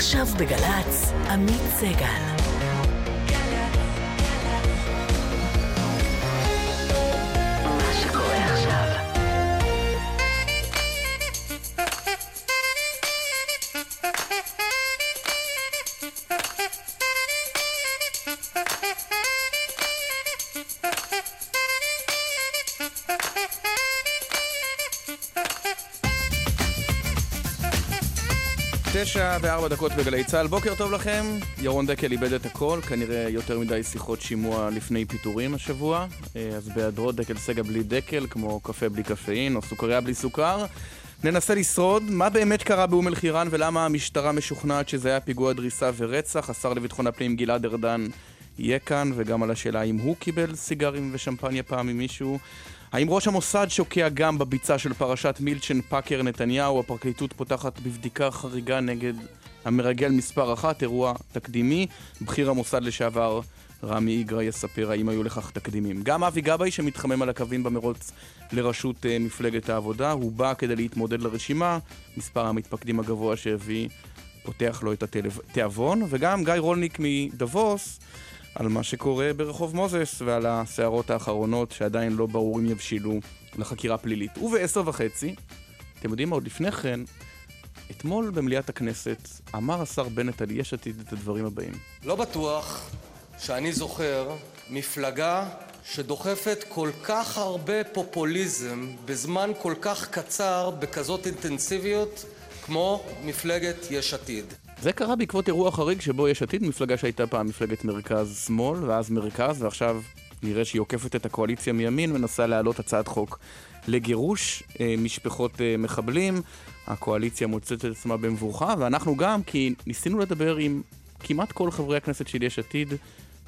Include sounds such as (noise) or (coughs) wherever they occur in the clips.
עכשיו בגל"צ, עמית סגל. תשע וארבע דקות בגלי צה"ל, בוקר טוב לכם. ירון דקל איבד את הכל, כנראה יותר מדי שיחות שימוע לפני פיטורים השבוע. אה, אז בהיעדרו דקל סגה בלי דקל, כמו קפה בלי קפאין או סוכריה בלי סוכר. ננסה לשרוד מה באמת קרה באום אל-חיראן ולמה המשטרה משוכנעת שזה היה פיגוע דריסה ורצח. השר לביטחון הפנים גלעד ארדן יהיה כאן, וגם על השאלה אם הוא קיבל סיגרים ושמפניה פעם ממישהו. האם ראש המוסד שוקע גם בביצה של פרשת מילצ'ן פאקר נתניהו? הפרקליטות פותחת בבדיקה חריגה נגד המרגל מספר אחת, אירוע תקדימי. בכיר המוסד לשעבר רמי איגרא יספר האם היו לכך תקדימים. גם אבי גבאי שמתחמם על הקווים במרוץ לראשות uh, מפלגת העבודה, הוא בא כדי להתמודד לרשימה, מספר המתפקדים הגבוה שהביא פותח לו את התיאבון, וגם גיא רולניק מדבוס על מה שקורה ברחוב מוזס ועל הסערות האחרונות שעדיין לא ברור אם יבשילו לחקירה פלילית. ובעשר וחצי, אתם יודעים מה, עוד לפני כן, אתמול במליאת הכנסת אמר השר בנט על יש עתיד את הדברים הבאים. לא בטוח שאני זוכר מפלגה שדוחפת כל כך הרבה פופוליזם בזמן כל כך קצר בכזאת אינטנסיביות כמו מפלגת יש עתיד. זה קרה בעקבות אירוע חריג שבו יש עתיד, מפלגה שהייתה פעם מפלגת מרכז-שמאל, ואז מרכז, ועכשיו נראה שהיא עוקפת את הקואליציה מימין, מנסה להעלות הצעת חוק לגירוש אה, משפחות אה, מחבלים. הקואליציה מוצאת את עצמה במבוכה, ואנחנו גם, כי ניסינו לדבר עם כמעט כל חברי הכנסת של יש עתיד,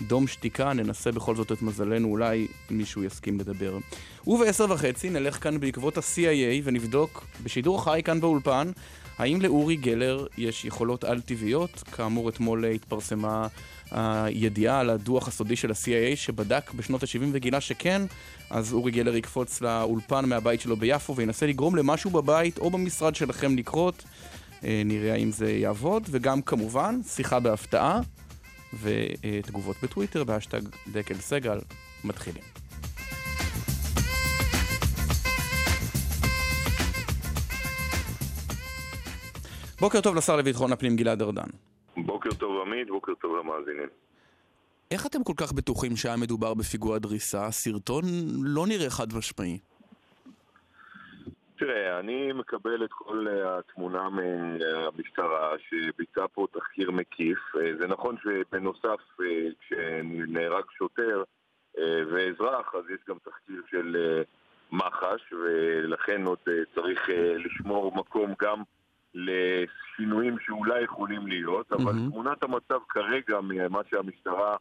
דום שתיקה, ננסה בכל זאת את מזלנו, אולי מישהו יסכים לדבר. ובעשר וחצי נלך כאן בעקבות ה-CIA ונבדוק בשידור חי כאן באולפן האם לאורי גלר יש יכולות על-טבעיות? כאמור, אתמול התפרסמה הידיעה על הדוח הסודי של ה-CIA שבדק בשנות ה-70 וגילה שכן, אז אורי גלר יקפוץ לאולפן מהבית שלו ביפו וינסה לגרום למשהו בבית או במשרד שלכם לקרות. אה, נראה האם זה יעבוד, וגם כמובן, שיחה בהפתעה ותגובות בטוויטר והשטג דקל סגל מתחילים. בוקר טוב לשר לביטחון הפנים גלעד ארדן. בוקר טוב עמית, בוקר טוב למאזינים. איך אתם כל כך בטוחים שהיה מדובר בפיגוע דריסה? הסרטון לא נראה חד משמעי. תראה, אני מקבל את כל אה, התמונה מהמשטרה שביצעה פה תחקיר מקיף. אה, זה נכון שבנוסף, אה, כשנהרג שוטר ואזרח, אז יש גם תחקיר של מח"ש, ולכן עוד צריך לשמור מקום גם לשינויים שאולי יכולים להיות, אבל mm-hmm. תמונת המצב כרגע ממה שהמשטרה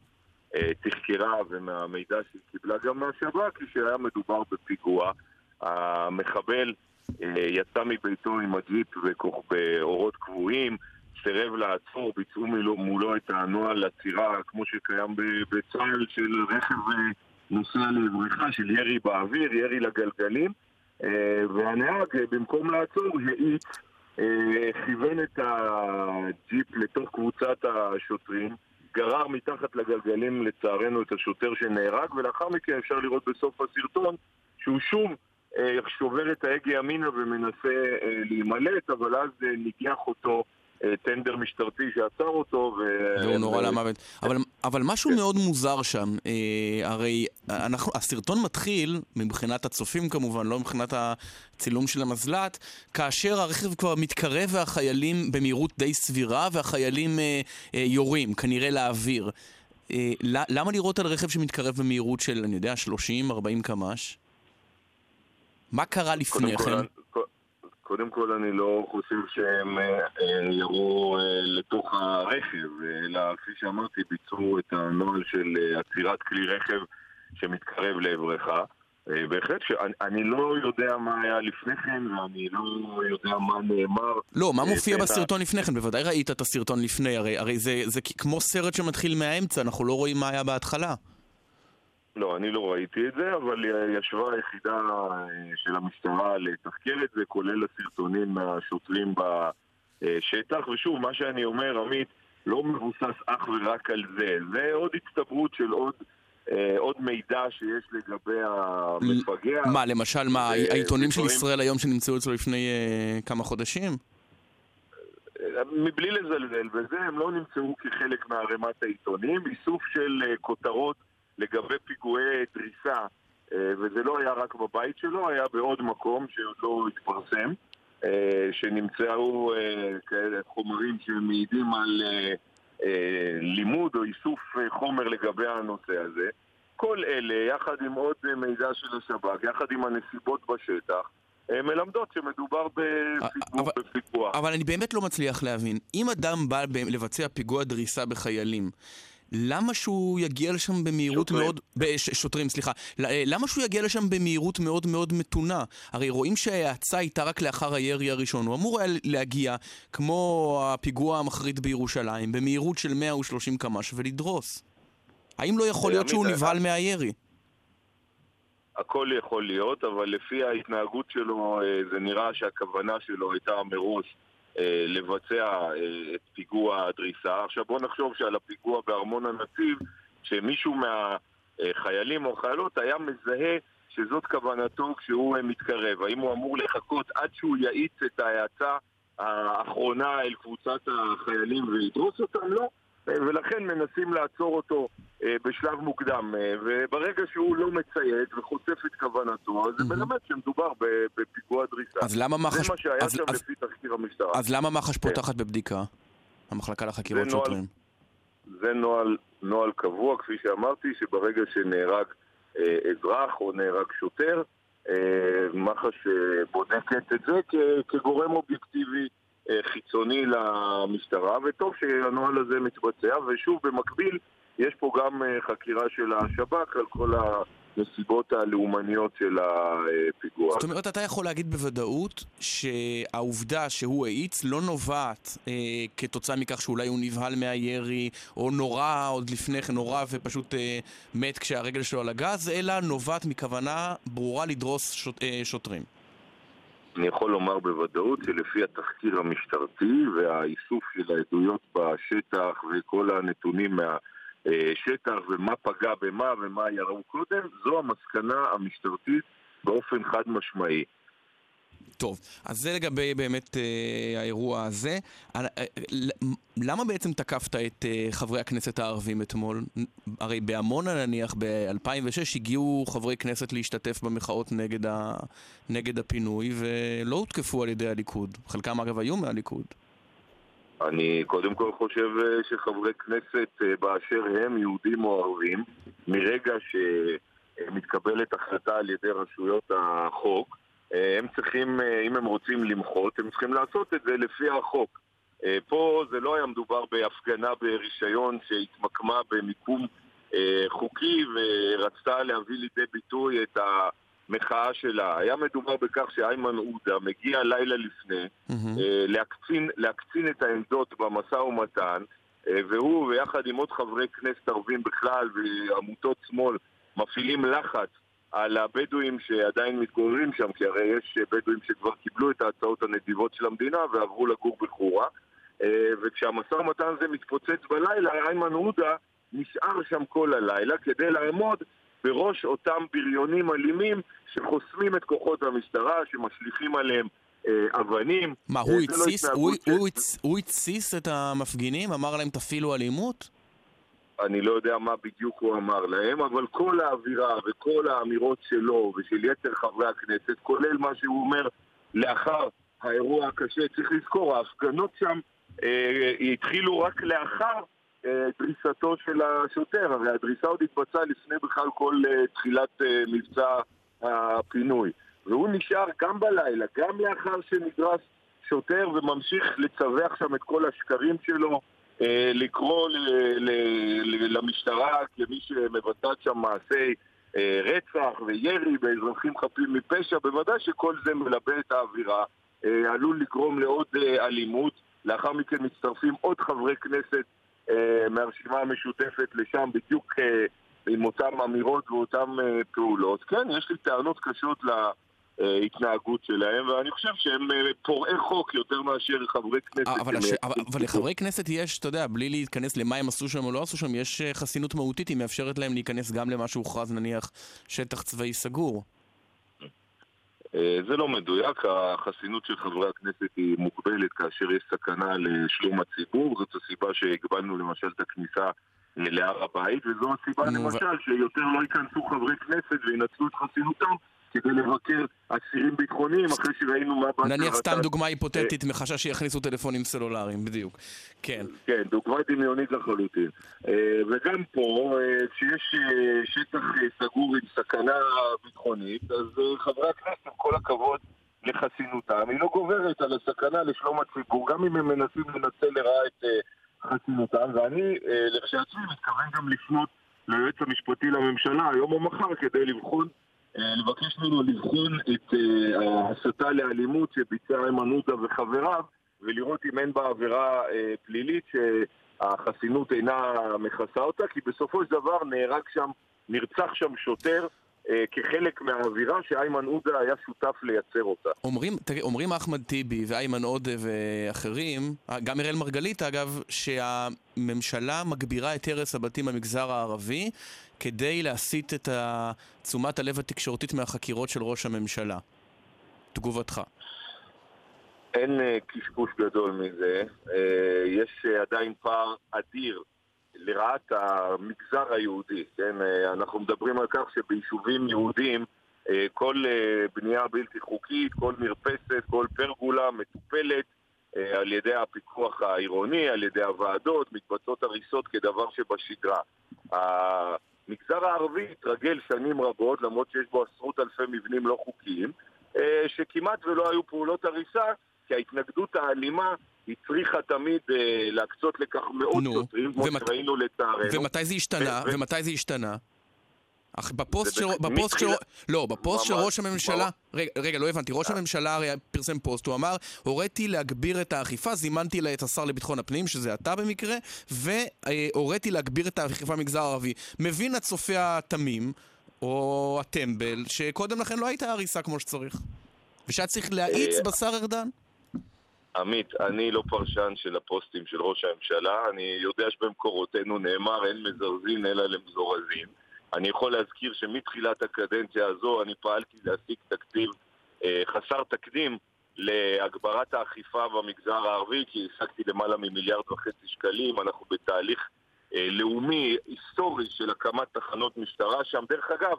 אה, תחקרה ומהמידע שהיא קיבלה גם מהשב"כ היא שהיה מדובר בפיגוע. המחבל אה, יצא מביתו עם הג'יפ באורות קבועים, סירב לעצור, ביצעו מולו, מולו את הנוהל עצירה כמו שקיים בצה"ל של רכב אה, נוסע לבריכה של ירי באוויר, ירי לגלגלים, אה, והנהג אה, במקום לעצור האיץ כיוון את הג'יפ לתוך קבוצת השוטרים, גרר מתחת לגלגלים לצערנו את השוטר שנהרג, ולאחר מכן אפשר לראות בסוף הסרטון שהוא שוב אה, שובר את ההגה ימינה ומנסה אה, להימלט, אבל אז ניגח אותו טנדר משטרתי שעצר אותו. ו... והוא נורא למוות. אבל, אבל משהו כן. מאוד מוזר שם, אה, הרי אנחנו, הסרטון מתחיל, מבחינת הצופים כמובן, לא מבחינת הצילום של המזל"ט, כאשר הרכב כבר מתקרב והחיילים במהירות די סבירה והחיילים אה, אה, יורים, כנראה לאוויר. אה, למה לראות על רכב שמתקרב במהירות של, אני יודע, 30-40 קמ"ש? מה קרה לפני כן? קודם כל אני לא חושב שהם אה, אה, ירו אה, לתוך הרכב, אלא כפי שאמרתי, ביצעו את הנוהל של עצירת כלי רכב שמתקרב לעברך. בהחלט שאני לא יודע מה היה לפני כן, ואני לא יודע מה נאמר. לא, מה מופיע בסרטון לפני כן? בוודאי ראית את הסרטון לפני, הרי, הרי זה, זה כמו סרט שמתחיל מהאמצע, אנחנו לא רואים מה היה בהתחלה. לא, אני לא ראיתי את זה, אבל ישבה היחידה אה, של המשטרה לתחקר את זה, כולל הסרטונים מהשוטרים שטח, ושוב, מה שאני אומר, עמית, לא מבוסס אך ורק על זה. זה עוד הצטברות של עוד... אה, עוד מידע שיש לגבי המפגע. מה, למשל, מה, העיתונים של ישראל היום שנמצאו אצלו לפני אה, כמה חודשים? מבלי לזלזל בזה, הם לא נמצאו כחלק מערימת העיתונים. איסוף של אה, כותרות לגבי פיגועי דריסה, וזה לא היה רק בבית שלו, היה בעוד מקום שעוד לא התפרסם, שנמצאו כאלה חומרים שמעידים על... אה, לימוד או איסוף אה, חומר לגבי הנושא הזה. כל אלה, יחד עם עוד אה, מידע של השב"כ, יחד עם הנסיבות בשטח, מלמדות שמדובר בפיגוע. אבל אני באמת לא מצליח להבין. אם אדם בא לבצע פיגוע דריסה בחיילים, למה שהוא יגיע לשם במהירות שוטרים. מאוד... ש, שוטרים, סליחה. למה שהוא יגיע לשם במהירות מאוד מאוד מתונה? הרי רואים שההאצה הייתה רק לאחר הירי הראשון. הוא אמור היה להגיע, כמו הפיגוע המחריד בירושלים, במהירות של 130 קמ"ש ולדרוס. האם לא יכול להיות שהוא נבהל מהירי? הכל יכול להיות, אבל לפי ההתנהגות שלו אה, זה נראה שהכוונה שלו הייתה מראש אה, לבצע אה, את פיגוע הדריסה. עכשיו בואו נחשוב שעל הפיגוע בארמון הנציב, שמישהו מהחיילים או החיילות היה מזהה שזאת כוונתו כשהוא אה, מתקרב. האם הוא אמור לחכות עד שהוא יאיץ את ההאצה האחרונה אל קבוצת החיילים וידרוס אותם? לא. ולכן מנסים לעצור אותו אה, בשלב מוקדם. אה, וברגע שהוא לא מציית וחושף את כוונתו, אז זה מלמד שמדובר בפיגוע דריסה. אז למה מח"ש... זה מה שהיה שם לפי תחקיר המשטרה. אז למה מח"ש כן. פותחת בבדיקה? המחלקה לחקירות שוטרים. זה נוהל, נוהל קבוע, כפי שאמרתי, שברגע שנהרג אה, אזרח או נהרג שוטר, אה, מח"ש אה, בודקת את זה כגורם אובייקטיבי חיצוני למשטרה, וטוב שהנוהל הזה מתבצע, ושוב, במקביל, יש פה גם אה, חקירה של השב"כ על כל הנסיבות הלאומניות של הפיגוע. זאת אומרת, אתה יכול להגיד בוודאות שהעובדה שהוא האיץ לא נובעת אה, כתוצאה מכך שאולי הוא נבהל מהירי, או נורא עוד לפני כן, נורא ופשוט אה, מת כשהרגל שלו על הגז, אלא נובעת מכוונה ברורה לדרוס שוט, אה, שוטרים. אני יכול לומר בוודאות שלפי התחקיר המשטרתי והאיסוף של העדויות בשטח וכל הנתונים מהשטח ומה פגע במה ומה יראו קודם, זו המסקנה המשטרתית באופן חד משמעי. טוב, אז זה לגבי באמת אה, האירוע הזה. אה, אה, למה בעצם תקפת את אה, חברי הכנסת הערבים אתמול? הרי בעמונה נניח, ב-2006 הגיעו חברי כנסת להשתתף במחאות נגד, ה, נגד הפינוי ולא הותקפו על ידי הליכוד. חלקם אגב היו מהליכוד. אני קודם כל חושב אה, שחברי כנסת אה, באשר הם, יהודים או ערבים, מרגע שמתקבלת החלטה על ידי רשויות החוק, הם צריכים, אה, אם הם רוצים למחות, הם צריכים לעשות את זה לפי החוק. אה, פה זה לא היה מדובר בהפגנה ברישיון שהתמקמה במיקום חוקי ורצתה להביא לידי ביטוי את המחאה שלה. היה מדובר בכך שאיימן עודה מגיע לילה לפני mm-hmm. להקצין, להקצין את העמדות במשא ומתן והוא ויחד עם עוד חברי כנסת ערבים בכלל ועמותות שמאל מפעילים לחץ על הבדואים שעדיין מתגוררים שם, כי הרי יש בדואים שכבר קיבלו את ההצעות הנדיבות של המדינה ועברו לגור בחורה. אה, וכשהמשא ומתן הזה מתפוצץ בלילה, איימן עודה נשאר שם כל הלילה כדי לעמוד בראש אותם בריונים אלימים שחוסמים את כוחות המשטרה, שמשליכים עליהם אה, אבנים. מה, הוא אה, לא התסיס? לא הוא התסיס את המפגינים? אמר להם תפעילו אלימות? אני לא יודע מה בדיוק הוא אמר להם, אבל כל האווירה וכל האמירות שלו ושל יתר חברי הכנסת, כולל מה שהוא אומר לאחר האירוע הקשה, צריך לזכור, ההפגנות שם אה, התחילו רק לאחר אה, דריסתו של השוטר, הרי הדריסה עוד התבצעה לפני בכלל כל אה, תחילת אה, מבצע הפינוי. והוא נשאר גם בלילה, גם לאחר שנדרס שוטר וממשיך לצווח שם את כל השקרים שלו לקרוא למשטרה כמי שמבצעת שם מעשי אה, רצח וירי באזרחים חפים מפשע, בוודאי שכל זה מלבה את האווירה, אה, עלול לגרום לעוד אלימות. לאחר מכן מצטרפים עוד חברי כנסת מהרשימה המשותפת לשם בדיוק עם אותן אמירות ואותן פעולות. כן, יש לי טענות קשות ההתנהגות שלהם, ואני חושב שהם פורעי חוק יותר מאשר חברי כנסת. אבל, הש... אבל, אבל לחברי כנסת יש, אתה יודע, בלי להתכנס למה הם עשו שם או לא עשו שם, יש חסינות מהותית, היא מאפשרת להם להיכנס גם למה שהוכרז נניח שטח צבאי סגור. זה לא מדויק, החסינות של חברי הכנסת היא מוגבלת כאשר יש סכנה לשלום הציבור, זאת הסיבה שהגבלנו למשל את הכניסה להר הבית, וזו הסיבה למשל שיותר לא ייכנסו חברי כנסת וינצלו את חסינותם כדי לבקר אסירים ביטחוניים אחרי שראינו מה... נניח סתם דוגמה היפותטית מחשש שיכניסו טלפונים סלולריים, בדיוק. כן. כן, דוגמה דמיונית לחלוטין. וגם פה, כשיש שטח סגור עם סכנה ביטחונית, אז חברי הכנסת, עם כל הכבוד לחסינותם, היא לא גוברת על הסכנה לשלום הציבור, גם אם הם מנסים לנצל לרעה את חסינותם, ואני לכשעצמי מתכוון גם לפנות ליועץ המשפטי לממשלה היום או מחר כדי לבחון לבקש ממנו לבחון את ההסתה לאלימות שביצע איימן עודה וחבריו ולראות אם אין בה עבירה פלילית שהחסינות אינה מכסה אותה כי בסופו של דבר נהרג שם, נרצח שם שוטר כחלק מהאווירה שאיימן עודה היה שותף לייצר אותה. אומרים, אומרים אחמד טיבי ואיימן עודה ואחרים, גם אראל מרגלית אגב, שהממשלה מגבירה את הרס הבתים במגזר הערבי כדי להסיט את תשומת הלב התקשורתית מהחקירות של ראש הממשלה. תגובתך. אין קשקוש גדול מזה. יש עדיין פער אדיר לרעת המגזר היהודי, כן? אנחנו מדברים על כך שביישובים יהודיים כל בנייה בלתי חוקית, כל מרפסת, כל פרגולה מטופלת על ידי הפיקוח העירוני, על ידי הוועדות, מתבצעות הריסות כדבר שבשגרה. המגזר הערבי התרגל שנים רבות, למרות שיש בו עשרות אלפי מבנים לא חוקיים, שכמעט ולא היו פעולות הריסה, כי ההתנגדות האלימה הצריכה תמיד אה, להקצות לכך מאות שוטרים, כמו ומת... שראינו לצערנו. ומתי זה השתנה? ו... ומתי זה השתנה? אבל בפוסט של... בפוסט של... לא, בפוסט של ראש הממשלה... רגע, רגע, לא הבנתי. ראש הממשלה הרי פרסם פוסט, הוא אמר, הוריתי להגביר את האכיפה, זימנתי לה את השר לביטחון הפנים, שזה אתה במקרה, והוריתי להגביר את האכיפה במגזר הערבי. מבין הצופה התמים, או הטמבל, שקודם לכן לא הייתה הריסה כמו שצריך. ושהיה צריך להאיץ בשר ארדן? עמית, אני לא פרשן של הפוסטים של ראש הממשלה, אני יודע שבמקורותינו נאמר אין מזרזין אלא למזורזין. אני יכול להזכיר שמתחילת הקדנציה הזו אני פעלתי להשיג תקציב אה, חסר תקדים להגברת האכיפה במגזר הערבי, כי השגתי למעלה ממיליארד וחצי שקלים, אנחנו בתהליך אה, לאומי היסטורי של הקמת תחנות משטרה שם. דרך אגב,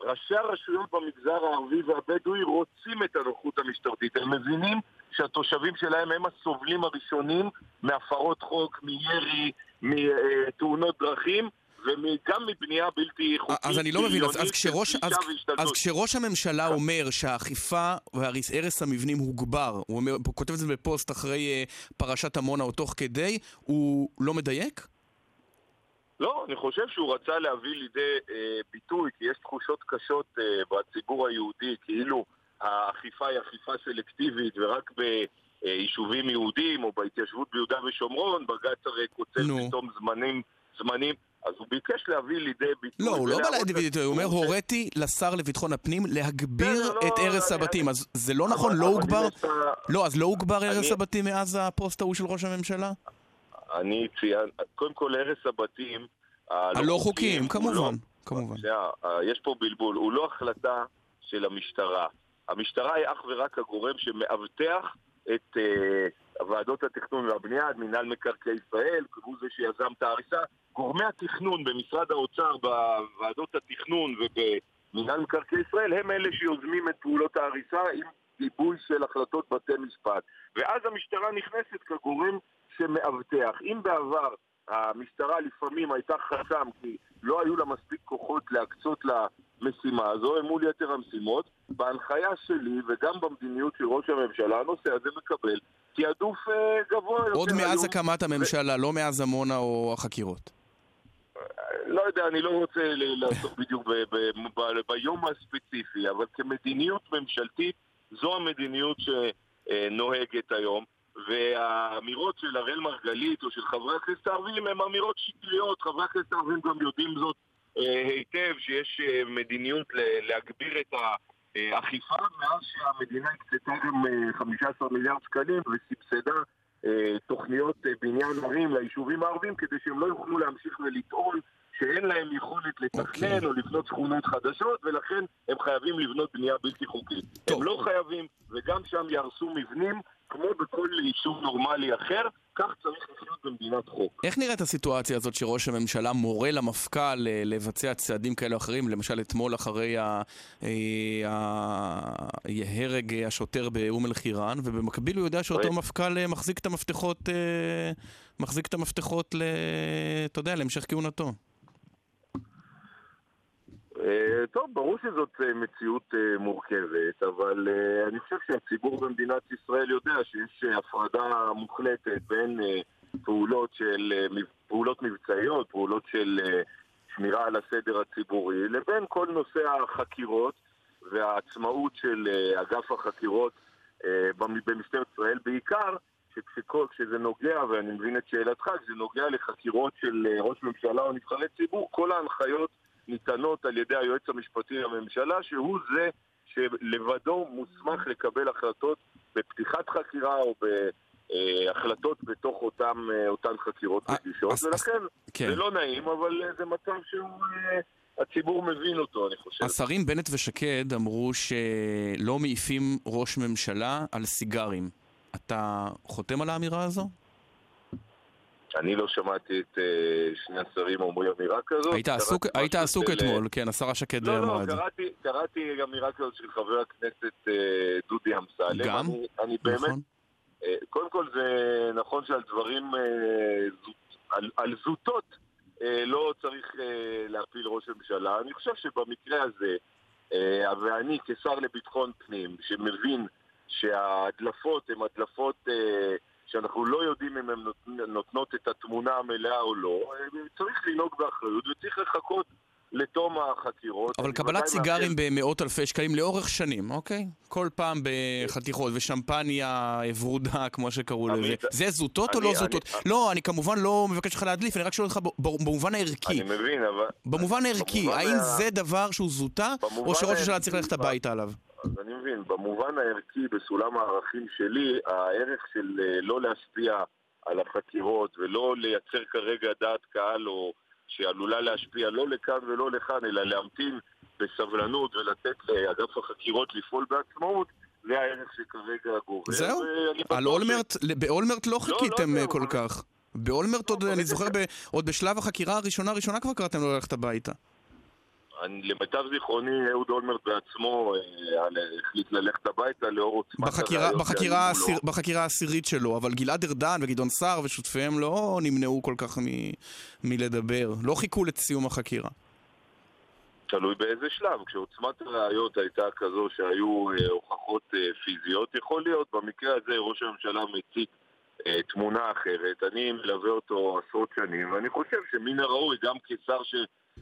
ראשי הרשויות במגזר הערבי והבדואי רוצים את הנוחות המשטרתית. הם מבינים שהתושבים שלהם הם הסובלים הראשונים מהפרות חוק, מירי, מתאונות דרכים. וגם מבנייה בלתי חוקית. אז אני לא מבין, אז, אז, כשראש, אז, אז כשראש הממשלה אומר שהאכיפה והרס המבנים הוגבר, הוא, אומר, הוא כותב את זה בפוסט אחרי uh, פרשת עמונה או תוך כדי, הוא לא מדייק? לא, אני חושב שהוא רצה להביא לידי אה, ביטוי, כי יש תחושות קשות אה, בציבור היהודי, כאילו האכיפה היא אכיפה סלקטיבית ורק ביישובים יהודיים או בהתיישבות ביהודה ושומרון, בג"ץ הרי קוצר פתאום זמנים, זמנים, אז הוא ביקש להביא לידי ביטוי... לא, הוא לא בא לידי ביטוי, הוא אומר, הוריתי לשר לביטחון הפנים להגביר את הרס הבתים, אז זה לא נכון, לא הוגבר? לא, אז לא הוגבר הרס הבתים מאז הפוסט ההוא של ראש הממשלה? אני ציין, קודם כל הרס הבתים הלא חוקיים, כמובן, כמובן. יש פה בלבול, הוא לא החלטה של המשטרה. המשטרה היא אך ורק הגורם שמאבטח את uh, ועדות התכנון והבנייה, את מינהל מקרקעי ישראל, הוא זה שיזם את ההריסה. גורמי התכנון במשרד האוצר, בוועדות התכנון ובמינהל מקרקעי ישראל, הם אלה שיוזמים את פעולות ההריסה עם גיבוי של החלטות בתי משפט. ואז המשטרה נכנסת כגורם שמאבטח. אם בעבר המשטרה לפעמים הייתה חסם כי לא היו לה מספיק כוחות להקצות למשימה הזו, הם מול יתר המשימות. בהנחיה שלי וגם במדיניות של ראש הממשלה, הנושא הזה מקבל תעדוף אה, גבוה יותר. עוד מאז הקמת הממשלה, ו... לא מאז עמונה או החקירות. לא יודע, אני לא רוצה לעסוק (laughs) בדיוק ב- ב- ב- ביום הספציפי, אבל כמדיניות ממשלתית, זו המדיניות שנוהגת היום. והאמירות של אראל מרגלית או של חברי הכנסת הערבים הן אמירות שקריות. חברי הכנסת הערבים גם יודעים זאת אה, היטב, שיש אה, מדיניות להגביר את אה, אכיפה מאז שהמדינה הקצתה גם אה, 15 מיליארד שקלים וסבסדה אה, תוכניות אה, בניין ערים ליישובים הערבים כדי שהם לא יוכלו להמשיך ולטעון שאין להם יכולת לתכנן אוקיי. או לבנות שכונות חדשות ולכן הם חייבים לבנות בנייה בלתי חוקית. טוב. הם לא חייבים וגם שם יהרסו מבנים כמו בכל יישוב נורמלי אחר, כך צריך לחיות במדינת חוק. איך נראית הסיטואציה הזאת שראש הממשלה מורה למפכ"ל אה, לבצע צעדים כאלה או אחרים? למשל אתמול אחרי ה- אה, ה- הרג השוטר באום אל-חיראן, ובמקביל הוא יודע שאותו. מפכ"ל אה, מחזיק את המפתחות, מחזיק את המפתחות ל... אתה יודע, להמשך כהונתו. אה, טוב, ברור שזאת אה, מציאות אה, מורכבת, אבל אני חושב שהציבור במדינת ישראל יודע שיש הפרדה מוחלטת בין פעולות של פעולות מבצעיות, פעולות של שמירה על הסדר הציבורי, לבין כל נושא החקירות והעצמאות של אגף החקירות במ- במשטרת ישראל, בעיקר שכשכל- כשזה נוגע, ואני מבין את שאלתך, כשזה נוגע לחקירות של ראש ממשלה או נבחרי ציבור, כל ההנחיות ניתנות על ידי היועץ המשפטי לממשלה, שהוא זה שלבדו מוסמך לקבל החלטות בפתיחת חקירה או בהחלטות בתוך אותם, אה, אותן חקירות אה, רגישות, ולכן כן. זה לא נעים, אבל אה, זה מצב שהוא... אה, הציבור מבין אותו, אני חושב. השרים בנט ושקד אמרו שלא מעיפים ראש ממשלה על סיגרים. אתה חותם על האמירה הזו? אני לא שמעתי את אה, שני השרים אומרים אמירה כזאת. היית עסוק, היית עסוק של, אתמול, כן, השרה שקד לא, אמרה לא, את זה. קראתי, קראתי אמירה כזאת של חבר הכנסת אה, דודי אמסלם. גם? אני, אני באמת, נכון. אה, קודם כל זה נכון שעל דברים, אה, זוט, על, על זוטות אה, לא צריך אה, להפיל ראש ממשלה. אני חושב שבמקרה הזה, אה, ואני כשר לביטחון פנים, שמבין שההדלפות הן הדלפות אה, שאנחנו לא יודעים אם הן נות- נותנות את התמונה המלאה או לא, אה, צריך לנהוג באחריות וצריך לחכות לתום החקירות. אבל אני קבלת סיגרים מאחל- במאות אלפי שקלים לאורך שנים, אוקיי? כל פעם בחתיכות, ושמפניה ורודה, כמו שקראו לזה. זה זוטות או אני- לא אני- זוטות? לא, אני כמובן לא מבקש ממך להדליף, אני רק שואל אותך במובן הערכי. אני מבין, אבל... במובן הערכי, האם זה דבר שהוא זוטה, או שראש הממשלה צריך ללכת הביתה עליו? אז אני מבין, במובן הערכי, בסולם הערכים שלי, הערך של אה, לא להשפיע על החקירות ולא לייצר כרגע דעת קהל או שעלולה להשפיע לא לכאן ולא לכאן, אלא להמתין בסבלנות ולתת לאגף החקירות לפעול בעצמאות, זה הערך שכרגע גובר. זהו? על אולמרט, באולמרט לא חיכיתם לא, אה, לא, כל אבל- כך. באולמרט עוד, לא, אני אבל- זוכר, ב- עוד בשלב החקירה הראשונה הראשונה כבר קראתם לו ללכת הביתה. אני, למיטב זיכרוני, אהוד אולמרט בעצמו אה, על- החליט ללכת הביתה לאור עוצמת בחקירה, העשירית שלו, אבל גלעד ארדן וגדעון סער ושותפיהם לא נמנעו כל כך מ, מלדבר, לא חיכו לסיום החקירה. תלוי באיזה שלב. כשעוצמת הראיות הייתה כזו שהיו אה, הוכחות אה, פיזיות, יכול להיות במקרה הזה ראש הממשלה מציג אה, תמונה אחרת. אני מלווה אותו עשרות שנים, ואני חושב שמן הראוי, גם כשר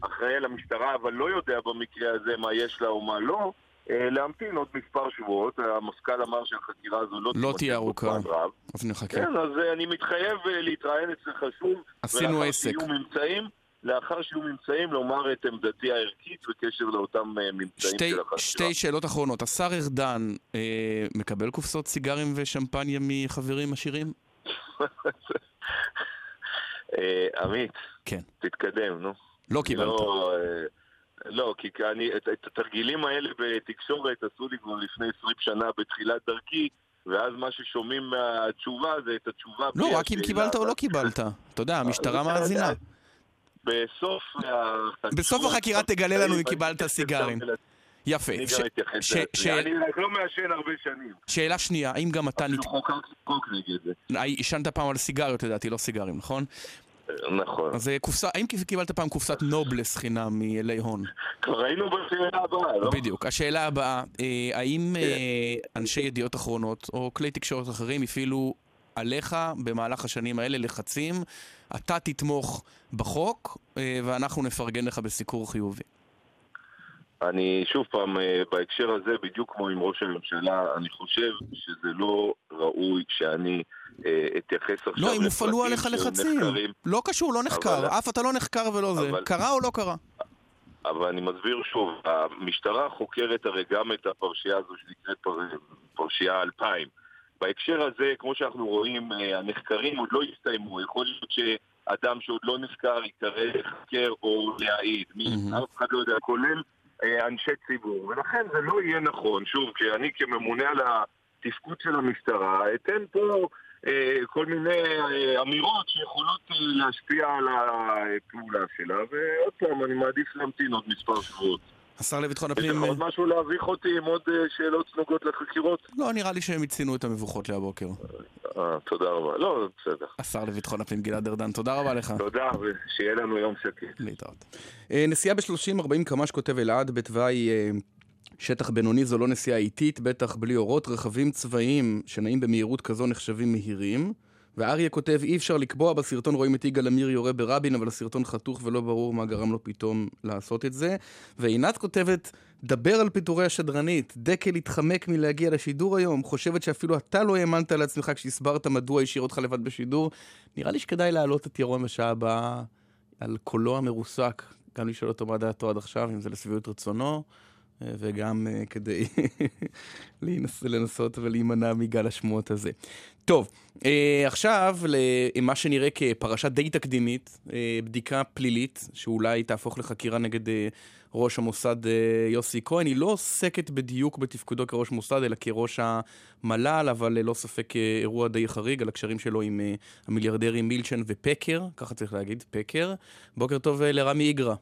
שאחראי על המשטרה, אבל לא יודע במקרה הזה מה יש לה או מה לא, אה, להמתין עוד מספר שבועות. המפכ"ל אמר שהחקירה הזו לא, לא תהיה ארוכה. אז נחכה. כן, אז אה, אני מתחייב אה, להתראיין אצלך שוב. עשינו ולאחר עסק. שיהיו ממצאים, לאחר שיהיו ממצאים, לומר את עמדתי הערכית בקשר לאותם ממצאים שתי, של החקירה. שתי שאלות אחרונות. השר ארדן אה, מקבל קופסות סיגרים ושמפניה מחברים עשירים? (laughs) עמית, כן. תתקדם, נו. לא קיבלת. לא, אה, לא, כי אני, את, את התרגילים האלה בתקשורת עשו לי כבר לפני 20 שנה בתחילת דרכי, ואז מה ששומעים מהתשובה זה את התשובה לא, רק אם. קיבלת או לא קיבלת. אתה יודע, המשטרה אה, מאזינה. בסוף ה- בסוף החקירה תגלה לנו אם קיבלת סיגרים. יפה. אני ש- גם אתייחס ש- לזה. ש- אני רק לא מעשן הרבה שנים. שאלה שנייה, האם גם אתה נת... אפילו חוקקתי חוק נגד זה. עישנת פעם על סיגריות לדעתי, לא סיגרים, נכון? נכון. אז אה, קופסה, האם קיבלת פעם קופסת נובלס חינם מאלי הון? כבר היינו בשאלה הבאה, לא? בדיוק. השאלה הבאה, אה, האם אה, אנשי ידיעות אחרונות או כלי תקשורת אחרים הפעילו עליך במהלך השנים האלה לחצים, אתה תתמוך בחוק ואנחנו נפרגן לך בסיקור חיובי. אני שוב פעם, אה, בהקשר הזה, בדיוק כמו עם ראש הממשלה, אני חושב שזה לא ראוי שאני אה, אתייחס עכשיו לא, אם הופעלו לפרטים עליך לחצים. נחקרים. לא קשור, לא נחקר. אבל- אף אתה לא נחקר ולא זה. אבל- קרה או לא קרה? אבל אני מסביר שוב, המשטרה חוקרת הרי גם את הפרשייה הזו שנקראת פר... פרשייה 2000. בהקשר הזה, כמו שאנחנו רואים, אה, הנחקרים עוד לא הסתיימו. יכול להיות שאדם שעוד לא נחקר ייקרא לחקר או להעיד. Mm-hmm. אף אחד לא יודע, כולל אנשי ציבור. ולכן זה לא יהיה נכון, שוב, כשאני כממונה על התפקוד של המשטרה, אתן פה אה, כל מיני אה, אמירות שיכולות אה, להשפיע על הפעולה שלה, ועוד פעם, אני מעדיף להמתין עוד מספר שבועות. השר לביטחון הפנים... יש לך עוד משהו להביך אותי עם עוד שאלות שנוגעות לחקירות? לא, נראה לי שהם הציינו את המבוכות להבוקר. אה, תודה רבה. לא, בסדר. השר לביטחון הפנים גלעד ארדן, תודה רבה לך. תודה, ושיהיה לנו יום שקט. להתראות. נסיעה ב-30-40 קמ"ש כותב אלעד בתוואי שטח בינוני זו לא נסיעה איטית, בטח בלי אורות. רכבים צבאיים שנעים במהירות כזו נחשבים מהירים. ואריה כותב, אי אפשר לקבוע, בסרטון רואים את יגאל עמיר יורה ברבין, אבל הסרטון חתוך ולא ברור מה גרם לו פתאום לעשות את זה. ועינת כותבת, דבר על פיטורי השדרנית, דקל התחמק מלהגיע לשידור היום, חושבת שאפילו אתה לא האמנת לעצמך כשהסברת מדוע השאיר אותך לבד בשידור. נראה לי שכדאי להעלות את ירון בשעה הבאה על קולו המרוסק, גם לשאול אותו מה דעתו עד עכשיו, אם זה לשביעות רצונו. וגם uh, כדי (laughs) לנס, לנסות ולהימנע מגל השמועות הזה. טוב, uh, עכשיו למה שנראה כפרשה די תקדימית, uh, בדיקה פלילית, שאולי תהפוך לחקירה נגד ראש המוסד יוסי כהן. היא לא עוסקת בדיוק בתפקודו כראש מוסד, אלא כראש המל"ל, אבל ללא ספק אירוע די חריג על הקשרים שלו עם המיליארדרים מילצ'ן ופקר, ככה צריך להגיד, פקר. בוקר טוב לרמי איגרא.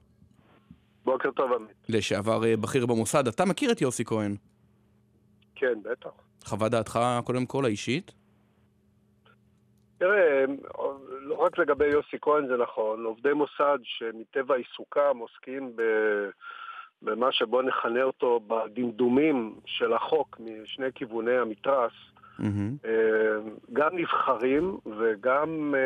בוקר טוב, עמית. לשעבר אה, בכיר במוסד. אתה מכיר את יוסי כהן? כן, בטח. חוות דעתך קודם כל האישית? תראה, לא רק לגבי יוסי כהן זה נכון, עובדי מוסד שמטבע עיסוקם עוסקים ב... במה שבוא נכנה אותו בדמדומים של החוק משני כיווני המתרס, mm-hmm. גם נבחרים וגם אה,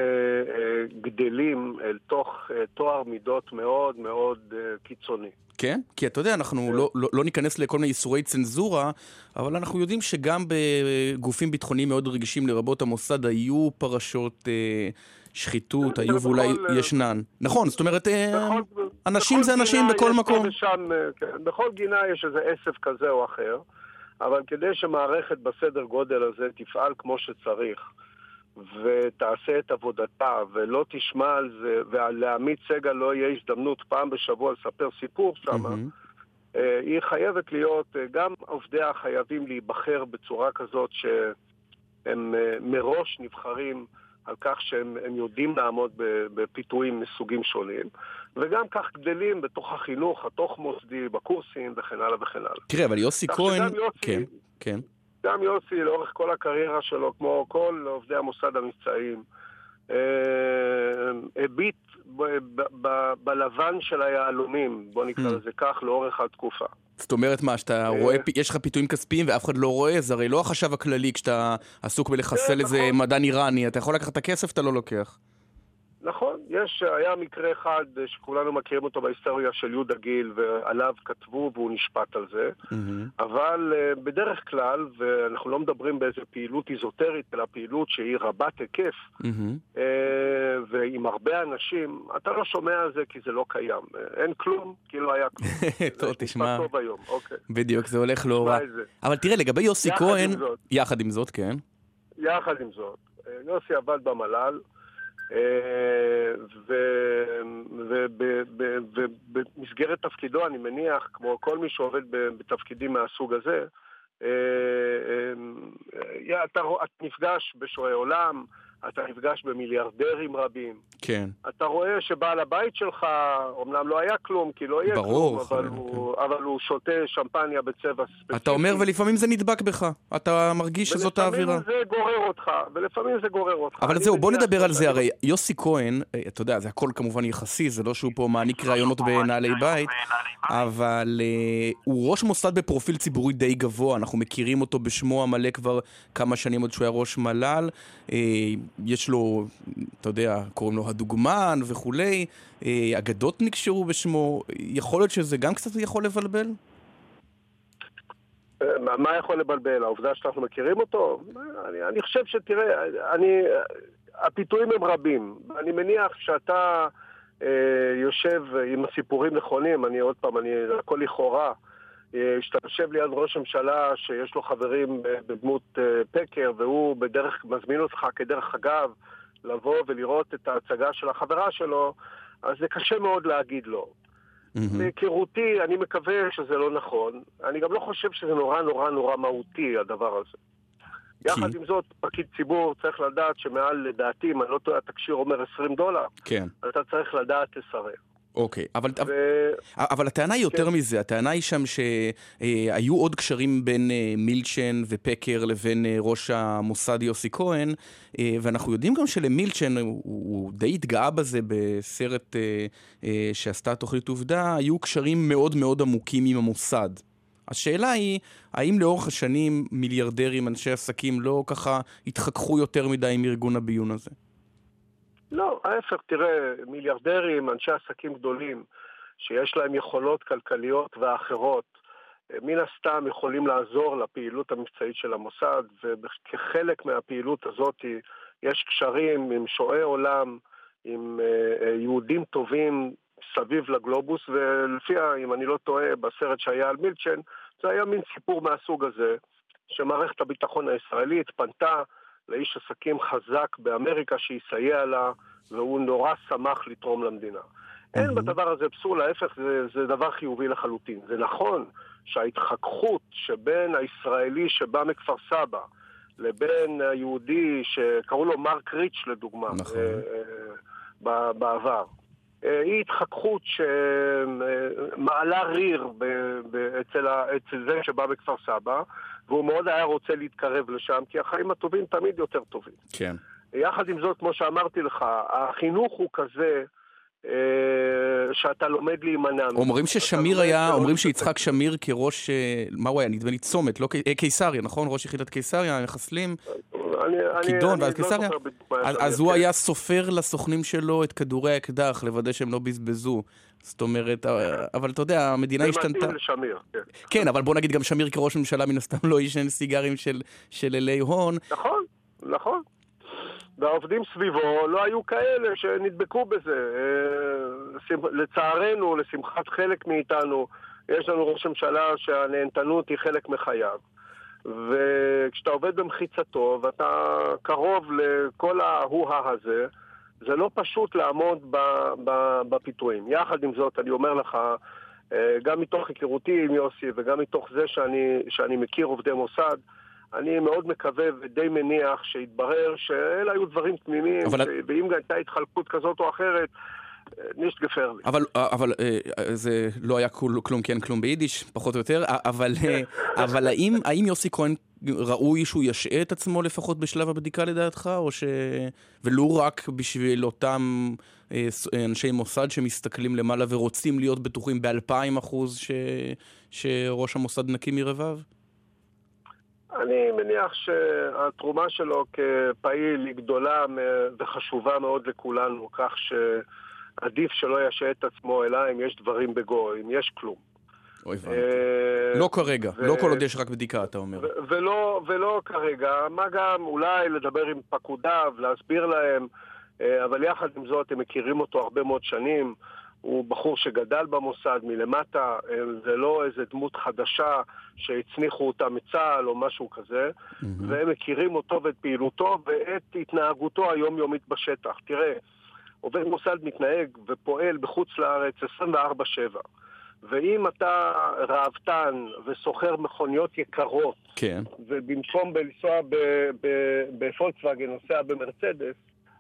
אה, גדלים אל תוך טוהר מידות מאוד מאוד קיצוני. כן? כי אתה יודע, אנחנו לא, לא, לא ניכנס לכל מיני איסורי צנזורה, אבל אנחנו יודעים שגם בגופים ביטחוניים מאוד רגישים, לרבות המוסד, היו פרשות אה, שחיתות, היו ואולי ישנן. נכון, זאת אומרת, בכל, אנשים זה אנשים בכל מקום. ושם, כן, בכל גינה יש איזה עשב כזה או אחר. אבל כדי שמערכת בסדר גודל הזה תפעל כמו שצריך, ותעשה את עבודתה, ולא תשמע על זה, ולעמית סגל לא יהיה הזדמנות פעם בשבוע לספר סיפור שם, mm-hmm. היא חייבת להיות, אה, גם עובדיה חייבים להיבחר בצורה כזאת שהם אה, מראש נבחרים על כך שהם יודעים לעמוד בפיתויים מסוגים שונים, וגם כך גדלים בתוך החינוך התוך-מוסדי, בקורסים וכן הלאה וכן הלאה. תראה, אבל יוסי כהן... יוסי, כן, כן. גם יוסי, לאורך כל הקריירה שלו, כמו כל עובדי המוסד המבצעיים, אה, הביט בלבן של היהלומים, בוא נקרא hmm. לזה כך, לאורך התקופה. זאת אומרת מה, שאתה אה. רואה, יש לך פיתויים כספיים ואף אחד לא רואה, זה הרי לא החשב הכללי כשאתה עסוק בלחסל כן, איזה נכון. מדען איראני, אתה יכול לקחת את הכסף, אתה לא לוקח. נכון, יש, היה מקרה אחד שכולנו מכירים אותו בהיסטוריה של יהודה גיל, ועליו כתבו והוא נשפט על זה, mm-hmm. אבל uh, בדרך כלל, ואנחנו לא מדברים באיזה פעילות איזוטרית, אלא פעילות שהיא רבת היקף, mm-hmm. uh, ועם הרבה אנשים, אתה לא שומע על זה כי זה לא קיים. Uh, אין כלום, כי לא היה כלום. (laughs) טוב, תשמע. טוב היום, אוקיי. בדיוק, זה הולך לא רע. אבל תראה, לגבי יוסי כהן... עם יחד עם זאת, כן. יחד עם זאת. יוסי עבד במל"ל. ובמסגרת תפקידו, אני מניח, כמו כל מי שעובד בתפקידים מהסוג הזה, אה, אה, אתה נפגש בשועי עולם, אתה נפגש במיליארדרים רבים. כן. אתה רואה שבעל הבית שלך, אמנם לא היה כלום, כי לא יהיה ברור, כלום, אבל, כן. הוא, אבל הוא שותה שמפניה בצבע ספציפי. אתה אומר, ולפעמים זה נדבק בך. אתה מרגיש שזאת האווירה. ולפעמים זה גורר אותך, ולפעמים זה גורר אותך. אבל זהו, בוא נדבר על זה. הרי יוסי כהן, אה, אתה יודע, זה הכל כמובן יחסי, זה לא שהוא פה מעניק ראיונות בנעלי בית, אבל uh, הוא ראש מוסד בפרופיל ציבורי די גבוה, אנחנו מכירים אותו בשמו המלא כבר כמה שנים עוד שהוא היה ראש מל"ל. יש לו, אתה יודע, קוראים לו הדוגמן וכולי, אה, אגדות נקשרו בשמו, יכול להיות שזה גם קצת יכול לבלבל? אה, מה יכול לבלבל? העובדה שאנחנו מכירים אותו? אני, אני חושב שתראה, אני, הפיתויים הם רבים. אני מניח שאתה יושב עם הסיפורים נכונים, אני עוד פעם, אני, הכל לכאורה. שאתה יושב ליד ראש ממשלה שיש לו חברים בדמות פקר, והוא בדרך, מזמין אותך כדרך אגב לבוא ולראות את ההצגה של החברה שלו, אז זה קשה מאוד להגיד לו. מהיכרותי, אני מקווה שזה לא נכון. אני גם לא חושב שזה נורא נורא נורא מהותי, הדבר הזה. יחד עם זאת, פקיד ציבור צריך לדעת שמעל, לדעתי, אם אני לא טועה, התקשיר אומר 20 דולר, כן. אתה צריך לדעת לסרב. אוקיי, אבל, ו... אבל הטענה היא יותר כן. מזה, הטענה היא שם שהיו עוד קשרים בין אה, מילצ'ן ופקר לבין אה, ראש המוסד יוסי כהן, אה, ואנחנו יודעים גם שלמילצ'ן, הוא, הוא די התגאה בזה בסרט שעשתה תוכנית עובדה, היו קשרים מאוד מאוד עמוקים עם המוסד. השאלה היא, האם לאורך השנים מיליארדרים, אנשי עסקים, לא ככה התחככו יותר מדי עם ארגון הביון הזה? לא, ההפך, תראה, מיליארדרים, אנשי עסקים גדולים, שיש להם יכולות כלכליות ואחרות, מן הסתם יכולים לעזור לפעילות המבצעית של המוסד, וכחלק מהפעילות הזאת יש קשרים עם שועי עולם, עם אה, אה, יהודים טובים סביב לגלובוס, ולפיה, אם אני לא טועה, בסרט שהיה על מילצ'ן, זה היה מין סיפור מהסוג הזה, שמערכת הביטחון הישראלית פנתה לאיש עסקים חזק באמריקה שיסייע לה, והוא נורא שמח לתרום למדינה. Mm-hmm. אין בדבר הזה פסול, להפך, זה, זה דבר חיובי לחלוטין. זה נכון שההתחככות שבין הישראלי שבא מכפר סבא לבין היהודי שקראו לו מרק ריץ' לדוגמה, נכון. אה, אה, בעבר, אה, היא התחככות שמעלה ריר אצל, אצל זה שבא מכפר סבא, והוא מאוד היה רוצה להתקרב לשם, כי החיים הטובים תמיד יותר טובים. כן. יחד עם זאת, כמו שאמרתי לך, החינוך הוא כזה... אה, שאתה לומד להימנע. אומרים ששמיר היה, אומרים שיצחק שמיר כראש, אה, מה הוא היה? נדמה לי צומת, לא אה, קיסריה, נכון? ראש יחידת קיסריה, מחסלים? כידון ואז לא קיסריה? אז הוא היה סופר לסוכנים שלו את כדורי האקדח, לוודא שהם לא בזבזו. זאת אומרת, אבל אתה יודע, המדינה השתנתה. זה מתאים לשמיר, כן. כן, אבל בוא נגיד גם שמיר כראש ממשלה מן הסתם לא עישן סיגרים של אלי הון. נכון, נכון. והעובדים סביבו לא היו כאלה שנדבקו בזה. אה, לצערנו, לשמחת חלק מאיתנו, יש לנו ראש ממשלה שהנהנתנות היא חלק מחייו. וכשאתה עובד במחיצתו ואתה קרוב לכל ההוא-הא הזה, זה לא פשוט לעמוד בפיתויים. יחד עם זאת, אני אומר לך, אה, גם מתוך היכרותי עם יוסי וגם מתוך זה שאני, שאני מכיר עובדי מוסד, אני מאוד מקווה ודי מניח שיתברר שאלה היו דברים תמימים, אבל... ואם הייתה התחלקות כזאת או אחרת, נישט גפרלי. אבל, אבל אה, זה לא היה כלום כן כלום ביידיש, פחות או יותר, אבל, אה, אבל האם, האם יוסי כהן ראוי שהוא ישעה את עצמו לפחות בשלב הבדיקה לדעתך, או ש... ולו רק בשביל אותם אה, אנשי מוסד שמסתכלים למעלה ורוצים להיות בטוחים באלפיים אחוז ש... שראש המוסד נקי מרבב? אני מניח שהתרומה שלו כפעיל היא גדולה וחשובה מאוד לכולנו, כך שעדיף שלא ישעה את עצמו, אלא אם יש דברים בגו, אם יש כלום. אוי הבנתי. אה, לא כרגע, ו... לא כל עוד יש רק בדיקה, אתה אומר. ולא, ולא כרגע, מה גם אולי לדבר עם פקודיו, להסביר להם, אה, אבל יחד עם זאת הם מכירים אותו הרבה מאוד שנים. הוא בחור שגדל במוסד מלמטה, אה, זה לא איזה דמות חדשה שהצניחו אותה מצה"ל או משהו כזה, mm-hmm. והם מכירים אותו ואת פעילותו ואת התנהגותו היומיומית בשטח. תראה, עובד מוסד מתנהג ופועל בחוץ לארץ 24-7. ואם אתה ראוותן וסוחר מכוניות יקרות, כן. ובמקום לנסוע בפולקסווגן נוסע במרצדס,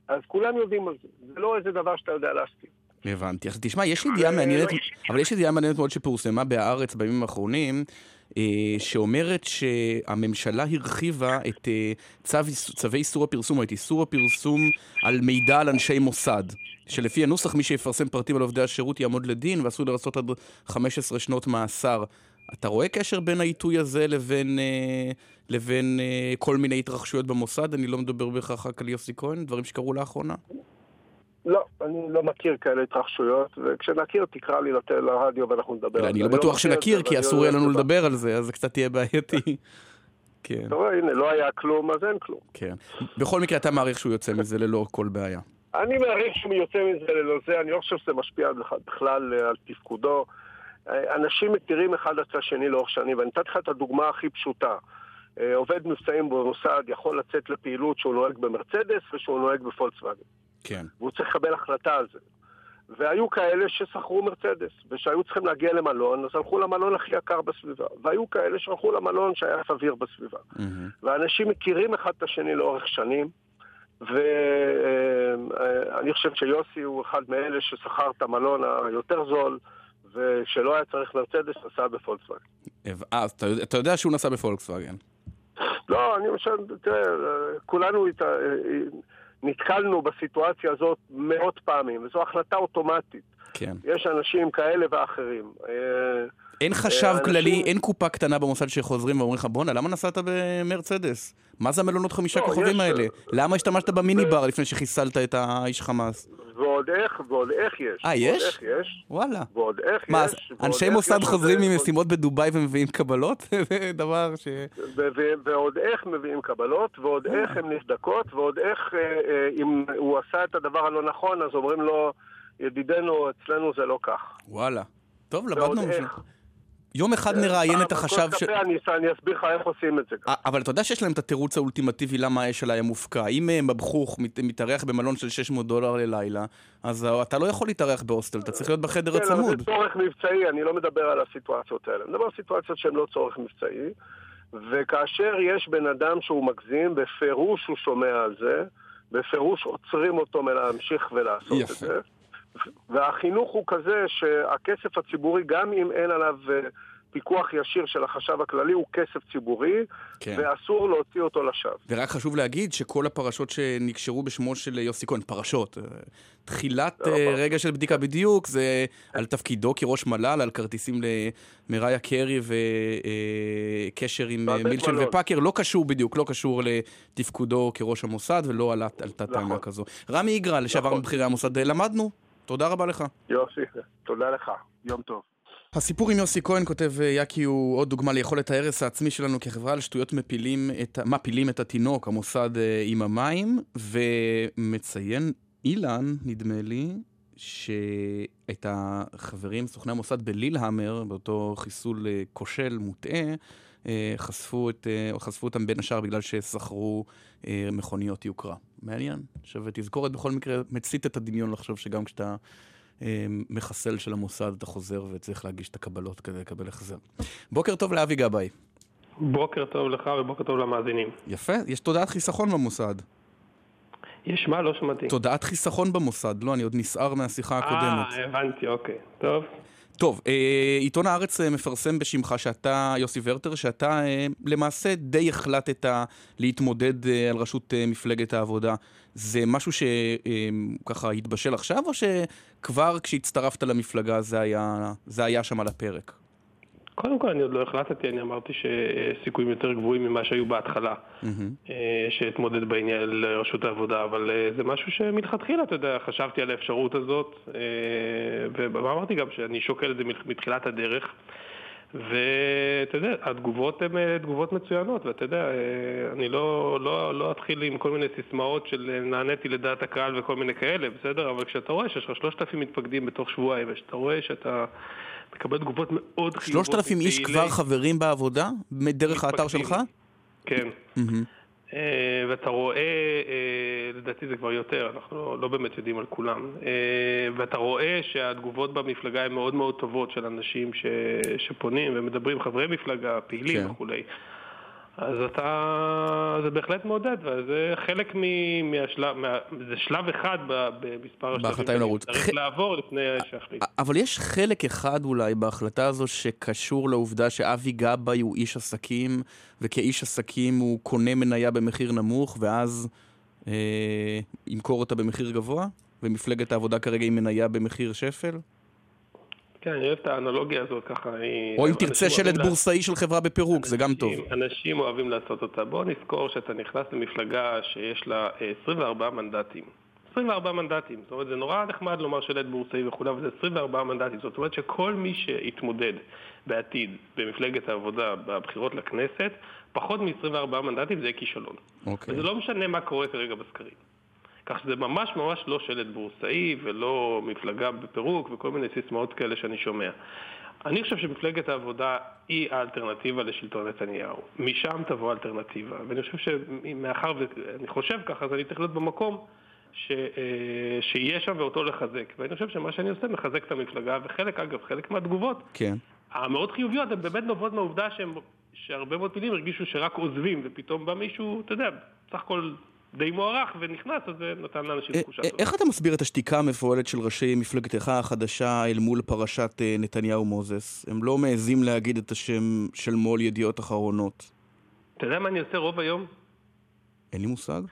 אז כולם יודעים על זה. זה לא איזה דבר שאתה יודע להסכים. הבנתי. אז תשמע, יש ידיעה מעניינת, אבל יש ידיעה מעניינת מאוד שפורסמה בהארץ בימים האחרונים, שאומרת שהממשלה הרחיבה את אה, צו, צווי איסור הפרסום, או את איסור הפרסום על מידע על אנשי מוסד. שלפי הנוסח מי שיפרסם פרטים על עובדי השירות יעמוד לדין ועשוי לרצות עד 15 שנות מאסר. אתה רואה קשר בין העיתוי הזה לבין, אה, לבין אה, כל מיני התרחשויות במוסד? אני לא מדבר בהכרח רק על יוסי כהן, דברים שקרו לאחרונה. לא, אני לא מכיר כאלה התרחשויות, וכשנכיר תקרא לי לרדיו ואנחנו נדבר על זה. אני לא בטוח שנכיר, כי אסור יהיה לנו לדבר על זה, אז זה קצת יהיה בעייתי. (laughs) כן. אתה רואה, הנה, לא היה כלום, אז אין כלום. כן. בכל מקרה, אתה מעריך שהוא יוצא מזה ללא כל בעיה. אני מעריך שהוא יוצא מזה ללא זה, אני לא חושב שזה משפיע בכלל על תפקודו. אנשים מכירים אחד את השני לאורך שנים, ואני נתתי לך את הדוגמה הכי פשוטה. עובד מבצעים במוסד יכול לצאת לפעילות שהוא נוהג במרצדס ושהוא נוהג בפולקסווגן. כן. והוא צריך לקבל החלטה על זה. והיו כאלה ששכרו מרצדס, ושהיו צריכים להגיע למלון, אז הלכו למלון הכי יקר בסביבה. והיו כאלה שהלכו למלון שהיה סביר בסביבה. Mm-hmm. ואנשים מכירים אחד את השני לאורך שנים, ואני חושב שיוסי הוא אחד מאלה ששכר את המלון היותר זול, ושלא היה צריך מרצדס, נסע בפולקסווגן. אה, אתה יודע שהוא נסע בפולקסווגן. לא, אני חושב, תראה, כולנו נתקלנו בסיטואציה הזאת מאות פעמים, וזו החלטה אוטומטית. כן. יש אנשים כאלה ואחרים. אין חשב אנשים... כללי, אין קופה קטנה במוסד שחוזרים ואומרים לך, בואנה, למה נסעת במרצדס? מה זה המלונות חמישה לא, כוכבים האלה? למה השתמשת במיני בר לפני שחיסלת את האיש חמאס? ועוד איך, ועוד איך יש. אה, יש? ועוד איך יש. וואלה. ועוד איך מה, יש. מה, אנשי מוסד חוזרים ממשימות בדובאי ומביאים קבלות? (laughs) זה דבר ש... ועוד איך מביאים קבלות, ועוד איך הן נבדקות, ועוד איך אה, אה, אם הוא עשה את הדבר הלא נכון, אז אומרים לו, ידידנו, אצלנו זה לא כך. וואלה. טוב, למדנו משהו. יום אחד נראיין את החשב ש... אני אסביר לך איך עושים את זה. אבל אתה יודע שיש להם את התירוץ האולטימטיבי למה האש היה מופקע. אם אה, מבחוך מתארח במלון של 600 דולר ללילה, אז אתה לא יכול להתארח בהוסטל, אתה צריך להיות בחדר הצמוד. כן, אבל זה צורך מבצעי, אני לא מדבר על הסיטואציות האלה. אני מדבר על סיטואציות שהן לא צורך מבצעי, וכאשר יש בן אדם שהוא מגזים, בפירוש הוא שומע על זה, בפירוש עוצרים אותו מלהמשיך ולעשות את זה. והחינוך הוא כזה שהכסף הציבורי, גם אם אין עליו אה, פיקוח ישיר של החשב הכללי, הוא כסף ציבורי, כן. ואסור להוציא אותו לשווא. ורק חשוב להגיד שכל הפרשות שנקשרו בשמו של יוסי כהן, פרשות, אה, תחילת לא, אה, רגע של בדיקה בדיוק, זה על תפקידו כראש מל"ל, על כרטיסים למריה קרי וקשר עם מילצ'ן ופאקר, לא קשור בדיוק, לא קשור לתפקודו כראש המוסד ולא על תת-טענה נכון. כזו. רמי יגרל, לשעבר נכון. מבכירי המוסד, למדנו. תודה רבה לך. יוסי, תודה לך. יום טוב. הסיפור עם יוסי כהן, כותב אה, יאקי, הוא עוד דוגמה ליכולת ההרס העצמי שלנו כחברה על שטויות מפילים את, מפילים את התינוק, המוסד אה, עם המים, ומציין אילן, נדמה לי, שאת החברים, סוכני המוסד בלילהמר, באותו חיסול אה, כושל, מוטעה, חשפו, את, חשפו אותם בין השאר בגלל ששכרו מכוניות יוקרה. מעניין, שווה תזכורת. בכל מקרה, מצית את הדמיון לחשוב שגם כשאתה אה, מחסל של המוסד, אתה חוזר וצריך להגיש את הקבלות כדי לקבל החזר. בוקר טוב לאבי גבאי. בוקר טוב לך ובוקר טוב למאזינים. יפה, יש תודעת חיסכון במוסד. יש מה? לא שמעתי. תודעת חיסכון במוסד, לא, אני עוד נסער מהשיחה הקודמת. אה, הבנתי, אוקיי. טוב. טוב, אה, עיתון הארץ אה, מפרסם בשמך שאתה, יוסי ורטר, שאתה אה, למעשה די החלטת להתמודד על ראשות מפלגת העבודה. זה משהו שככה התבשל עכשיו, או שכבר כשהצטרפת למפלגה זה היה, זה היה שם על הפרק? קודם כל, אני עוד לא החלטתי, אני אמרתי שסיכויים יותר גבוהים ממה שהיו בהתחלה, mm-hmm. שאתמודד בעניין לרשות העבודה, אבל אה, זה משהו שמלכתחילה, אתה יודע, חשבתי על האפשרות הזאת, אה, ואמרתי גם שאני שוקל את זה מתחילת הדרך. ואתה יודע, התגובות הן תגובות מצוינות, ואתה יודע, אני לא, לא, לא אתחיל עם כל מיני סיסמאות של נעניתי לדעת הקהל וכל מיני כאלה, בסדר? אבל כשאתה רואה שיש לך שלושת אלפים מתפקדים בתוך שבועיים, וכשאתה רואה שאתה מקבל תגובות מאוד חיובות. שלושת אלפים איש כבר חברים בעבודה? דרך האתר שלך? כן. אה, ואתה רואה, אה, לדעתי זה כבר יותר, אנחנו לא, באמת יודעים על כולם, אה, ואתה רואה שהתגובות במפלגה הן מאוד מאוד טובות של אנשים ש, שפונים ומדברים, חברי מפלגה, פעילים כן. וכולי. אז אתה, זה בהחלט מעודד, וזה חלק מהשלב, מה, זה שלב אחד במספר השלבים שצריך ח... לעבור לפני שיחליט. אבל יש חלק אחד אולי בהחלטה הזו שקשור לעובדה שאבי גבאי הוא איש עסקים, וכאיש עסקים הוא קונה מניה במחיר נמוך, ואז אה, ימכור אותה במחיר גבוה, ומפלגת העבודה כרגע היא מניה במחיר שפל? כן, אני אוהב את האנלוגיה הזאת ככה. או אם תרצה שלט בורסאי של חברה בפירוק, זה גם טוב. אנשים אוהבים לעשות אותה. בוא נזכור שאתה נכנס למפלגה שיש לה 24 אה, מנדטים. 24 מנדטים, זאת אומרת זה נורא נחמד לומר שלט בורסאי וכולי, אבל זה 24 מנדטים, זאת אומרת שכל מי שיתמודד בעתיד במפלגת העבודה בבחירות לכנסת, פחות מ-24 מנדטים זה יהיה כישלון. אוקיי. וזה לא משנה מה קורה כרגע בסקרים. כך שזה ממש ממש לא שלט בורסאי ולא מפלגה בפירוק וכל מיני סיסמאות כאלה שאני שומע. אני חושב שמפלגת העבודה היא האלטרנטיבה לשלטון נתניהו. משם תבוא האלטרנטיבה. ואני חושב שמאחר ואני חושב ככה, אז אני צריך להיות במקום ש, אה, שיהיה שם ואותו לחזק. ואני חושב שמה שאני עושה מחזק את המפלגה, וחלק, אגב, חלק מהתגובות, כן. המאוד חיוביות, הן באמת נובעות מהעובדה שהם, שהרבה מאוד פעילים הרגישו שרק עוזבים, ופתאום בא מישהו, אתה יודע, בסך הכל די מוערך ונכנס, אז זה נתן לאנשים אה, תחושה אה, טובה. איך אתה מסביר את השתיקה המפואלת של ראשי מפלגתך החדשה אל מול פרשת אה, נתניהו מוזס? הם לא מעזים להגיד את השם של מו"ל ידיעות אחרונות. אתה יודע מה אני עושה רוב היום? אין לי מושג.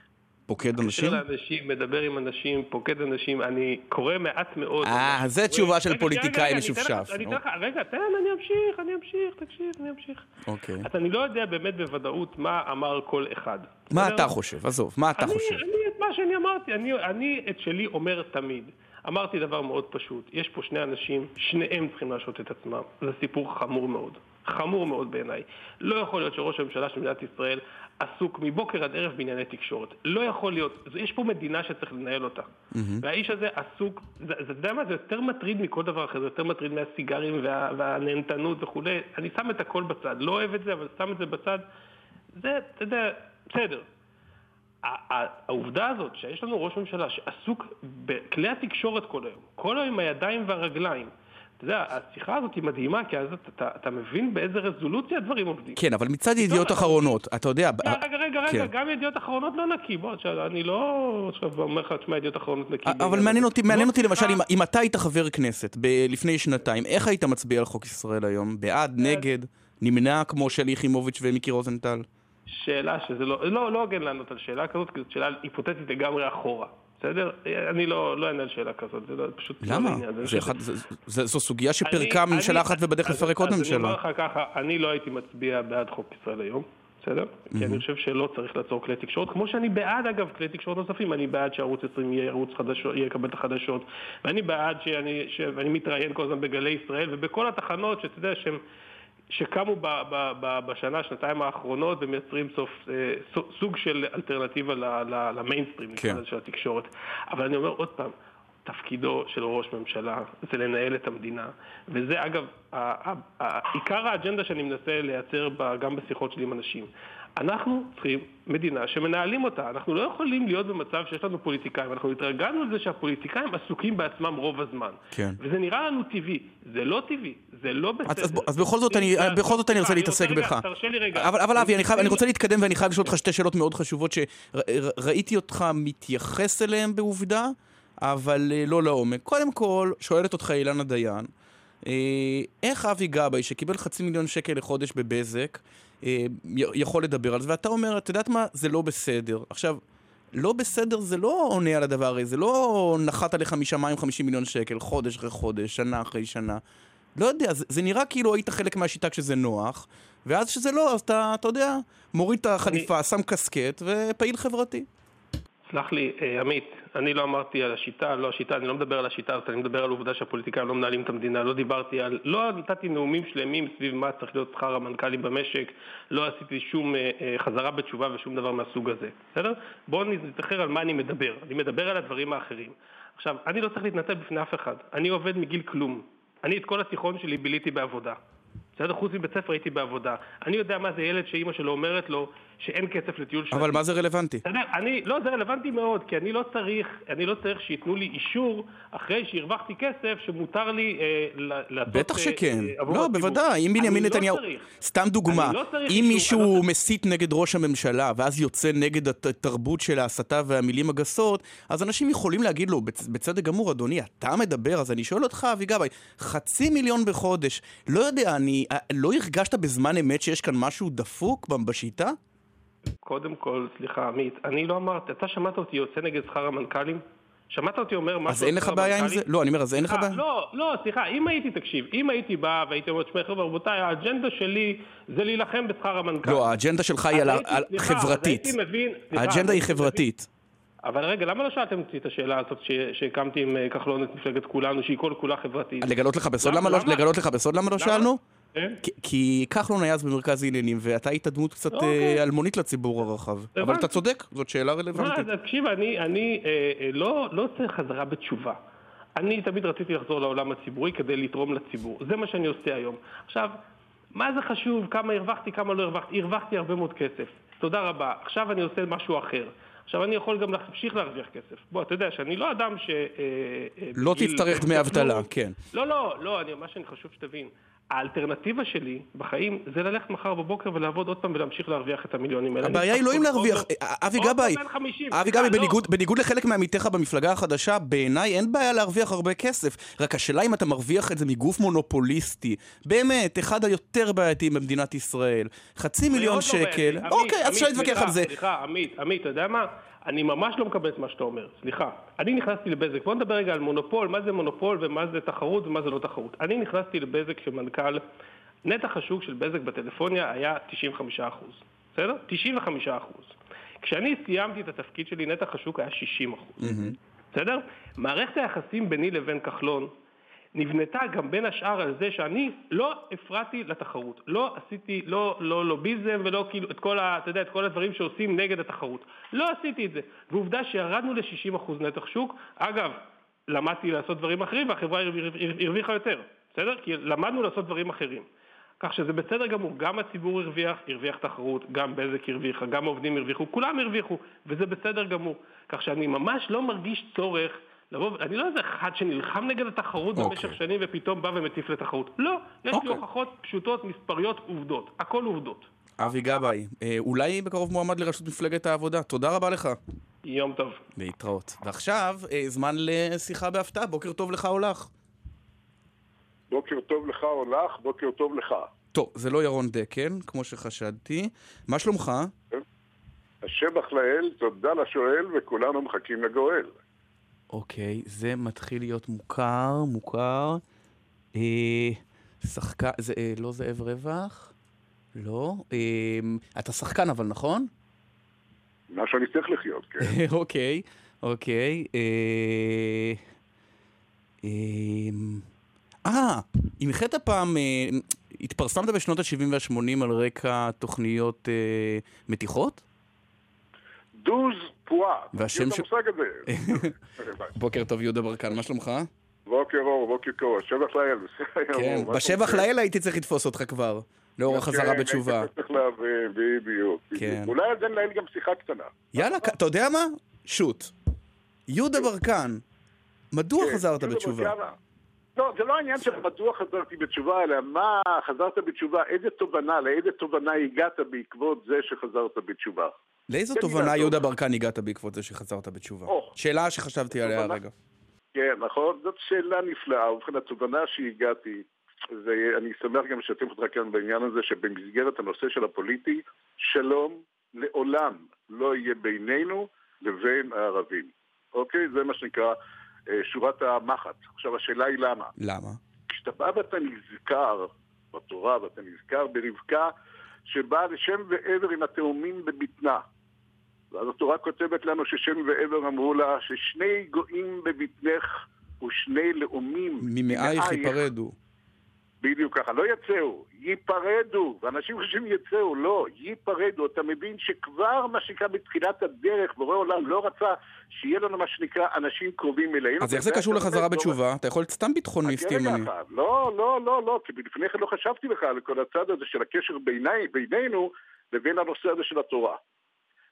פוקד אנשים? מתקשר לאנשים, מדבר עם אנשים, פוקד אנשים, אני קורא מעט מאוד. אה, זה שקורה. תשובה של פוליטיקאי משופשף, לך, רגע, תן, אני אמשיך, אני אמשיך, תקשיב, אני אמשיך. אוקיי. אז אני לא יודע באמת בוודאות מה אמר כל אחד. מה? אתה חושב? עזוב, מה אתה חושב? אני את מה שאני אמרתי, אני את שלי אומר תמיד. אמרתי דבר מאוד פשוט, יש פה שני אנשים, שניהם צריכים להשעות את עצמם. זה סיפור חמור מאוד. חמור מאוד בעיניי. לא יכול להיות שראש הממשלה של מדינת ישראל עסוק מבוקר עד ערב בענייני תקשורת. לא יכול להיות. יש פה מדינה שצריך לנהל אותה. והאיש הזה עסוק, אתה יודע מה? זה יותר מטריד מכל דבר אחר, זה יותר מטריד מהסיגרים וה, והנהנתנות וכולי. אני שם את הכל בצד. לא אוהב את זה, אבל שם את זה בצד. זה, אתה יודע, בסדר. העובדה הזאת שיש לנו ראש ממשלה שעסוק בכלי התקשורת כל היום, כל היום עם הידיים והרגליים, אתה יודע, השיחה הזאת היא מדהימה, כי אז אתה, אתה, אתה מבין באיזה רזולוציה הדברים עובדים. כן, אבל מצד ידיעות אחרונות, אתה יודע... רגע, רגע, רגע, כן. גם ידיעות אחרונות לא נקי, בוא, עכשיו, אני לא עכשיו אומר לך, תשמע, ידיעות אחרונות נקי. אבל מעניין. אותי, מעניין לא אותי למשל, שיחה- אם- אם אתה היית חבר כנסת ב- לפני שנתיים, איך היית מצביע על חוק ישראל היום? בעד, נגד, נמנע כמו שלי יחימוביץ' ומיקי רוזנטל? שאלה שזה לא, לא, לא הוגן לענות על שאלה כזאת, כי זו שאלה היפותטית לגמרי אחורה, בסדר? אני לא, לא אענה על שאלה כזאת, זה לא, פשוט לא למה? אני זה אחד- זה- זה- זו סוגיה שפירקה אני- ממשלה אני- אחת ובדרך אז- לפרק עוד אז אני ממשלה. אומר לך ככה, אני לא הייתי מצביע בעד חוק ישראל היום, בסדר? כי אני חושב שלא צריך לעצור כלי תקשורת, כמו שאני בעד אגב כלי תקשורת נוספים, אני בעד שערוץ 20 יהיה ערוץ חדשות, יהיה יקבל את החדשות, ואני בעד שאני, ש- ואני מתראיין כל הזמן בגלי ישראל, ובכל התחנות שאתה יודע שהם... שקמו ב, ב, ב, בשנה, שנתיים האחרונות ומייצרים סוף, אה, סוג- של אלטרנטיבה למיינסטרים, כן. של התקשורת. אבל אני אומר עוד פעם, תפקידו של ראש ממשלה זה לנהל את המדינה, וזה אגב, עיקר האג'נדה שאני מנסה לייצר בה, גם בשיחות שלי עם אנשים. אנחנו צריכים מדינה שמנהלים אותה, אנחנו לא יכולים להיות במצב שיש לנו פוליטיקאים, אנחנו התרגלנו לזה שהפוליטיקאים עסוקים בעצמם רוב הזמן. כן. וזה נראה לנו טבעי, זה לא טבעי, זה לא בסדר. אז- אז אז בכל זאת אני- בכל זאת אני רוצה להתעסק רגע, בך. תרשה לי רגע. אבל, אבל אבי, אני, חייב, אני רוצה. להתקדם ואני חייב לשאול אותך שתי שאלות מאוד חשובות שראיתי אותך מתייחס אליהן בעובדה, אבל אה, לא לעומק. קודם כל, שואלת אותך אילנה דיין, אה, איך אבי גבאי, שקיבל חצי מיליון שקל לחודש בבזק, יכול לדבר על זה, ואתה אומר, את יודעת מה? זה לא בסדר. עכשיו, לא בסדר זה לא עונה על הדבר הזה, זה לא נחת עליך משמיים 50 מיליון שקל, חודש אחרי חודש, שנה אחרי שנה. לא יודע, זה, זה נראה כאילו היית חלק מהשיטה כשזה נוח, ואז כשזה לא, אז אתה, אתה יודע, מוריד את החליפה, שם קסקט ופעיל חברתי. סלח לי, אה, עמית, אני לא אמרתי על השיטה, לא השיטה, אני לא מדבר על השיטה הזאת, אני מדבר על העובדה שהפוליטיקאים לא מנהלים את המדינה, לא דיברתי על, לא נתתי נאומים שלמים סביב מה צריך להיות שכר המנכ"לים במשק, לא עשיתי שום אה, אה, חזרה בתשובה ושום דבר מהסוג הזה, בסדר? בואו נזכר על מה אני מדבר, אני מדבר על הדברים האחרים. עכשיו, אני לא צריך להתנצל בפני אף אחד, אני עובד מגיל כלום, אני את כל התיכון שלי ביליתי בעבודה. בסדר? חוץ מבית ספר הייתי בעבודה. אני יודע מה זה ילד שאימא שלו אומרת לו שאין כסף לטיול שנתי. אבל מה זה רלוונטי? יודע, אני, לא, זה רלוונטי מאוד, כי אני לא צריך, אני לא צריך שייתנו לי אישור אחרי שהרווחתי כסף שמותר לי אה, לעשות... בטח אה, שכן. אה, לא, הציבור. בוודאי. אם אני בנימין לא נתניהו... צריך. סתם דוגמה, אני לא אם מישהו אני לא מסית נגד ראש הממשלה, ואז יוצא נגד הת- התרבות של ההסתה והמילים הגסות, אז אנשים יכולים להגיד לו, בצ- בצדק גמור, אדוני, אתה מדבר, אז אני שואל אותך, אבי גבאי, חצי מיליון בחודש, לא יודע, אני... אה, לא הרגשת בזמן אמת שיש כאן משהו דפוק בשיטה? קודם כל, סליחה, עמית, אני לא אמרתי, אתה שמעת אותי יוצא נגד שכר המנכ"לים? שמעת אותי אומר משהו אז אין לך בעיה עם המנכ"לים? זה? לא, אני אומר, אז אין לך בעיה? לא, לא, סליחה, אם הייתי, תקשיב, אם הייתי בא והייתי אומר, תשמע, חבר'ה, רבותיי, האג'נדה שלי זה להילחם בשכר המנכ"ל. לא, האג'נדה שלך היא חברתית. האג'נדה היא חברתית. אבל רגע, למה לא שאלתם אותי את השאלה הזאת שהקמתי עם אה, כחלון את מפלגת כולנו, שהיא כל כולה חברתית? לגלות לך בסוד? למה- לא- לא למה? שאלנו? כן? כי- כחלון היה אז במרכז העניינים, ואתה היית דמות קצת אוקיי. אה, אלמונית לציבור הרחב. אבל. אתה צודק, זאת שאלה רלוונטית. אז תקשיב, אני, אה, אה, לא, לא צריך חזרה בתשובה. אני תמיד רציתי לחזור לעולם הציבורי כדי לתרום לציבור. זה מה שאני עושה היום. עכשיו, מה זה חשוב? כמה הרווחתי, כמה לא הרווחתי? הרווחתי הרבה מאוד כסף. תודה רבה. עכשיו אני עושה משהו אחר. עכשיו אני יכול גם להמשיך להרוויח כסף. בוא, אתה יודע שאני לא אדם ש... לא תצטרך דמי אבטלה, כן. לא, לא, לא, מה שאני חשוב שתבין. האלטרנטיבה שלי בחיים זה ללכת מחר בבוקר ולעבוד עוד פעם ולהמשיך להרוויח את המיליונים האלה. הבעיה היא לא אם להרוויח, אבי גבאי, בן 50, אבי גבאי, לא. בניגוד- לחלק מעמיתיך במפלגה החדשה, בעיניי אין בעיה להרוויח הרבה כסף. רק השאלה אם אתה מרוויח את זה מגוף מונופוליסטי, באמת, אחד היותר בעייתיים במדינת ישראל. חצי מיליון לא שקל. אוקיי, אז אפשר להתווכח על זה. סליחה, עמית, עמית, אתה יודע מה? אני ממש לא מקבל את מה שאתה אומר, סליחה. אני נכנסתי לבזק, בוא נדבר רגע על מונופול, מה זה מונופול ומה זה תחרות ומה זה לא תחרות. אני נכנסתי לבזק כמנכ"ל, נתח השוק של בזק בטלפוניה היה 95%, בסדר? 95%. כשאני סיימתי את התפקיד שלי, נתח השוק היה 60%. בסדר? מערכת היחסים ביני לבין כחלון נבנתה גם בין השאר על זה שאני לא הפרעתי לתחרות. לא עשיתי, לא, לא לוביזם ולא כאילו את כל, ה, אתה יודע, את כל הדברים שעושים נגד התחרות. לא עשיתי את זה. ועובדה שירדנו ל-60% נתח שוק. אגב, למדתי לעשות דברים אחרים והחברה הרו- הרו- הרוויחה יותר, בסדר? כי למדנו לעשות דברים אחרים. כך שזה בסדר גמור, גם הציבור הרוויח, הרוויח תחרות, גם בזק הרוויחה, גם העובדים הרוויחו, כולם הרוויחו, וזה בסדר גמור. כך שאני ממש לא מרגיש צורך לבוא, אני לא איזה אחד שנלחם נגד התחרות אוקיי. במשך שנים ופתאום בא ומטיף לתחרות. לא, יש לי אוקיי. הוכחות פשוטות, מספריות, עובדות. הכל עובדות. אבי גבאי, אה, אולי בקרוב מועמד לראשות מפלגת העבודה. תודה רבה לך. יום טוב. להתראות. ועכשיו, אה, זמן לשיחה בהפתעה. בוקר טוב לך או לך. בוקר טוב לך או לך, בוקר טוב לך. טוב, זה לא ירון דקל, כמו שחשדתי. מה שלומך? השבח לאל, תודה לשואל, וכולנו מחכים לגואל. אוקיי, זה מתחיל להיות מוכר, מוכר. אה, שחקן, זה אה, לא זאב רווח? לא. אה, אתה שחקן אבל, נכון? מה שאני צריך לחיות, כן. (laughs) אוקיי, אוקיי. אה, אה, אה, הנחית פעם, אה, התפרסמת בשנות ה-70 וה-80 על רקע תוכניות אה, מתיחות? דוז פואה. והשם ש... (laughs) בוקר טוב, יהודה ברקן, מה שלומך? בוקר אור, בוקר קור, השבח לאל. כן, בשבח? לאל הייתי צריך לתפוס אותך כבר, לאור החזרה כן, בתשובה. היית צריך להבין, בדיוק. כן. אולי על זה ננהל גם שיחה קטנה. יאללה, אתה יודע מה? שוט. יהודה ברקן, מדוע כן, חזרת בתשובה? ברקן, לא, זה לא העניין של מדוע חזרתי בתשובה, אלא מה חזרת בתשובה, איזה תובנה, לאיזה תובנה הגעת בעקבות זה שחזרת בתשובה. לאיזו לי תובנה. יהודה ברקן הגעת בעקבות זה שחזרת בתשובה? שאלה שחשבתי עליה הרגע. כן, נכון? זאת שאלה נפלאה. ובכן, התובנה שהגעתי, ואני שמח גם לשתף אותך כאן בעניין הזה, שבמסגרת הנושא של הפוליטי, שלום לעולם לא יהיה בינינו לבין הערבים. אוקיי? זה מה שנקרא אה, שורת המחט. עכשיו, השאלה היא למה. למה? כשאתה בא ואתה נזכר בתורה, ואתה נזכר ברבקה שבאה לשם ועבר עם התאומים בבטנה. ואז התורה כותבת לנו ששם ועבר אמרו לה ששני גויים בבטנך ושני לאומים ממאייך ייפרדו. בדיוק ככה, לא יצאו, ייפרדו, ואנשים חושבים יצאו, לא, ייפרדו. אתה מבין שכבר מה שנקרא בתחילת הדרך, בורא עולם לא רצה שיהיה לנו מה שנקרא אנשים קרובים אלינו. אז איך זה קשור לחזרה לא בתשובה? אתה יכול להיות סתם ביטחוניסט ימני. אחד. לא, לא, לא, לא, כי לפני כן לא חשבתי בכלל על כל הצד הזה של הקשר ביני, בינינו לבין הנושא הזה של התורה.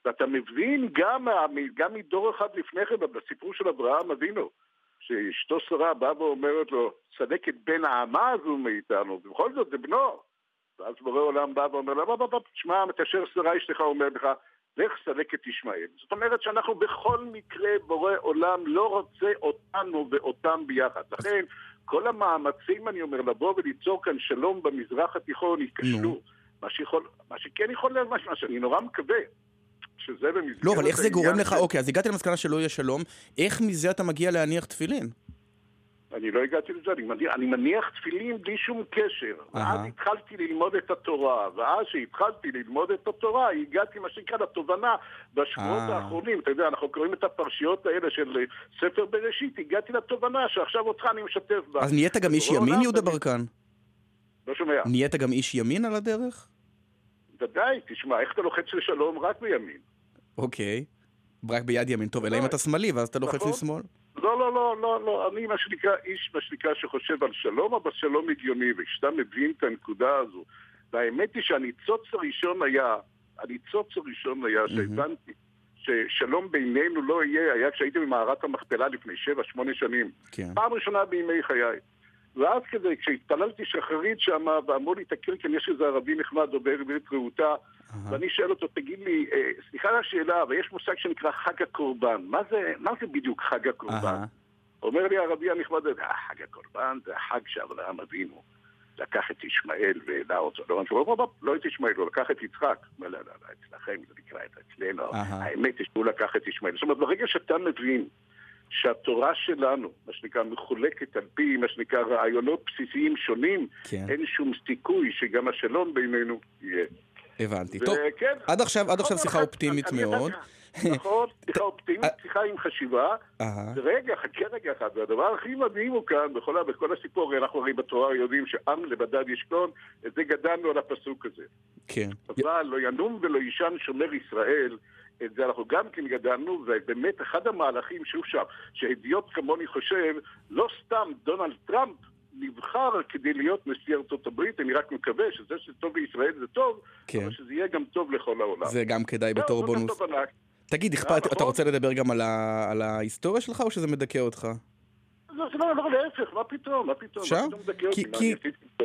ואתה מבין גם, גם מדור אחד לפני כן, בסיפור של אברהם אבינו, שאשתו שרה באה ואומרת לו, צדק את בן האמה הזו מאיתנו, ובכל זאת זה בנו. ואז בורא עולם בא ואומר "בוא, בוא, בוא, תשמע, מתאשר שרה אשתך אומרת לך, לך סלק את ישמעאל. זאת אומרת שאנחנו בכל מקרה, בורא עולם לא רוצה אותנו ואותם ביחד. לכן, כל המאמצים, אני אומר, לבוא וליצור כאן שלום במזרח התיכון, ייכשלו. מה, שיכול, מה שכן יכול להיות, מה שאני נורא מקווה, שזה במסגרת... לא, אבל איך זה גורם לך? של- אוקיי, אז הגעתי למסקנה שלא יהיה שלום. איך מזה אתה מגיע להניח תפילין? אני לא הגעתי לזה, אני מניח, אני מניח תפילין בלי שום קשר. ואז אהה. התחלתי ללמוד את התורה, ואז שהתחלתי ללמוד את התורה, הגעתי, מה שנקרא, לתובנה בשבועות אה. האחרונים. אתה יודע, אנחנו קוראים את הפרשיות האלה של אה, ספר בראשית, הגעתי לתובנה שעכשיו אותך אני משתף בה. אז נהיית גם איש ימין, יהודה ברקן? לא שומע. נהיית גם איש ימין על הדרך? ודאי, תשמע, איך אתה לוחץ לשלום רק בימין? אוקיי. רק ביד ימין. טוב, אלא אם אתה שמאלי, ואז אתה לוחץ נכון. לשמאל. לא, לא, לא, לא, לא, אני מה שנקרא איש, מה שנקרא, שחושב על שלום, אבל שלום הגיוני, וכשאתה מבין את הנקודה הזו, והאמת היא שהניצוץ הראשון היה, הניצוץ הראשון היה שהבנתי ששלום בינינו לא יהיה, היה כשהייתי במערת המכפלה לפני שבע, שמונה שנים. כן. פעם ראשונה בימי חיי. ואז כזה, כשהתפללתי שחרית שם, ואמרו לי, תכיר, כן, יש איזה ערבי נחמד דובר עברית רהוטה, ואני שואל אותו, תגיד לי, אה, סליחה על השאלה, אבל יש מושג שנקרא חג הקורבן. מה זה, מה זה בדיוק חג הקורבן? אומר לי הערבי הנכבד הזה, "אה, חג הקורבן זה החג שאברהם אבינו לקח את ישמעאל והעלה אותו. לא, לא, לא, לא את ישמעאל, הוא לקח את יצחק. לא, לא, לא, לא, אצלכם זה נקרא את אצלנו. האמת היא שהוא לקח את ישמעאל. זאת אומרת, ברגע שאתה מבין שהתורה שלנו, מה שנקרא, מחולקת על פי, מה שנקרא, רעיונות בסיסיים שונים, כן. אין שום סיכוי שגם השלום בינינו יהיה. הבנתי. טוב, וכן, עד עכשיו, עד עכשיו נכון, (laughs) שיחה אופטימית מאוד. נכון, שיחה אופטימית, שיחה עם חשיבה. רגע, חכה רגע אחד, והדבר הכי מדהים הוא כאן, בכל, הסיפור, הרי אנחנו הרי בתורה יודעים שעם לבדד ישכון, את זה גדלנו על הפסוק הזה. כן. אבל לא ינום ולא יישן שומר ישראל, את זה אנחנו גם כן גדלנו, ובאמת אחד המהלכים שהוא שם, שהדיוט כמוני חושב, לא סתם דונלד טראמפ נבחר כדי להיות נשיא ארצות הברית, אני רק מקווה שזה שטוב לישראל זה טוב, כן. אבל שזה יהיה גם טוב לכל העולם. זה גם כדאי זהו, בתור בונוס. תגיד, אכפת, נכון. אתה רוצה לדבר גם על ה- על ההיסטוריה שלך, או שזה מדכא אותך? לא, לא, לא, להפך, מה פתאום, מה פתאום, אפשר?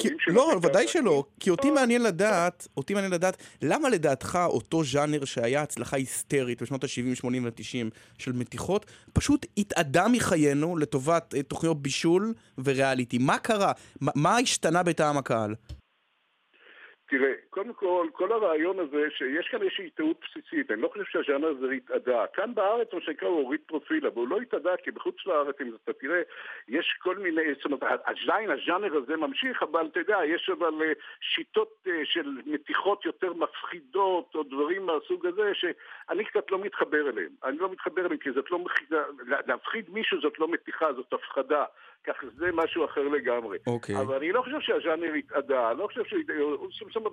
אני לא? ודאי שלא. כי אותי לא. מעניין לדעת, אותי מעניין לדעת, למה לדעתך אותו ז'אנר שהיה הצלחה היסטרית בשנות ה-70, 80 ו-90 של מתיחות, פשוט התאדה מחיינו לטובת אה, תוכניות בישול וריאליטי. מה קרה? מה- מה השתנה בטעם הקהל? תראה, קודם כל, כל הרעיון הזה שיש כאן איזושהי טעות בסיסית, אני לא חושב שהז'אנר הזה התאדה. כאן בארץ, מה שנקרא, הוא הוריד פרופיל, אבל הוא לא התאדה, כי בחוץ לארץ, אם אתה תראה, יש כל מיני, זאת אומרת, עדיין הז'אנר הזה ממשיך, אבל אתה יודע, יש אבל אה, שיטות אה, של מתיחות יותר מפחידות, או דברים מהסוג הזה, שאני קצת לא מתחבר אליהם. אני לא מתחבר אליהם, כי זאת לא מחידה, להפחיד מישהו זאת לא מתיחה, זאת הפחדה. כך זה משהו אחר לגמרי. אוקיי. אבל אני לא חושב שהז'אנר התאדה, לא חושב שהוא... זאת אומרת,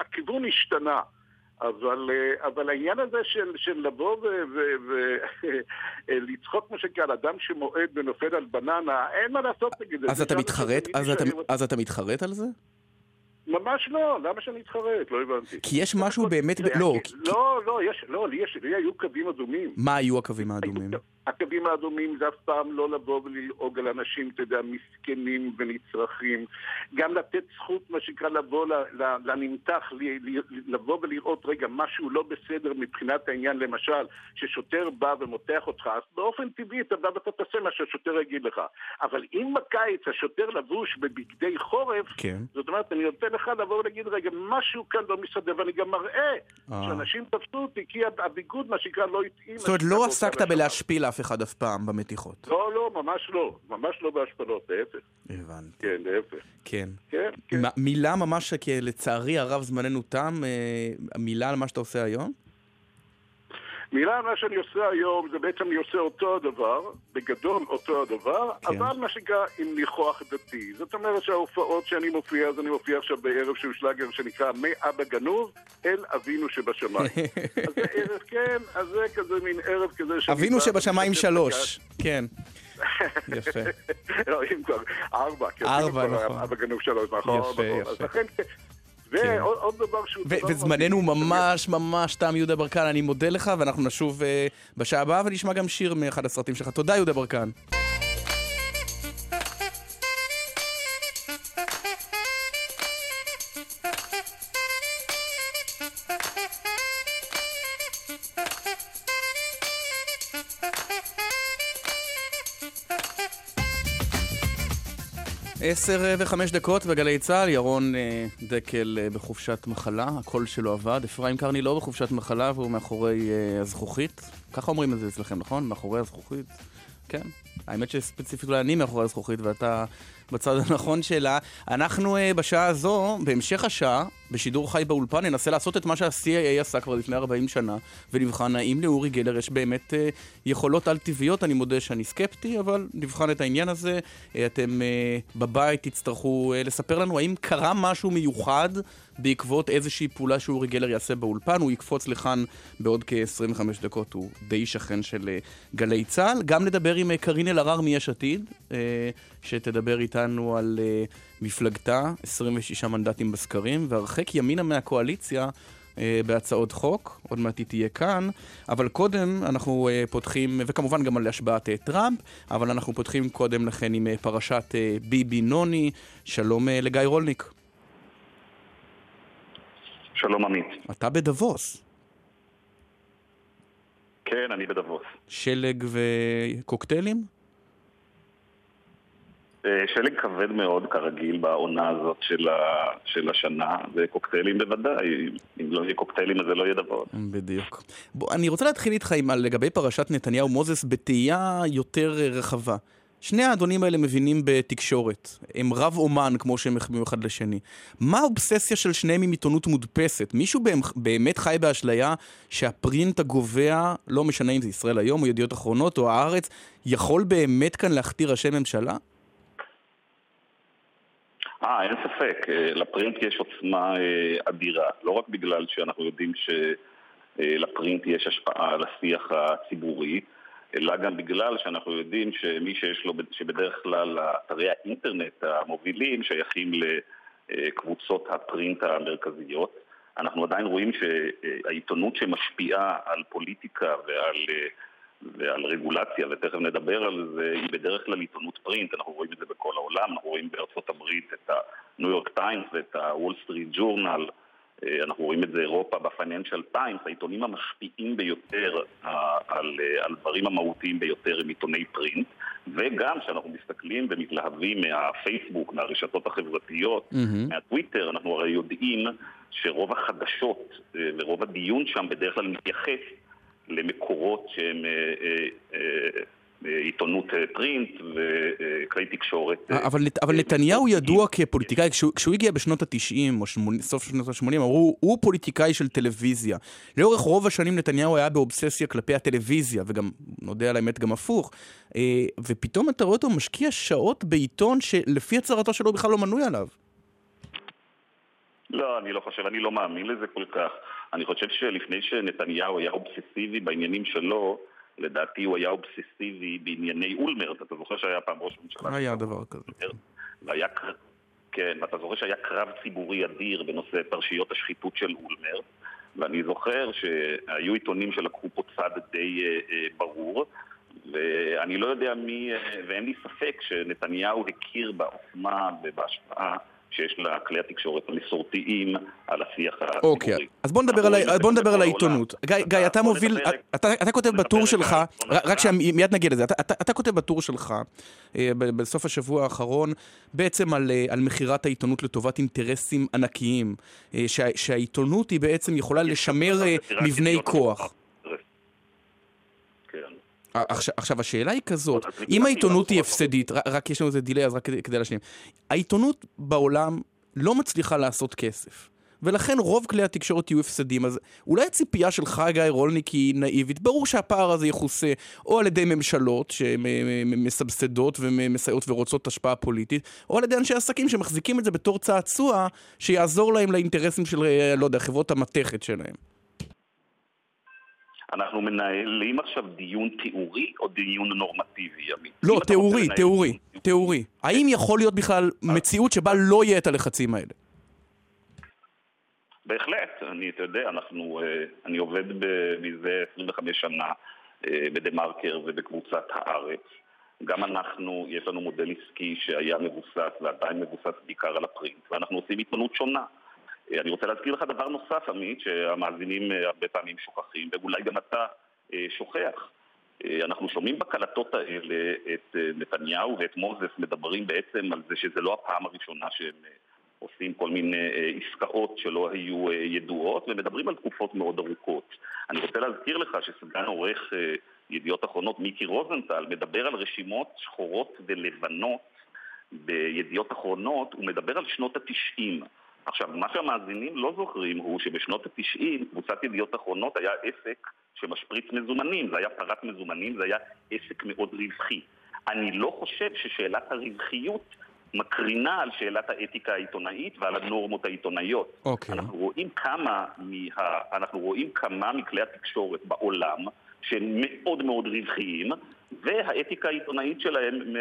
הכיוון השתנה. אבל, אה, אבל העניין הזה של, של לבוא ולצחוק, מה שנקרא, על אדם שמועד ונופל על בננה, אין מה לעשות נגד זה. אז אתה מתחרט? אז אתה- אז אתה מתחרט על זה? ממש לא, למה שאני אתחרט? לא הבנתי. כי יש משהו באמת... לא, לא, לא, לא, לי היו קווים אדומים. מה היו הקווים האדומים? הקווים האדומים זה אף פעם לא לבוא וללעוג על אנשים, אתה יודע, מסכנים ונצרכים. גם לתת זכות, מה שנקרא, לבוא לנמתח, לבוא ולראות, רגע, משהו לא בסדר מבחינת העניין, למשל, ששוטר בא ומותח אותך, אז באופן טבעי אתה בא ואתה תעשה מה שהשוטר יגיד לך. אבל אם בקיץ השוטר לבוש בבגדי חורף, כן. זאת אומרת, אני נותן לך לבוא ולהגיד, רגע, משהו כאן לא מסתדר, ואני גם מראה אה. שאנשים תפסו אותי, כי הביגוד, מה שנקרא, לא התאים. זאת אומרת, לא עסקת. בלהשפיל אף אחד אף פעם במתיחות. לא, לא, ממש לא. ממש לא בהשפלות, להפך. הבנתי. כן, להפך. כן. כן, כן. מילה ממש, לצערי הרב זמננו תם, אה, מילה על מה שאתה עושה היום? מילה, מה שאני עושה היום, זה בעצם אני עושה אותו הדבר, בגדול אותו הדבר, כן. אבל מה שנקרא עם ניחוח דתי. זאת אומרת שההופעות שאני מופיע, אז אני מופיע עכשיו בערב שהוא שלאגר שנקרא מאבא גנוב אל אבינו שבשמיים. (laughs) אז זה ערב, כן, אז זה כזה מין ערב כזה שאני אבינו שבשמיים שלוש. כן. (laughs) יפה. לא, אם כבר, ארבע. כי ארבע, נכון. אבא גנוב שלוש, נכון, יפה. יפה. אז לכן, ועוד עוד דבר שהוא... וזמננו ממש ממש תם, יהודה ברקן, אני מודה לך, ואנחנו נשוב אה, בשעה הבאה ונשמע גם שיר מאחד הסרטים שלך. תודה, יהודה ברקן. עשר אה, וחמש דקות בגלי צה"ל, ירון אה, דקל אה, בחופשת מחלה, הקול שלו עבד, אפרים קרני לא בחופשת מחלה והוא מאחורי הזכוכית. ככה אומרים את זה אצלכם, נכון? מאחורי הזכוכית? כן. האמת שספציפית אולי אני מאחורי הזכוכית ואתה בצד הנכון שלה. אנחנו uh, בשעה הזו, בהמשך השעה, בשידור חי באולפן, ננסה לעשות את מה שה-CIA עשה כבר לפני 40 שנה, ונבחן האם לאורי גלר יש באמת uh, יכולות על-טבעיות. אני מודה שאני סקפטי, אבל נבחן את העניין הזה. Uh, אתם uh, בבית תצטרכו uh, לספר לנו האם קרה משהו מיוחד בעקבות איזושהי פעולה שאורי גלר יעשה באולפן. הוא יקפוץ לכאן בעוד כ-25 דקות, הוא די שכן של uh, גלי צה"ל. גם נדבר עם uh, קארין אלהרר מיש עתיד, uh, שתדבר איתנו על uh, מפלגתה, 26 מנדטים בסקרים, והרחק ימינה מהקואליציה. בהצעות חוק, עוד מעט היא תהיה כאן, אבל קודם אנחנו פותחים, וכמובן גם על השבעת טראמפ, אבל אנחנו פותחים קודם לכן עם פרשת ביבי נוני. שלום לגיא רולניק. שלום עמית. אתה בדבוס. כן, אני בדבוס. שלג וקוקטיילים? אה, שלג כבד מאוד, כרגיל, בעונה הזאת של, ה... של השנה, וקוקטיילים בוודאי. אם לא יהיה קוקטיילים אז זה לא יהיה דבוס. בדיוק. בוא, אני רוצה להתחיל איתך עם לגבי פרשת נתניהו-מוזס בתהייה יותר רחבה. שני האדונים האלה מבינים בתקשורת. הם רב אומן, כמו שהם מחמיאים אחד לשני. מה האובססיה של שניהם עם עיתונות מודפסת? מישהו באמת חי באשליה שהפרינט הגובע, לא משנה אם זה ישראל היום או ידיעות אחרונות או הארץ, יכול באמת כאן להכתיר ראשי ממשלה? אה, אין ספק. אה, לפרינט יש עוצמה אה, אדירה. לא רק בגלל שאנחנו יודעים שלפרינט יש השפעה על השיח הציבורי, אלא גם בגלל שאנחנו יודעים שמי שיש לו, שבדרך כלל אתרי האינטרנט המובילים שייכים לקבוצות הפרינט המרכזיות. אנחנו עדיין רואים שהעיתונות שמשפיעה על פוליטיקה ועל, ועל רגולציה, ותכף נדבר על זה, היא בדרך כלל עיתונות פרינט, אנחנו רואים את זה בכל העולם, אנחנו רואים בארצות הברית את הניו יורק טיימס ואת הוול סטריט ג'ורנל, אה, אנחנו רואים את זה אירופה בפייננשל טיימס, העיתונים המשפיעים ביותר אה, על, אה, על דברים המהותיים ביותר הם עיתוני פרינט, וגם כשאנחנו מסתכלים ומתלהבים מהפייסבוק, מהרשתות החברתיות, mm-hmm. מהטוויטר, אנחנו הרי יודעים שרוב החדשות ורוב הדיון שם בדרך כלל מתייחס למקורות שהם עיתונות אה, פרינט וכלי תקשורת. אה, אבל, אבל אה, נתניהו ידוע כפוליטיקאי, כשהוא, כשהוא הגיע בשנות ה-90 או 80, סוף שנות ה-80, אמרו, הוא פוליטיקאי של טלוויזיה. לאורך רוב השנים נתניהו היה באובססיה כלפי הטלוויזיה, וגם, נודה על האמת, גם הפוך. ופתאום אתה רואה אותו משקיע שעות בעיתון שלפי הצהרתו שלו בכלל לא מנוי עליו. לא, אני לא חושב, אני לא מאמין לזה כל כך. אני חושב שלפני שנתניהו היה אובססיבי בעניינים שלו, לדעתי הוא היה אובססיבי בענייני אולמרט, אתה זוכר שהיה פעם ראש ממשלה? היה דבר כזה. והיה, כן, ואתה זוכר שהיה קרב ציבורי אדיר בנושא פרשיות השחיתות של אולמרט, ואני זוכר שהיו עיתונים שלקחו פה צד די אה, אה, ברור, ואני לא יודע מי, אה, ואין לי ספק שנתניהו הכיר בעוצמה ובהשפעה שיש לה כלי התקשורת המסורתיים על השיח הציבורי. אוקיי, אז בוא נדבר, על, בוא נדבר על העיתונות. גיא, גיא, אתה מוביל, אתה, אתה כותב בטור שלך, רק שמיד נגיע לזה, אתה, אתה, אתה כותב בטור שלך, אה, בסוף השבוע האחרון, בעצם על, אה, על מכירת העיתונות לטובת אינטרסים ענקיים, אה, שה, שהעיתונות היא בעצם יכולה לשמר מבני כוח. עכשיו, עכשיו, השאלה היא כזאת, אם העיתונות היא הפסדית, רק יש לנו איזה דיליי, אז רק כדי, כדי להשלים. העיתונות בעולם לא מצליחה לעשות כסף. ולכן רוב כלי התקשורת יהיו הפסדים. אז אולי הציפייה שלך, גיא רולניק, היא נאיבית. ברור שהפער הזה יכוסה או על ידי ממשלות שמסבסדות ומסייעות ורוצות השפעה פוליטית, או על ידי אנשי עסקים שמחזיקים את זה בתור צעצוע שיעזור להם לאינטרסים של, לא יודע, חברות המתכת שלהם. אנחנו מנהלים עכשיו דיון תיאורי או דיון נורמטיבי, ימי? לא, תיאורי, תיאורי, תיאורי. האם יכול להיות בכלל מציאות שבה לא יהיה את הלחצים האלה? בהחלט, אני, אתה יודע, אנחנו, אה, אני עובד מזה 25 שנה אה, בדה מרקר ובקבוצת הארץ. גם אנחנו, יש לנו מודל עסקי שהיה מבוסס ועדיין מבוסס בעיקר על הפרינט, ואנחנו עושים עיתונות שונה. אני רוצה להזכיר לך דבר נוסף, עמית, שהמאזינים אה, הרבה פעמים שוכחים, ואולי גם אתה אה, שוכח. אה, אנחנו שומעים בקלטות האלה את נתניהו ואת מוזס מדברים בעצם על זה שזה לא הפעם הראשונה שהם עושים כל מיני עסקאות שלא היו ידועות, ומדברים על תקופות מאוד ארוכות. אני רוצה להזכיר לך שסגן עורך ידיעות אחרונות מיקי רוזנטל מדבר על רשימות שחורות ולבנות בידיעות אחרונות, הוא מדבר על שנות התשעים. עכשיו, מה שהמאזינים לא זוכרים הוא שבשנות התשעים קבוצת ידיעות אחרונות היה עסק שמשפריץ מזומנים, זה היה פרת מזומנים, זה היה עסק מאוד רווחי. אני לא חושב ששאלת הרווחיות מקרינה על שאלת האתיקה העיתונאית ועל הנורמות העיתונאיות. אוקיי. אנחנו רואים כמה, מה, אנחנו רואים כמה מכלי התקשורת בעולם שהם מאוד מאוד רווחיים, והאתיקה העיתונאית שלהם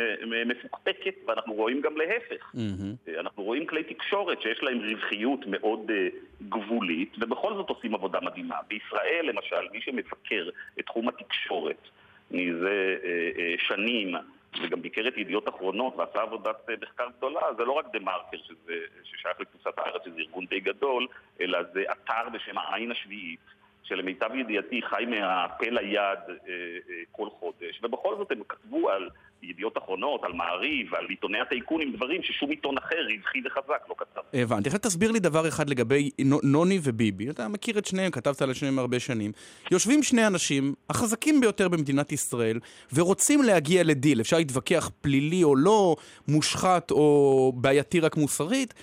מפוקפקת, ואנחנו רואים גם להפך. Mm-hmm. אנחנו רואים כלי תקשורת שיש להם רווחיות מאוד uh, גבולית, ובכל זאת עושים עבודה מדהימה. בישראל, למשל, מי שמבקר את תחום התקשורת מזה uh, uh, שנים, וגם ביקר את ידיעות אחרונות ועשה עבודת מחקר גדולה, זה לא רק דה מרקר שזה, ששייך לקבוצת הארץ, שזה ארגון די גדול, אלא זה אתר בשם העין השביעית. שלמיטב ידיעתי חי מהפה ליד אה, אה, כל חודש, ובכל זאת הם כתבו על ידיעות אחרונות, על מעריב, על עיתוני הטייקונים, דברים ששום עיתון אחר רווחי וחזק לא כתב. הבנתי. עכשיו תסביר לי דבר אחד לגבי נוני וביבי. אתה מכיר את שניהם, כתבת על שניהם הרבה שנים. יושבים שני אנשים, החזקים ביותר במדינת ישראל, ורוצים להגיע לדיל. אפשר להתווכח פלילי או לא, מושחת או בעייתי רק מוסרית,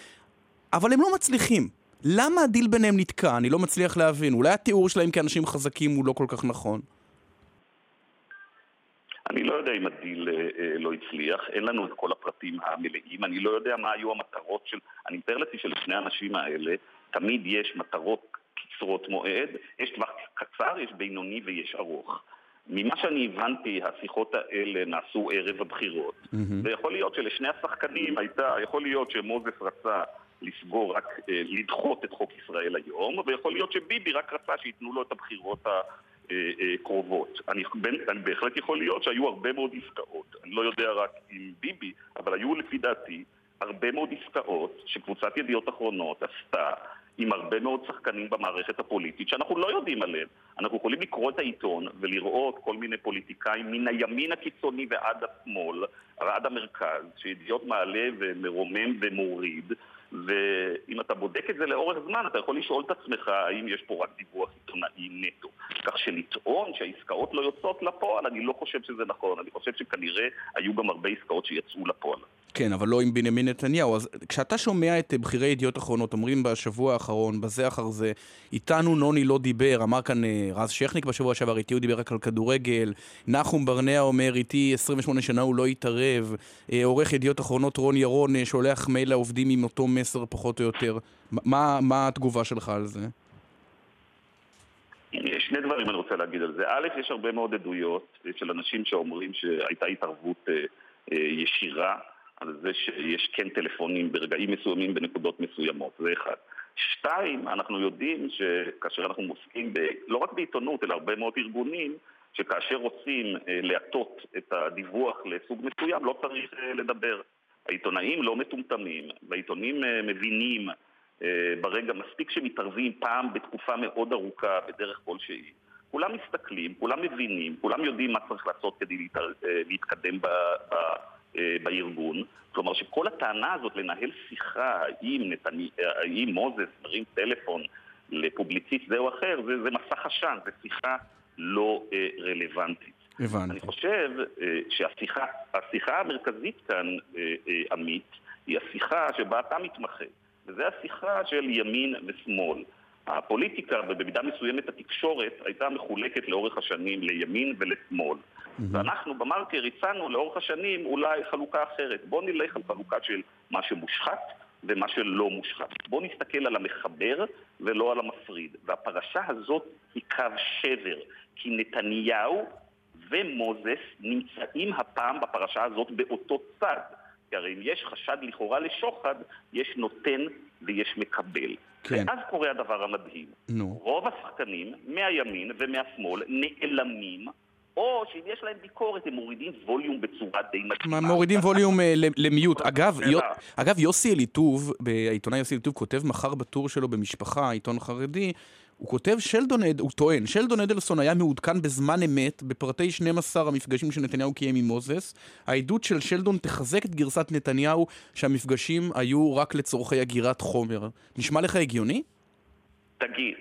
אבל הם לא מצליחים. למה הדיל ביניהם נתקע? אני לא מצליח להבין. אולי התיאור שלהם כאנשים חזקים הוא לא כל כך נכון. אני לא יודע אם הדיל אה, אה, לא הצליח, אין לנו את כל הפרטים המלאים, אני לא יודע מה היו המטרות של... אני מתאר לעצמי שלשני האנשים האלה תמיד יש מטרות קצרות מועד, יש טווח קצר, יש בינוני ויש ארוך. ממה שאני הבנתי, השיחות האלה נעשו ערב הבחירות, mm-hmm. ויכול להיות שלשני השחקנים הייתה, יכול להיות שמוזס רצה לסגור רק, אה, לדחות את חוק ישראל היום, ויכול להיות שביבי רק רצה שייתנו לו את הבחירות הקרובות. אני, אני בהחלט יכול להיות שהיו הרבה מאוד עסקאות. אני לא יודע רק עם ביבי, אבל היו לפי דעתי הרבה מאוד עסקאות שקבוצת ידיעות אחרונות עשתה עם הרבה מאוד שחקנים במערכת הפוליטית שאנחנו לא יודעים עליהם. אנחנו יכולים לקרוא את העיתון ולראות כל מיני פוליטיקאים מן הימין הקיצוני ועד השמאל, ועד המרכז, שידיעות מעלה ומרומם ומוריד, ואם אתה בודק את זה לאורך זמן, אתה יכול לשאול את עצמך האם יש פה רק דיווח עיתונאי נטו. כך שלטעון שהעסקאות לא יוצאות לפועל, אני לא חושב שזה נכון. אני חושב שכנראה היו גם הרבה עסקאות שיצאו לפועל. כן, אבל לא עם בנימין נתניהו. אז כשאתה שומע את בכירי ידיעות אחרונות אומרים בשבוע האחרון, בזה אחר זה, איתנו נוני לא דיבר, אמר כאן אה, רז שכניק בשבוע שעבר, איתי הוא דיבר רק על כדורגל, נחום ברנע אומר, איתי 28 שנה הוא לא התערב, אה, עורך ידיעות אחרונות רון ירון אה, שולח מייל לעובדים עם אותו מסר פחות או יותר. מה, מה התגובה שלך על זה? שני דברים אני רוצה להגיד על זה. א', יש הרבה מאוד עדויות של אנשים שאומרים שהייתה התערבות ישירה על זה שיש כן טלפונים ברגעים מסוימים בנקודות מסוימות, זה אחד. שתיים, אנחנו יודעים שכאשר אנחנו עוסקים ב, לא רק בעיתונות, אלא הרבה מאוד ארגונים, שכאשר רוצים אה, להטות את הדיווח לסוג מסוים, לא צריך אה, לדבר. העיתונאים לא מטומטמים, והעיתונים אה, מבינים אה, ברגע, מספיק שמתערבים פעם בתקופה מאוד ארוכה בדרך כלשהי. כולם מסתכלים, כולם מבינים, כולם יודעים מה צריך לעשות כדי. אה, להתקדם. אה, בארגון. כלומר שכל הטענה הזאת לנהל שיחה, האם, נתני, האם מוזס מרים טלפון לפובליציסט זה או אחר, זה, זה מסך עשן, זה שיחה לא אה, רלוונטית. הבנתי. אני חושב אה, שהשיחה המרכזית כאן, אה, אה, עמית, היא השיחה שבה אתה מתמחה, וזה השיחה של ימין ושמאל. הפוליטיקה ובמידה מסוימת התקשורת הייתה מחולקת לאורך השנים לימין ולשמאל. Mm-hmm. ואנחנו במרקר הצענו לאורך השנים אולי חלוקה אחרת. בואו נלך על חלוקה של מה שמושחת ומה שלא מושחת. בואו נסתכל על המחבר ולא על המפריד. והפרשה הזאת היא קו שבר, כי נתניהו ומוזס נמצאים הפעם בפרשה הזאת באותו צד. כי הרי אם יש חשד לכאורה לשוחד, יש נותן ויש מקבל. כן. ואז קורה הדבר המדהים. נו. רוב השחקנים, מהימין ומהשמאל, נעלמים או שאם יש להם ביקורת, הם מורידים ווליום בצורה די מדהימה. מורידים ווליום אה, למיוט. (laughs) אגב, אגב, יוסי אליטוב, העיתונאי יוסי אליטוב, כותב מחר בטור שלו במשפחה, עיתון חרדי, הוא כותב, שלדון, הוא טוען, שלדון אדלסון היה מעודכן בזמן אמת בפרטי 12 המפגשים שנתניהו קיים עם מוזס. העדות של שלדון תחזק את גרסת נתניהו שהמפגשים היו רק לצורכי אגירת חומר. נשמע לך הגיוני? תגיד,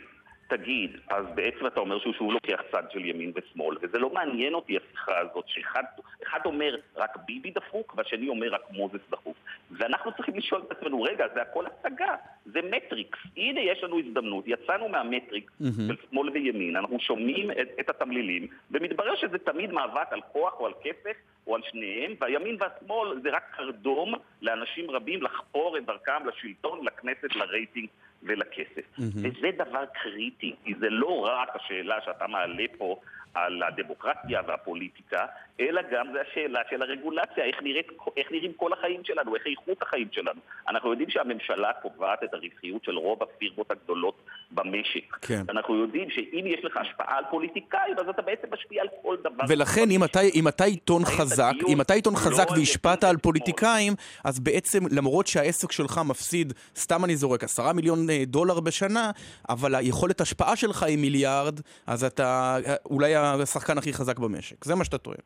תגיד, אז בעצם אתה אומר שהוא, שהוא לוקח צד של ימין ושמאל, וזה לא מעניין אותי השיחה הזאת, שאחד אומר רק ביבי דפוק, והשני אומר רק מוזס דפוק. ואנחנו צריכים לשאול את עצמנו, רגע, זה הכל הצגה, זה מטריקס. הנה יש לנו הזדמנות, יצאנו מהמטריקס mm-hmm. של שמאל וימין, אנחנו שומעים את, את התמלילים, ומתברר שזה תמיד מאבק על כוח או על כסף או על שניהם, והימין והשמאל זה רק קרדום לאנשים רבים לחפור את דרכם לשלטון, לכנסת, לרייטינג ולכסף. Mm-hmm. וזה דבר קריטי, כי זה לא רק השאלה שאתה מעלה פה על הדמוקרטיה והפוליטיקה, אלא גם זה השאלה של הרגולציה, איך, נראית, איך נראים כל החיים שלנו, איך איכות החיים שלנו. אנחנו יודעים שהממשלה קובעת את הרווחיות של רוב הפירמות הגדולות במשק. כן. אנחנו יודעים שאם יש לך השפעה על פוליטיקאים, אז אתה בעצם משפיע על כל דבר. ולכן אם אתה, אם אתה עיתון חזק, אם אתה עיתון חזק לא והשפעת על פוליטיקאים, אז בעצם למרות שהעסק שלך מפסיד, סתם אני זורק, עשרה מיליון אה, דולר בשנה, אבל היכולת השפעה שלך היא מיליארד, אז אתה אה, אולי השחקן הכי חזק במשק. זה מה שאתה טוען.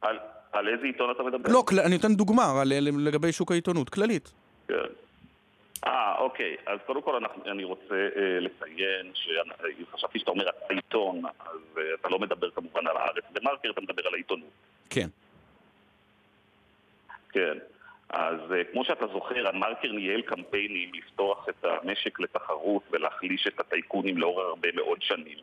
על, על איזה עיתון אתה מדבר? לא, אני נותן דוגמה על, לגבי שוק העיתונות, כללית. כן. אה, אוקיי. אז קודם כל אנחנו, אני רוצה אה, לציין שחשבתי שאתה אומר העיתון, אז אה, אתה לא מדבר כמובן על הארץ דה-מרקר, אתה מדבר על העיתונות. כן. כן. אז אה, כמו שאתה זוכר, המרקר ניהל קמפיינים לפתוח את המשק לתחרות ולהחליש את הטייקונים לאור הרבה מאוד שנים.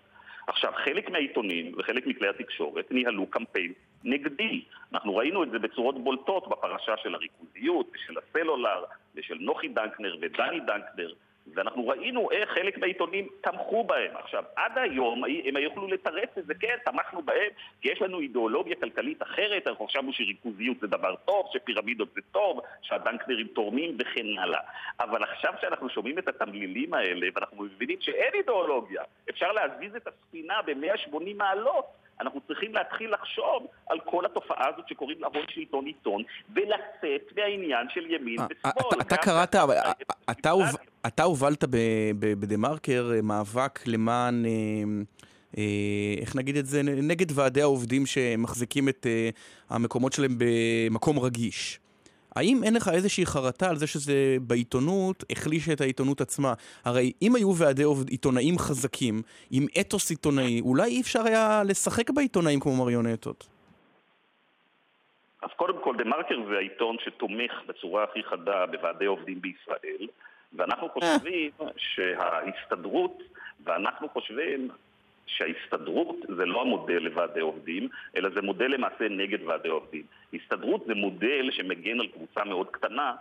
עכשיו, חלק מהעיתונים וחלק מכלי התקשורת ניהלו קמפיין נגדי. אנחנו ראינו את זה בצורות בולטות בפרשה של הריכוזיות, ושל הסלולר, ושל נוחי דנקנר ודני דנקנר, ואנחנו ראינו איך חלק מהעיתונים תמכו בהם. עכשיו, עד היום הם יוכלו לתרץ את זה, כן, תמכנו בהם, כי יש לנו אידיאולוגיה כלכלית אחרת, אנחנו חשבנו שריכוזיות זה דבר טוב, שפירמידות זה טוב, שהדנקנרים תורמים וכן הלאה. אבל עכשיו שאנחנו שומעים את התמלילים האלה, ואנחנו מבינים שאין אידיאולוגיה, אפשר להזיז את הספינה ב-180 מעלות, אנחנו צריכים להתחיל לחשוב על כל התופעה הזאת שקוראים לה הון שלטון עיתון, ולצאת מהעניין של ימין אה, ושמאל. אתה קראת, אתה הובלת בדה מרקר אה, מאבק למען... אה, איך נגיד את זה? נגד ועדי העובדים שמחזיקים את המקומות שלהם במקום רגיש. האם אין לך איזושהי חרטה על זה שזה בעיתונות החליש את העיתונות עצמה? הרי אם היו ועדי עיתונאים חזקים, עם אתוס עיתונאי, אולי אי אפשר היה לשחק בעיתונאים כמו מריונטות. אז קודם כל, דה מרקר זה העיתון שתומך בצורה הכי חדה בוועדי עובדים בישראל, ואנחנו חושבים שההסתדרות, ואנחנו חושבים שההסתדרות זה לא המודל לוועדי עובדים, אלא זה מודל למעשה נגד ועדי עובדים. הסתדרות זה מודל שמגן על קבוצה מאוד קטנה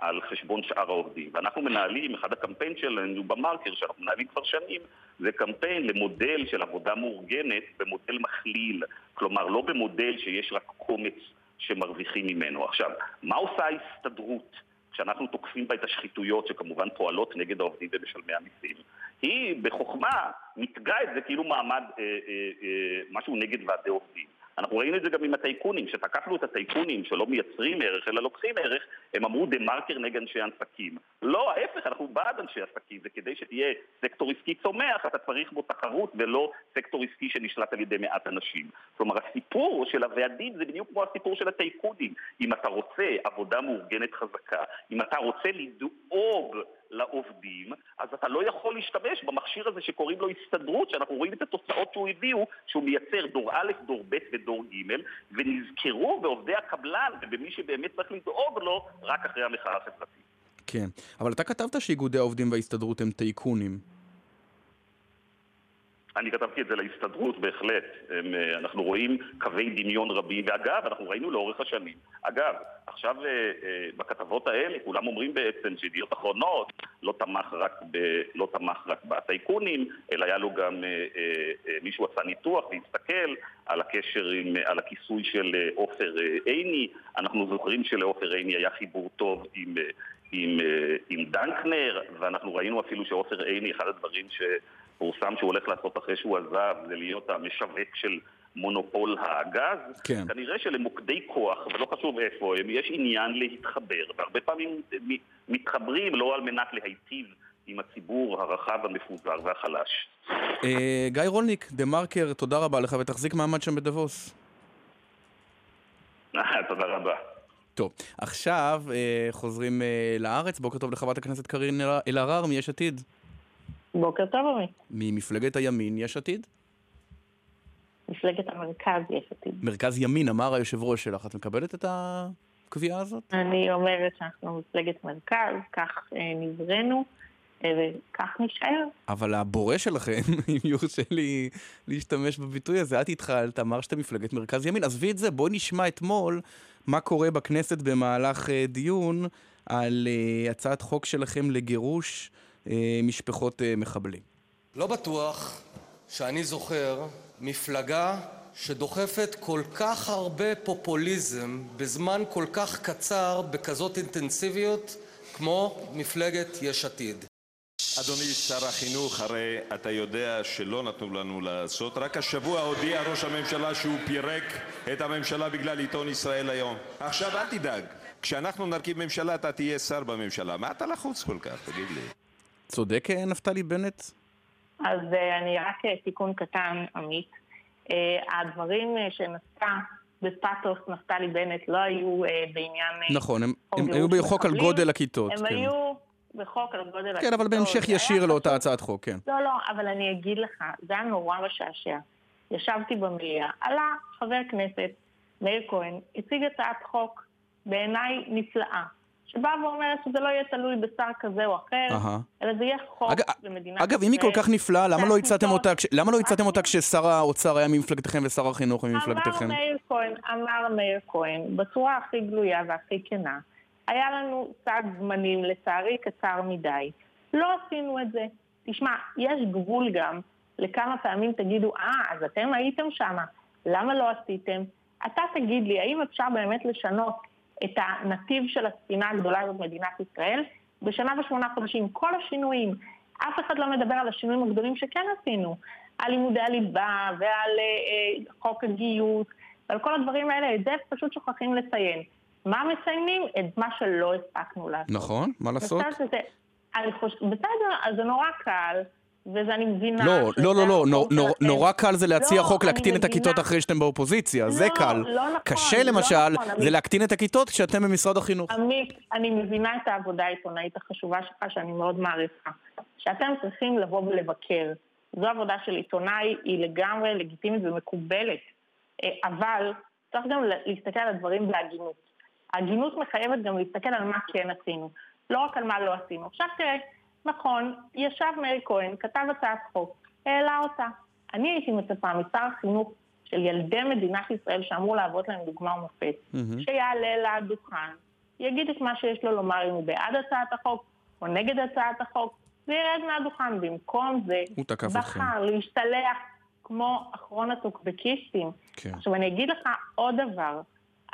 על חשבון שאר העובדים. ואנחנו מנהלים, אחד הקמפיין שלנו במרקר, שאנחנו מנהלים כבר שנים, זה קמפיין למודל של עבודה מאורגנת במודל מכליל. כלומר, לא במודל שיש רק קומץ שמרוויחים ממנו. עכשיו, מה עושה ההסתדרות? כשאנחנו תוקפים בה את השחיתויות שכמובן פועלות נגד העובדים ומשלמי המיסים, היא בחוכמה מתגה את זה כאילו מעמד, אה, אה, אה, משהו נגד ועדי עובדים. אנחנו ראינו את זה גם עם הטייקונים, כשתקפנו את הטייקונים שלא מייצרים ערך אלא לוקחים ערך, הם אמרו דה מרקר נגד אנשי עסקים. לא, ההפך, אנחנו בעד אנשי עסקים, וכדי שתהיה סקטור עסקי צומח, אתה צריך בו תחרות ולא סקטור עסקי שנשלט על ידי מעט אנשים. כלומר, הסיפור של הוועדים זה בדיוק כמו הסיפור של הטייקונים. אם אתה רוצה עבודה מאורגנת חזקה, אם אתה רוצה לדאוג לעובדים, אז אתה לא יכול להשתמש במכשיר הזה שקוראים לו הסתדרות, שאנחנו רואים את התוצאות שהוא הביאו, שהוא מייצר דור א', דור ב' ודור ג', ונזכרו בעובדי הקבלן ובמי שבאמת צריך לדאוג לו רק אחרי המחאה החברתית. כן, אבל אתה כתבת שאיגודי העובדים וההסתדרות הם טייקונים. אני כתבתי את זה להסתדרות, בהחלט. הם, אה, אנחנו רואים קווי דמיון רבים, ואגב, אנחנו ראינו לאורך השנים. אגב, עכשיו אה, אה, בכתבות האלה כולם אומרים בעצם שידיעות אחרונות לא תמך רק, ב, לא תמך רק בטייקונים, אלא היה לו גם, מישהו עשה ניתוח והסתכל על הקשר, עם, על הכיסוי של עופר עיני. אנחנו זוכרים שלעופר עיני היה חיבור טוב עם... עם, עם דנקנר, ואנחנו ראינו אפילו שעופר עיני, אחד הדברים ש... פורסם שהוא הולך לעשות אחרי שהוא עזב, זה להיות המשווק של מונופול הגז. כן. כנראה שלמוקדי כוח, ולא חשוב איפה הם, יש עניין להתחבר, והרבה פעמים מתחברים לא על מנת להיטיב עם הציבור הרחב, המפוזר והחלש. אה, גיא רולניק, דה מרקר, תודה רבה לך ותחזיק מעמד שם בדבוס. (laughs) תודה רבה. טוב, עכשיו אה, חוזרים אה, לארץ. בוקר טוב לחברת הכנסת קארין אלהרר מיש עתיד. בוקר טוב, עמית. ממפלגת הימין, יש עתיד? מפלגת המרכז יש עתיד. מרכז ימין, אמר היושב ראש שלך. את מקבלת את הקביעה הזאת? אני אומרת שאנחנו מפלגת מרכז, כך אה, נבראנו. וכך נשאר. אבל הבורא שלכם, (laughs) אם יורשה לי להשתמש בביטוי הזה, את התחלת, אמר שאתם מפלגת מרכז ימין. עזבי את זה, בואי נשמע אתמול מה קורה בכנסת במהלך אה, דיון על הצעת חוק שלכם לגירוש משפחות uh, מחבלים. לא בטוח שאני זוכר מפלגה שדוחפת כל כך הרבה פופוליזם בזמן כל כך קצר בכזאת אינטנסיביות כמו מפלגת יש עתיד. אדוני שר החינוך, הרי אתה יודע שלא נתנו לנו לעשות. רק השבוע הודיע ראש הממשלה שהוא פירק את הממשלה בגלל עיתון ישראל היום. עכשיו אל תדאג, כשאנחנו נרכיב ממשלה אתה תהיה שר בממשלה. מה אתה לחוץ כל כך, תגיד לי? צודק אה, נפתלי בנט? אז אה, אני רק אה, תיקון קטן, עמית. הדברים שנשא בפתוס נפתלי בנט לא היו בעניין... נכון, הם, הם היו בחוק על גודל הכיתות. הם כן. היו בחוק על גודל הכיתות. כן, אבל בהמשך ישיר לאותה הצעת חוק, כן. לא, לא, אבל אני אגיד לך, זה היה נורא משעשע. ישבתי במליאה, עלה חבר כנסת, מאיר כהן, הציג הצעת חוק בעיניי נפלאה. שבאה ואומרת שזה לא יהיה תלוי בשר כזה או אחר, uh-huh. אלא זה יהיה חוק אג... במדינת ישראל. אגב, אם היא כל כך נפלאה, למה לא הצעתם אותה, כש... למה לא הצעתם אותה כששר האוצר היה ממפלגתכם ושר החינוך ממפלגתכם? אמר מאיר כהן, אמר מאיר כהן, בצורה הכי גלויה והכי כנה, היה לנו סד זמנים, לצערי קצר מדי. לא עשינו את זה. תשמע, יש גבול גם לכמה פעמים תגידו, אה, אז אתם הייתם שם, למה לא עשיתם? אתה תגיד לי, האם אפשר באמת לשנות את הנתיב של הספינה הגדולה הזאת, מדינת ישראל, בשנה ושמונה חודשים? כל השינויים. אף אחד לא מדבר על השינויים הגדולים שכן עשינו, על לימודי הליבה ועל אה, אה חוק הגיוס ועל כל הדברים האלה, את זה פשוט שוכחים לציין. מה מסיימים? את מה שלא הספקנו לעשות. נכון, מה לעשות? שזה, אני חושב, בסדר, אז זה נורא קל. וזה אני מבינה... לא, לא, לא, לא, נור, נור, נורא קל זה להציע לא, חוק להקטין את הכיתות אחרי שאתם באופוזיציה, לא, זה קל. לא נכון, קשה לא למשל, נכון, זה. להקטין את הכיתות כשאתם במשרד החינוך. עמית, אני מבינה את העבודה העיתונאית החשובה שלך, שאני מאוד מעריכה. שאתם צריכים לבוא ולבקר. זו עבודה של עיתונאי, היא לגמרי לגיטימית ומקובלת. אה, אבל צריך גם להסתכל על הדברים בהגינות. ההגינות מחייבת גם להסתכל על מה כן עשינו, לא רק על מה לא עשינו. עכשיו תראה, נכון, ישב מאיר כהן, כתב הצעת חוק, העלה אותה. אני הייתי מצפה משר החינוך של ילדי מדינת ישראל שאמור להוות להם דוגמה ומופת, mm-hmm. שיעלה לדוכן, יגיד את מה שיש לו לומר אם הוא בעד הצעת החוק או נגד הצעת החוק, וירד מהדוכן. במקום זה, בחר להשתלח כמו אחרון הטוקבקיסטים. כן. עכשיו אני אגיד לך עוד דבר,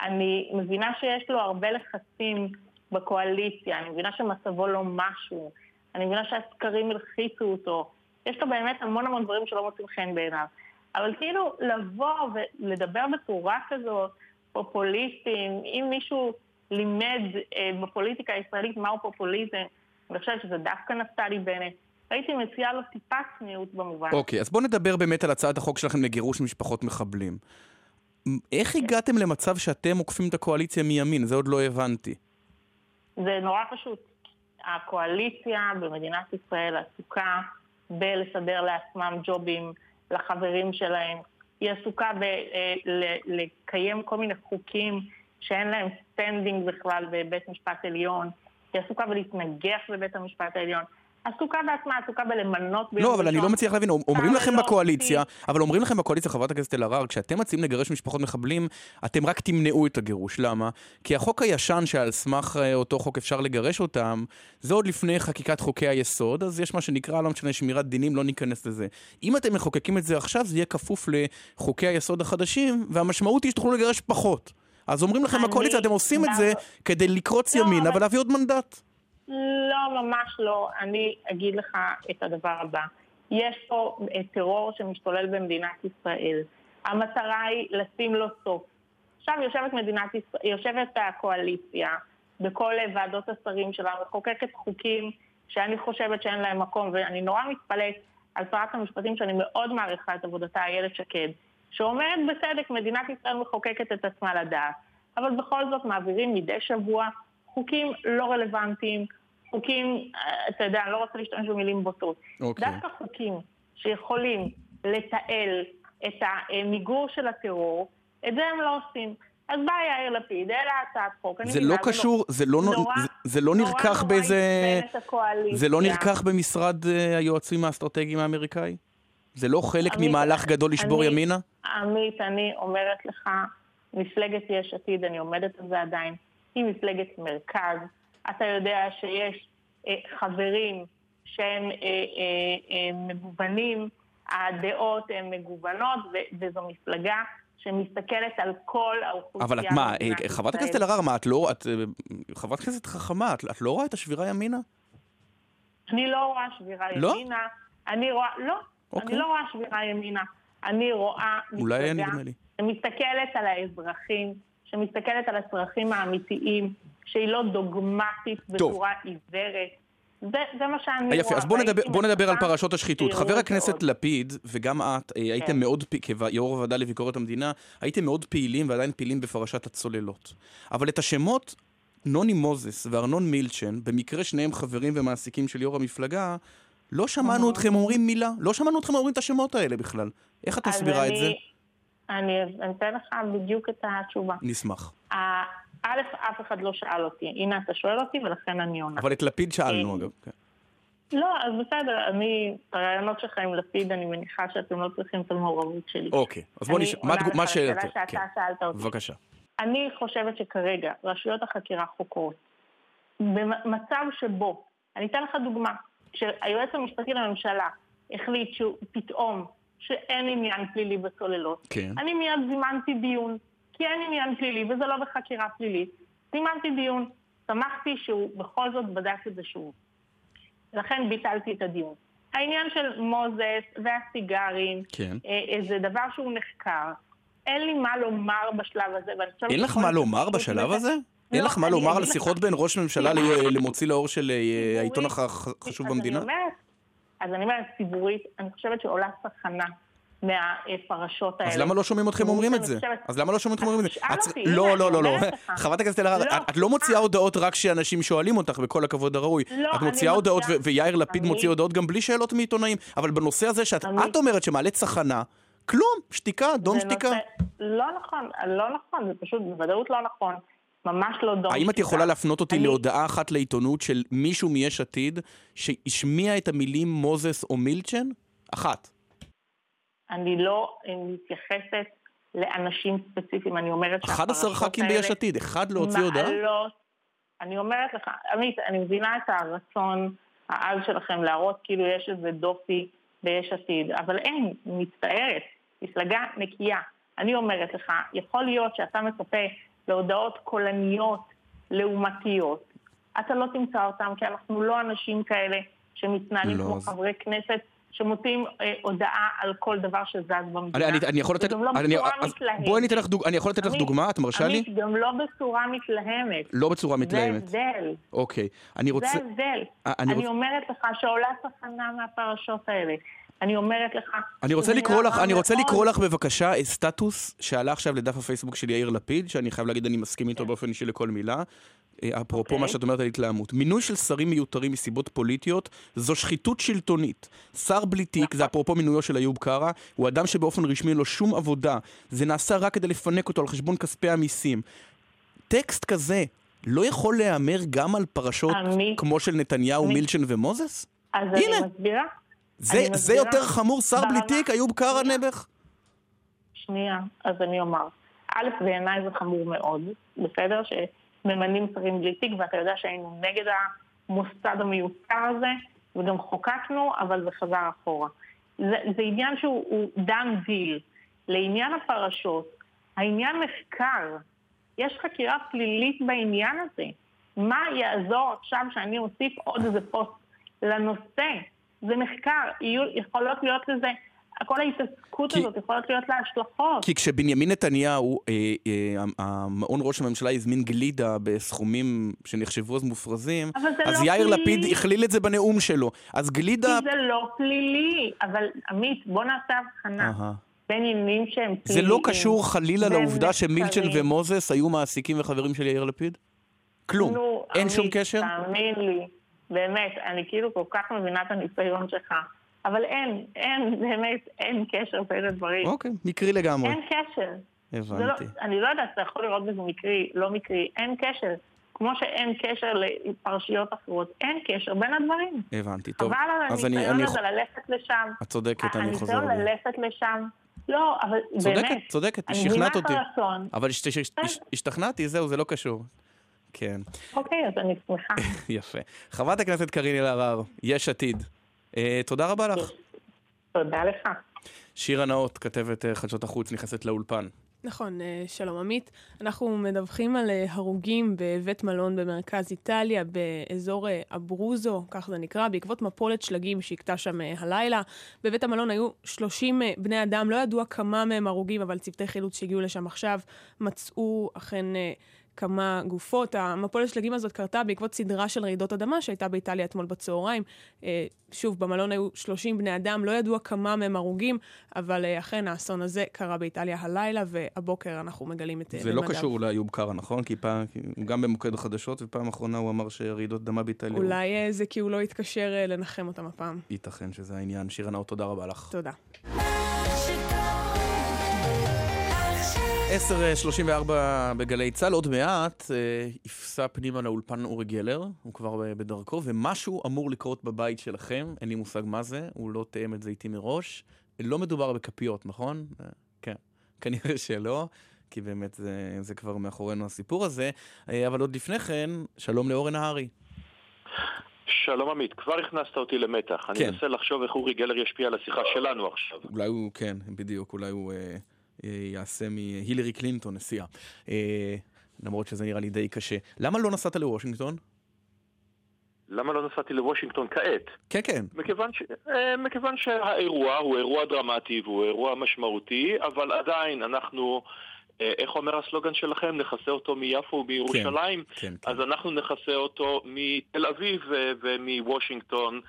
אני מבינה שיש לו הרבה לחצים בקואליציה, אני מבינה שמצבו לא משהו, אני מבינה שהסקרים הלחיצו אותו, יש לו באמת המון המון דברים שלא מוצאים חן בעיניו. אבל כאילו לבוא ולדבר בצורה כזאת, פופוליסטים, אם מישהו לימד אה, בפוליטיקה הישראלית מהו פופוליזם, אני חושבת שזה דווקא נפתלי בנט. הייתי מציעה לו טיפה צניעות במובן. אוקיי, okay, אז בואו נדבר באמת על הצעת החוק שלכם לגירוש משפחות מחבלים. איך הגעתם למצב שאתם עוקפים את הקואליציה מימין? זה עוד לא הבנתי. זה נורא פשוט. הקואליציה במדינת ישראל עסוקה בלסדר לעצמם ג'ובים לחברים שלהם. היא עסוקה בלקיים כל מיני חוקים שאין להם standing בכלל בבית משפט עליון. היא עסוקה בלהתנגח בבית המשפט העליון. עסוקה בעצמה, עסוקה בלמנות ביום. לא, אבל אני לא מצליח להבין, אומרים לכם בקואליציה, אבל אומרים לכם בקואליציה, חברת הכנסת אלהרר, כשאתם מציעים לגרש משפחות מחבלים, אתם רק תמנעו את הגירוש. למה? כי החוק הישן שעל סמך אה, אותו חוק אפשר לגרש אותם, זה עוד לפני חקיקת חוקי היסוד, אז יש מה שנקרא, לא משנה, שמירת דינים, לא ניכנס לזה. אם אתם מחוקקים את זה עכשיו, זה יהיה כפוף לחוקי היסוד החדשים, והמשמעות היא שתוכלו לגרש פחות. אז אומרים לכם בקואליציה, אתם עושים את זה כדי לקרוץ לא, ימינה ולהביא עוד מנדט. לא, ממש לא. אני אגיד לך את הדבר הבא. יש פה טרור שמשתולל במדינת ישראל. המטרה היא לשים לו סוף. עכשיו יושבת מדינת ישראל, יושבת הקואליציה בכל ועדות השרים שלה, מחוקקת חוקים שאני חושבת שאין להם מקום, ואני נורא מתפלאת על שרת המשפטים שאני מאוד מעריכה את עבודתה, איילת שקד, שאומרת בצדק, מדינת ישראל מחוקקת את עצמה לדעת, אבל בכל זאת מעבירים מדי שבוע חוקים לא רלוונטיים, חוקים, אה, אתה יודע, אני לא רוצה להשתמש במילים בוטות. אוקיי. דווקא חוקים שיכולים לתעל את המיגור של הטרור, את זה הם לא עושים. אז בא יאיר לפיד, העלה הצעת חוק. אני זה לא קשור, זה לא, נורא- זה, זה לא נורא נרקח נורא באיזה... זה לא נרקח במשרד אה, היועצים האסטרטגיים האמריקאי? זה לא חלק עמית, ממהלך גדול לשבור אני- ימינה? עמית, אני אומרת לך, מפלגת יש עתיד, אני עומדת על זה עדיין, היא מפלגת מרכז. אתה יודע שיש אה, חברים שהם אה, אה, אה, מגוונים, הדעות הן מגוונות, וזו מפלגה שמסתכלת על כל האוכלוסייה. אבל את מה, אה, חברת. הכנסת אלהרר, מה, את לא... את אה, חברת כנסת חכמה, את, את לא רואה את השבירה ימינה? אני לא רואה שבירה לא? ימינה. אני רואה, לא, אוקיי. אני לא רואה שבירה ימינה. אני רואה מפלגה. שמסתכלת על האזרחים, שמסתכלת על הצרכים האמיתיים, שהיא לא דוגמטית. בצורה עיוורת. זה, זה מה שאני רואה. יפה, אז בוא נדבר, בוא נדבר על פרשות השחיתות. חבר את הכנסת עוד. לפיד, וגם את, אה, הייתם כן. מאוד, פ- כיו"ר הוועדה לביקורת המדינה, הייתם מאוד פעילים ועדיין פעילים בפרשת הצוללות. אבל את השמות נוני מוזס וארנון מילצ'ן, במקרה שניהם חברים ומעסיקים של יו"ר המפלגה, לא שמענו אתכם אומרים מילה, לא שמענו אתכם אומרים את השמות האלה בכלל. איך את מסבירה את אני- זה? אני אני אתן לך בדיוק את התשובה. נשמח. א', אף אחד לא שאל אותי. הנה, אתה שואל אותי ולכן אני עונה. אבל את לפיד שאלנו אה, אגב. כן. לא, אז בסדר, אני, הרעיונות שלך עם לפיד, אני מניחה שאתם לא צריכים את המעורבות שלי. אוקיי, אז בוא אני נשאל, מה עונה התגו- לך מה על השאלה? השאלה שאתה כן. שאלת אותי. בבקשה. אני חושבת שכרגע רשויות החקירה חוקרות. במצב שבו, אני אתן לך דוגמה, כשהיועץ המשפטי לממשלה החליט שהוא פתאום שאין עניין פלילי בצוללות, כן. אני מיד זימנתי דיון, כי אין עניין פלילי וזה לא בחקירה פלילית. זימנתי דיון, שמחתי שהוא בכל זאת בדק את זה שוב. לכן ביטלתי את הדיון. העניין של מוזס והסיגרים, כן. אה, אה, זה דבר שהוא נחקר. אין לי מה לומר בשלב הזה, ואני חושבת אין לך מה לומר בשלב הזה? לא, אין לך מה לומר על. שיחות בין ראש ממשלה למוציא לאור של אה, העיתון החשוב אז במדינה? אני אומרת, אז אני אומרת, ציבורית, אני חושבת שעולה סכנה מהפרשות האלה. אז למה לא שומעים אתכם אומרים את זה? אז למה לא שומעים אתכם אומרים את זה? לא, לא, לא, לא. (laughs) חברת הכנסת אלהרר, לא, את- לא מוציאה הודעות רק כשאנשים שואלים אותך, בכל הכבוד הראוי. לא, את מוציאה הודעות, ויאיר לפיד מוציא הודעות גם בלי שאלות מעיתונאים. אבל בנושא הזה שאת אומרת שמעלה צחנה, כלום, שתיקה, דום שתיקה. לא נכון, לא נכון, זה פשוט בוודאות לא נכון. ממש לא דום האם את. יכולה להפנות אותי אני- להודעה אחת לעיתונות של מישהו מיש עתיד שהשמיע את המילים מוזס או מילצ'ן? אחת. אני לא מתייחסת לאנשים ספציפיים, אני אומרת 11 שהפרשות ח"כים ביש עתיד, אחד להוציא הודעה? מעלות, אני אומרת לך, עמית, אני מבינה את הרצון העז שלכם להראות כאילו יש איזה דופי ביש עתיד, אבל אין, מצטערת, מפלגה נקייה. אני אומרת לך, יכול להיות שאתה מצפה להודעות קולניות, לעומתיות. אתה לא תמצא אותם, כי אנחנו לא אנשים כאלה שמתנהלים לא, כמו אז- חברי כנסת. שמוציאים אה, הודעה על כל דבר שזז במדינה. אני, אני, אני יכול לתת... וגם לא אני, בצורה אז מתלהמת. בואי אני אתן לך, דוג, אני יכול לתת לך עמית, דוגמה? את מרשה לי? עמית, גם לא בצורה מתלהמת. לא בצורה מתלהמת. זה הבדל. אוקיי. אני רוצה... זה. אה, אני אני רוצ- אומרת לך שעולה סכנה מהפרשות האלה. אני אומרת לך... אני רוצה לקרוא לך, אני רוצה לקרוא לך בבקשה סטטוס שעלה עכשיו לדף הפייסבוק של יאיר לפיד, שאני חייב להגיד אני מסכים איתו באופן אישי לכל מילה. אה, אפרופו כן. אוקיי. מה שאת אומרת על התלהמות. מינוי של שרים מיותרים מסיבות פוליטיות זו שחיתות שלטונית. שר בלי תיק, נכון. זה אפרופו מינויו של איוב קרא, הוא אדם שבאופן רשמי אין לו שום עבודה. זה נעשה רק כדי לפנק אותו על חשבון כספי המיסים. טקסט כזה לא יכול להיאמר גם על פרשות עמית, כמו של נתניהו, עמית. מילצ'ן ומוזס? אז הנה. אני מסבירה. זה, זה. יותר חמור שר בלי תיק, איוב קרא. נעבך? שנייה, אז אני אומר. א', בעיניי זה חמור מאוד, בסדר? שממנים שרים בלי תיק, ואתה יודע שהיינו נגד המוסד המיותר הזה, וגם חוקקנו, אבל זה חזר אחורה. זה, זה עניין שהוא הוא דן דיל. לעניין הפרשות, העניין נחקר. יש חקירה פלילית בעניין הזה. מה יעזור עכשיו שאני אוסיף עוד איזה פוסט לנושא? זה מחקר, יהיו, יכולות להיות לזה, כל ההתעסקות כי- הזאת יכולות להיות לה השלכות. כי כשבנימין נתניהו, אה, אה, המעון ראש הממשלה הזמין גלידה בסכומים שנחשבו אז מופרזים, זה אז לא יאיר פלילי. לפיד הכליל את זה בנאום שלו. אז גלידה... כי זה לא פלילי. אבל עמית, בוא נעשה הבחנה אהה. בין עניינים שהם זה פליליים. לא קשור חלילה לעובדה שמילצ'ן. ומוזס היו מעסיקים וחברים של יאיר לפיד? כלום. נו, אין שום עמית, קשר? תאמין לי, באמת, אני כאילו כל כך מבינה את הניסיון שלך. אבל אין, אין, באמת, אין קשר בין הדברים. אוקיי, מקרי לגמרי. אין קשר. הבנתי. לא, אני לא יודעת, אתה יכול לראות בזה מקרי, לא מקרי, אין קשר. כמו שאין קשר לפרשיות אחרות, אין קשר בין הדברים. הבנתי, טוב. חבל על הניסיון הזה ללכת לשם. את צודקת, אני חוזר הניסיון ללכת לשם. לא, אבל צודקת, באמת. צודקת, שכנעת אותי. אני מבינה את הרצון. אבל השתכנעתי, זהו, זה לא קשור. כן. אוקיי, אז אני שמחה. (laughs) יפה. חברת הכנסת קארין אלהרר, יש עתיד. אה, תודה רבה לך. תודה לך. שירה נאות, כתבת אה, חדשות החוץ, נכנסת לאולפן. נכון, שלום עמית. אנחנו מדווחים על הרוגים בבית מלון במרכז איטליה, באזור אברוזו, כך זה נקרא, בעקבות מפולת שלגים שהכתה שם הלילה. בבית המלון היו 30 בני אדם, לא ידוע כמה מהם הרוגים, אבל צוותי חילוץ שהגיעו לשם עכשיו מצאו אכן... כמה גופות. המפולת שלגים הזאת קרתה בעקבות סדרה של רעידות אדמה שהייתה באיטליה אתמול בצהריים. שוב, במלון היו 30 בני אדם, לא ידוע כמה מהם הרוגים, אבל אכן האסון הזה קרה באיטליה הלילה, והבוקר אנחנו מגלים את זה לא קשור לאיוב קרא, נכון? כי פעם, גם במוקד החדשות, ופעם אחרונה הוא אמר שרעידות אדמה באיטליה... אולי זה כי הוא לא התקשר לנחם אותם הפעם. ייתכן שזה העניין. שירה נאור, תודה רבה לך. תודה. 10.34 בגלי צה"ל, עוד מעט יפסע אה, פנימה לאולפן אורי גלר, הוא כבר בדרכו, ומשהו אמור לקרות בבית שלכם, אין לי מושג מה זה, הוא לא תאם את זה איתי מראש. לא מדובר בכפיות, נכון? אה, כן, (laughs) כנראה שלא, כי באמת זה, זה כבר מאחורינו הסיפור הזה. אה, אבל עוד לפני כן, שלום לאורן נהרי. שלום עמית, כבר הכנסת אותי למתח. כן. אני מנסה לחשוב איך אורי גלר ישפיע על השיחה שלנו עכשיו. אולי הוא, כן, בדיוק, אולי הוא... יעשה מהילרי קלינטון נשיאה. אה, למרות שזה נראה לי די קשה. למה לא נסעת לוושינגטון? למה לא נסעתי לוושינגטון כעת? כן, כן. מכיוון, ש... אה, מכיוון שהאירוע הוא אירוע דרמטי והוא אירוע משמעותי, אבל עדיין אנחנו, אה, איך אומר הסלוגן שלכם? נכסה אותו מיפו ומירושלים? כן, כן, כן. אז אנחנו נכסה אותו מתל אביב ומוושינגטון. אה,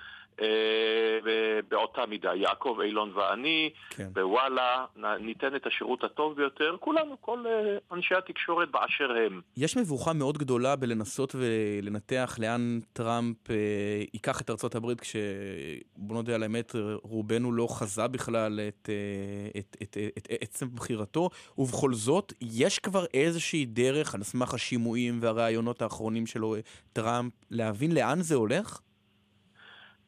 באותה מידה, יעקב אילון ואני, כן. בוואלה, ניתן את השירות הטוב ביותר, כולנו, כל אה, אנשי התקשורת באשר הם. יש מבוכה מאוד גדולה בלנסות ולנתח לאן טראמפ אה, ייקח את ארצות הברית, כשבוא נודה על האמת, רובנו לא חזה בכלל את, אה, את, את, את, את עצם בחירתו, ובכל זאת, יש כבר איזושהי דרך, על סמך השימועים והראיונות האחרונים שלו, טראמפ, להבין לאן זה הולך?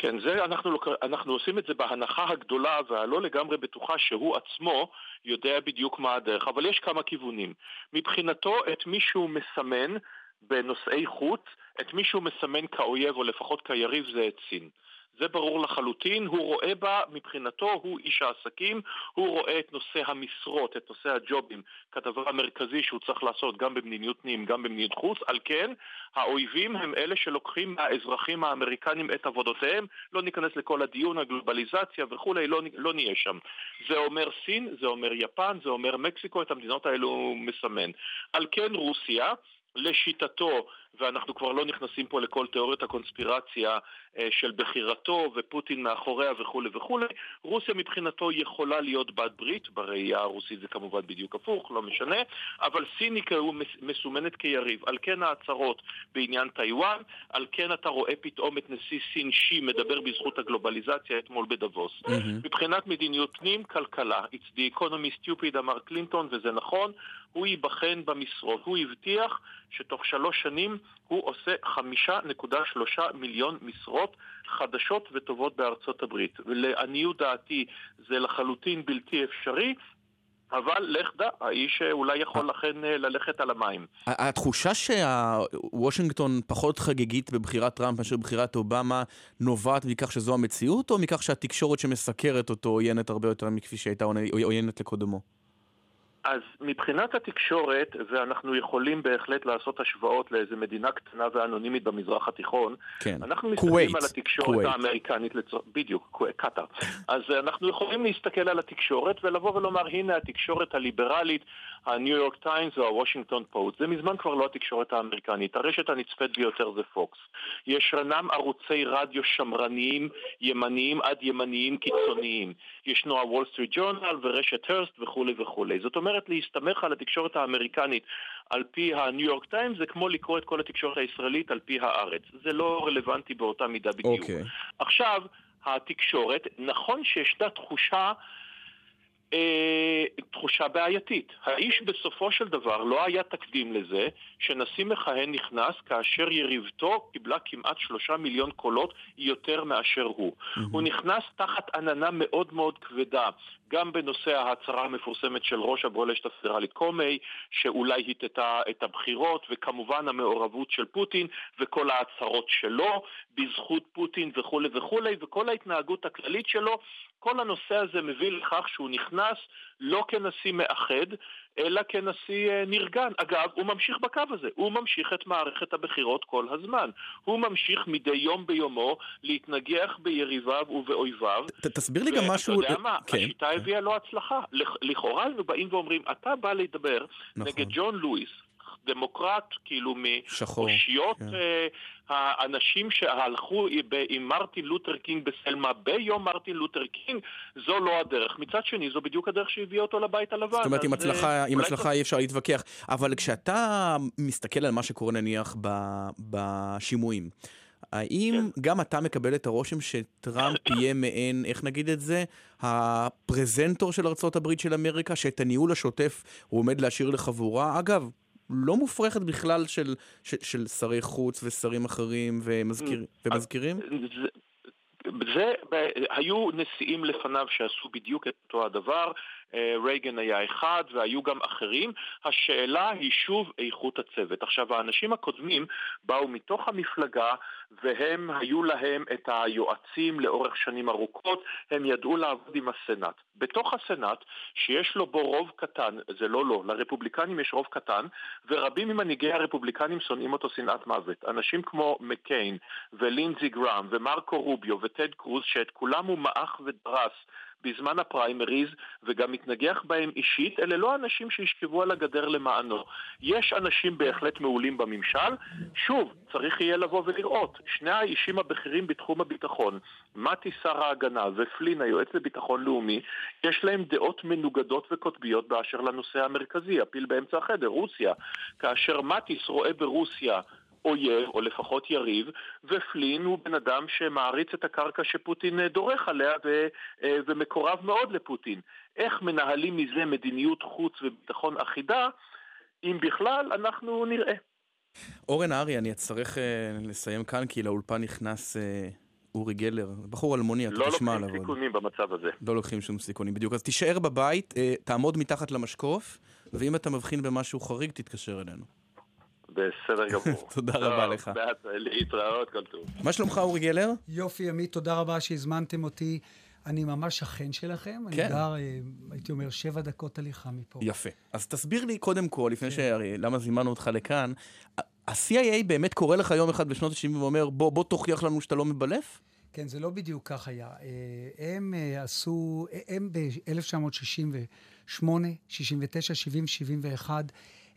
כן, זה אנחנו, אנחנו עושים את זה בהנחה הגדולה והלא לגמרי בטוחה שהוא עצמו יודע בדיוק מה הדרך, אבל יש כמה כיוונים. מבחינתו, את מי שהוא מסמן בנושאי חוץ, את מי שהוא מסמן כאויב או לפחות כיריב זה את סין. זה ברור לחלוטין, הוא רואה בה, מבחינתו, הוא איש העסקים, הוא רואה את נושא המשרות, את נושא הג'ובים, כדבר המרכזי שהוא צריך לעשות גם במדיניות פנים, גם במדיניות חוץ, על כן, האויבים הם אלה שלוקחים מהאזרחים האמריקנים את עבודותיהם, לא ניכנס לכל הדיון, הגלובליזציה וכולי, לא, לא נהיה שם. זה אומר סין, זה אומר יפן, זה אומר מקסיקו, את המדינות האלו הוא מסמן. על כן רוסיה, לשיטתו, ואנחנו כבר לא נכנסים פה לכל תיאוריות הקונספירציה אה, של בחירתו ופוטין מאחוריה וכולי וכולי, רוסיה מבחינתו יכולה להיות בת ברית, בראייה הרוסית זה כמובן בדיוק הפוך, לא משנה, אבל סיניקה הוא מסומנת כיריב. על כן ההצהרות בעניין טיוואן, על כן אתה רואה פתאום את נשיא סין שי מדבר בזכות הגלובליזציה אתמול בדבוס. Mm-hmm. מבחינת מדיניות פנים, כלכלה. It's the economy stupid, אמר קלינטון, וזה נכון, הוא ייבחן במשרות. הוא הבטיח שתוך שלוש שנים הוא עושה חמישה נקודה שלושה מיליון משרות חדשות וטובות בארצות הברית. ולעניות דעתי זה לחלוטין בלתי אפשרי. אבל לך דע, האיש אולי יכול לכן אה, ללכת על המים. התחושה שוושינגטון פחות חגיגית בבחירת טראמפ מאשר בבחירת אובמה נובעת מכך שזו המציאות, או מכך שהתקשורת שמסקרת אותו עוינת הרבה יותר מכפי שהייתה עוינת לקודמו? אז מבחינת התקשורת, ואנחנו יכולים בהחלט לעשות השוואות לאיזה מדינה קטנה ואנונימית במזרח התיכון, כן. אנחנו מסתכלים כווית. על התקשורת כווית. האמריקנית, לצ... בדיוק, קטאר. אז אנחנו יכולים להסתכל על התקשורת ולבוא ולומר, הנה התקשורת הליברלית, הניו יורק טיימס או הוושינגטון פוסט. זה מזמן כבר לא התקשורת האמריקנית. הרשת הנצפית ביותר זה פוקס. ישנם ערוצי רדיו שמרניים, ימניים עד ימניים קיצוניים. ישנו הוול סטריט ג'ורנל ורשת הרסט וכולי וכולי. זאת אומרת, להסתמך על התקשורת האמריקנית על פי הניו יורק טיימס זה כמו לקרוא את כל התקשורת הישראלית על פי הארץ. זה לא רלוונטי באותה מידה בדיוק. אוקיי. עכשיו, התקשורת, נכון שישנה תחושה אה, תחושה בעייתית. האיש בסופו של דבר לא היה תקדים לזה שנשיא מכהן נכנס כאשר יריבתו קיבלה כמעט שלושה מיליון קולות יותר מאשר הוא. Mm-hmm. הוא נכנס תחת עננה מאוד מאוד כבדה, גם בנושא ההצהרה המפורסמת של ראש הבולשת הפדרלית קומי, שאולי הטטה את הבחירות, וכמובן המעורבות של פוטין וכל ההצהרות שלו בזכות פוטין וכולי וכולי, וכל ההתנהגות הכללית שלו כל הנושא הזה מביא לכך שהוא נכנס לא כנשיא מאחד, אלא כנשיא אה, נרגן. אגב, הוא ממשיך בקו הזה, הוא ממשיך את מערכת הבחירות כל הזמן. הוא ממשיך מדי יום ביומו להתנגח ביריביו ובאויביו. ת, תסביר לי גם משהו... ואתה יודע מה, כן, השיטה כן. הביאה לו הצלחה. לכאורה היינו באים ואומרים, אתה בא לדבר נכון. נגד ג'ון לואיס, דמוקרט, כאילו מאושיות כן. אה, האנשים שהלכו עם מרטין לותר קינג בסלמה ביום מרטין לותר קינג, זו לא הדרך. מצד שני, זו בדיוק הדרך שהביאה אותו לבית הלבן. זאת אומרת, עם הצלחה, עם הצלחה אי אפשר להתווכח. אבל כשאתה מסתכל על מה שקורה נניח בשימועים, האם כן. גם אתה מקבל את הרושם שטראמפ (coughs) יהיה מעין, איך נגיד את זה, הפרזנטור של ארה"ב של אמריקה, שאת הניהול השוטף הוא עומד להשאיר לחבורה? אגב, לא מופרכת בכלל של, של, של שרי חוץ ושרים אחרים ומזכיר, ומזכירים? זה, זה, היו נשיאים לפניו שעשו בדיוק את אותו הדבר, רייגן היה אחד והיו גם אחרים. השאלה היא שוב איכות הצוות. עכשיו, האנשים הקודמים באו מתוך המפלגה והם, היו להם את היועצים לאורך שנים ארוכות, הם ידעו לעבוד עם הסנאט. בתוך הסנאט, שיש לו בו רוב קטן, זה לא לא, לרפובליקנים יש רוב קטן, ורבים ממנהיגי הרפובליקנים שונאים אותו שנאת מוות. אנשים כמו מקיין ולינזי גראם ומרקו רוביו וטד קרוז, שאת כולם הוא מעך ודרס בזמן הפריימריז וגם מתנגח בהם אישית, אלה לא אנשים שישכבו על הגדר למענו. יש אנשים בהחלט מעולים בממשל. שוב, צריך יהיה לבוא ולראות. שני האישים הבכירים בתחום הביטחון, מתי שר ההגנה ופלין היועץ לביטחון לאומי, יש להם דעות מנוגדות וקוטביות באשר לנושא המרכזי, הפיל באמצע החדר, רוסיה. כאשר מטיס רואה ברוסיה אויב, או לפחות יריב, ופלין הוא בן אדם שמעריץ את הקרקע שפוטין דורך עליה ו, אה, ומקורב מאוד לפוטין. איך מנהלים מזה מדיניות חוץ וביטחון אחידה, אם בכלל, אנחנו נראה. אורן ארי, אני אצטרך uh, לסיים כאן, כי לאולפן נכנס uh, אורי גלר, בחור אלמוני, אתה לא תשמע עליו. לא לוקחים סיכונים במצב הזה. לא לוקחים שום סיכונים, בדיוק. אז תישאר בבית, uh, תעמוד מתחת למשקוף, ואם אתה מבחין במשהו חריג, תתקשר אלינו. בסדר (laughs) גמור. תודה רבה לך. להתראות, כל טוב. מה שלומך, אורי גלר? יופי, עמית, תודה רבה שהזמנתם אותי. אני ממש שכן שלכם. כן. אני גר, אה, הייתי אומר, שבע דקות הליכה מפה. יפה. אז תסביר לי קודם כל, לפני כן. ש... למה זימנו אותך לכאן, ה-CIA באמת קורא לך יום אחד בשנות ה-70 ואומר, בוא, בוא תוכיח לנו שאתה לא מבלף? כן, זה לא בדיוק כך היה. אה, הם אה, עשו, הם ב-1968, 69, 70, 71,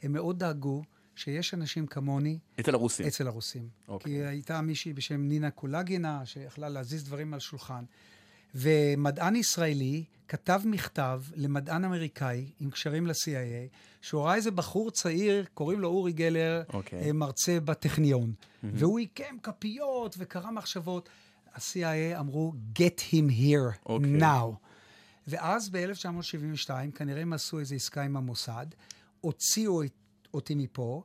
הם מאוד דאגו שיש אנשים כמוני... אצל הרוסים. אצל הרוסים. אוקיי. כי הייתה מישהי בשם נינה קולגינה, שיכלה להזיז דברים על שולחן. ומדען ישראלי כתב מכתב למדען אמריקאי עם קשרים ל-CIA, שהוא ראה איזה בחור צעיר, קוראים לו אורי גלר, okay. אוקיי. אה, מרצה בטכניון. Mm-hmm. והוא עיקם כפיות וקרא מחשבות. ה-CIA אמרו, get him here okay. אוקיי. now. ואז ב-1972, כנראה הם עשו איזו עסקה עם המוסד, הוציאו את אותי מפה.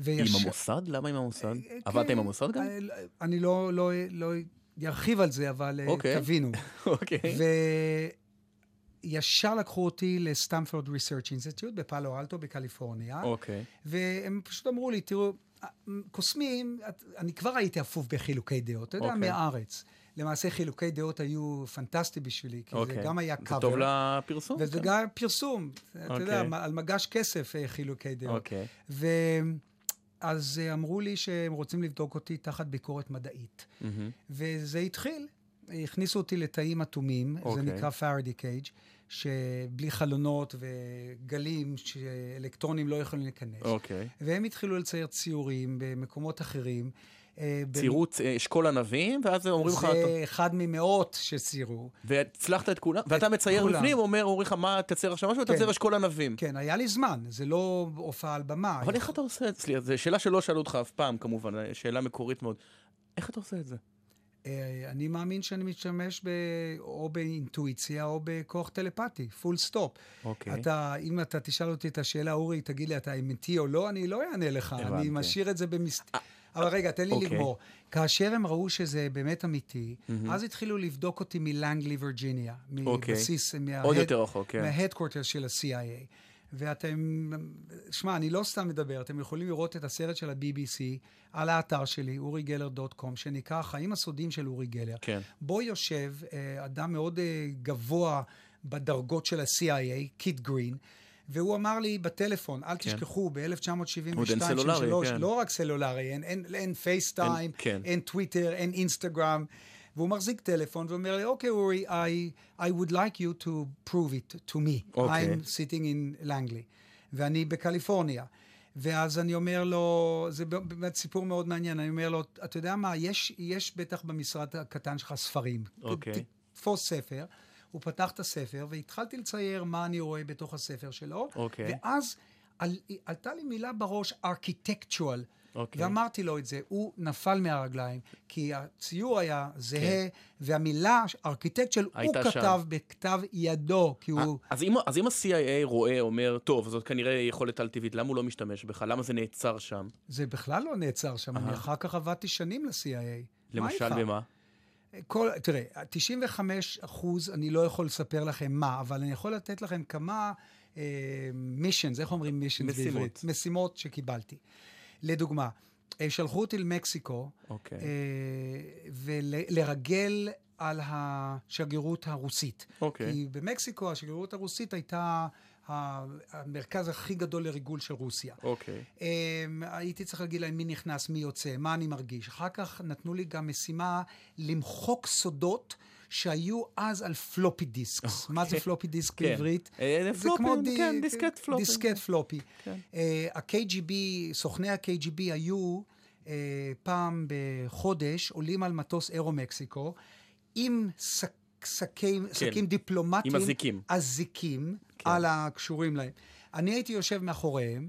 ויש... עם המוסד? למה עם המוסד? אה, כן, עבדת עם המוסד גם? אני לא, לא, לא ארחיב על זה, אבל okay. אה, אוקיי. תבינו. (laughs) אוקיי. וישר לקחו אותי לסטמפורד ריסרצ' אינסטיטוט בפאלו אלטו בקליפורניה. אוקיי. והם פשוט אמרו לי, תראו, קוסמים, אני כבר הייתי אפוף בחילוקי דעות, אתה יודע, okay. אוקיי. מהארץ. למעשה חילוקי דעות היו פנטסטי בשבילי, כי okay. זה אוקיי. גם היה קאבר. זה טוב לפרסום. וזה כן. גם פרסום, okay. אתה יודע, אוקיי. על מגש כסף אה, חילוקי דעות. Okay. אוקיי. ואז אה, אמרו לי שהם רוצים לבדוק אותי תחת ביקורת מדעית. Mm-hmm. וזה התחיל, הכניסו אותי לתאים אטומים, okay. זה נקרא פארדי קייג', שבלי חלונות וגלים שאלקטרונים לא יכולים להיכנס. אוקיי. והם התחילו לצייר ציורים במקומות אחרים. אה, ציירו צ- אשכול ענבים, ואז אומרים לך... זה אחד ממאות שציירו. והצלחת את כולם, ואתה מצייר. בפנים, אומר, אומר לך, מה, תצייר עכשיו משהו, כן. ותצייר אשכול ענבים. כן, היה לי זמן, זה לא הופעה על במה. אבל איך אתה עושה את זה? זו שאלה שלא שאלו אותך אף פעם, כמובן, שאלה מקורית מאוד. איך אתה עושה את זה? אה, אני מאמין שאני משתמש ב... או באינטואיציה או בכוח טלפתי, full stop. אוקיי. אתה, אם אתה תשאל אותי את השאלה, אורי, תגיד לי, אתה אמיתי או לא, אני לא אענה לך. הבנתי. אני משאיר את זה במס... אבל רגע, תן לי אוקיי. לגמור. כאשר הם ראו שזה באמת אמיתי, אז התחילו לבדוק אותי מלנגלי, וירג'יניה. אוקיי. מבסיס, מה- עוד יותר רחוק, כן. מה headquarter של ה-CIA. ואתם, שמע, אני לא סתם מדבר, אתם יכולים לראות את הסרט של ה-BBC על האתר שלי, urigeller.com, שנקרא החיים הסודיים של אורי גלר. כן. בו יושב אה, אדם מאוד אה, גבוה בדרגות של ה-CIA, קיט גרין, והוא אמר לי בטלפון, אל כן. תשכחו, ב-1972, עוד אין סלולרי, כן. לא רק סלולרי, אין, אין, אין FaceTime, אין- כן. אין טוויטר, אין אינסטגרם. והוא מחזיק טלפון ואומר לי, אוקיי, אורי, I, I would like you to prove it to me. אוקיי. I'm sitting in לנגלי. ואני בקליפורניה. ואז אני אומר לו, זה באמת סיפור מאוד מעניין, אני אומר לו, אתה יודע מה, יש, יש בטח במשרד הקטן שלך ספרים. אוקיי. ת- תתפוס ספר. הוא פתח את הספר, והתחלתי לצייר מה אני רואה בתוך הספר שלו. אוקיי. ואז על, עלתה לי מילה בראש, ארכיטקטואל. אוקיי. ואמרתי לו את זה, הוא נפל מהרגליים, כי הציור היה זהה, כן. והמילה ארכיטקטואל, הוא שם. כתב בכתב ידו, כי הוא... אז אם, אז אם ה-CIA רואה, אומר, טוב, זאת כנראה יכולת על-טבעית, למה הוא לא משתמש בך? למה זה נעצר שם? זה בכלל לא נעצר שם, אני אחר כך עבדתי שנים ל-CIA. למשל? במה? כל, תראה, 95 אחוז, אני לא יכול לספר לכם מה, אבל אני יכול לתת לכם כמה מישנס, איך אומרים מישנס משימות. בעברית? משימות שקיבלתי. לדוגמה, אה, שלחו אותי למקסיקו, אוקיי. אה, ולרגל על השגרירות הרוסית. אוקיי. כי במקסיקו השגרירות הרוסית הייתה המרכז הכי גדול לריגול של רוסיה. אוקיי. Um, הייתי צריך להגיד להם מי נכנס, מי יוצא, מה אני מרגיש. אחר כך נתנו לי גם משימה למחוק סודות שהיו אז על floppy disks. מה זה floppy disk כן. בעברית? אה, זה floppy, כמו די- כן, דיסקט floppy. דיסקט פלופי. כן. אה, ה-KGB, סוכני ה-KGB היו uh, פעם בחודש עולים על מטוס אירו-מקסיקו עם שק- שקים, שקים דיפלומטיים. עם אזיקים. אזיקים כן. על הקשורים להם. אני הייתי יושב מאחוריהם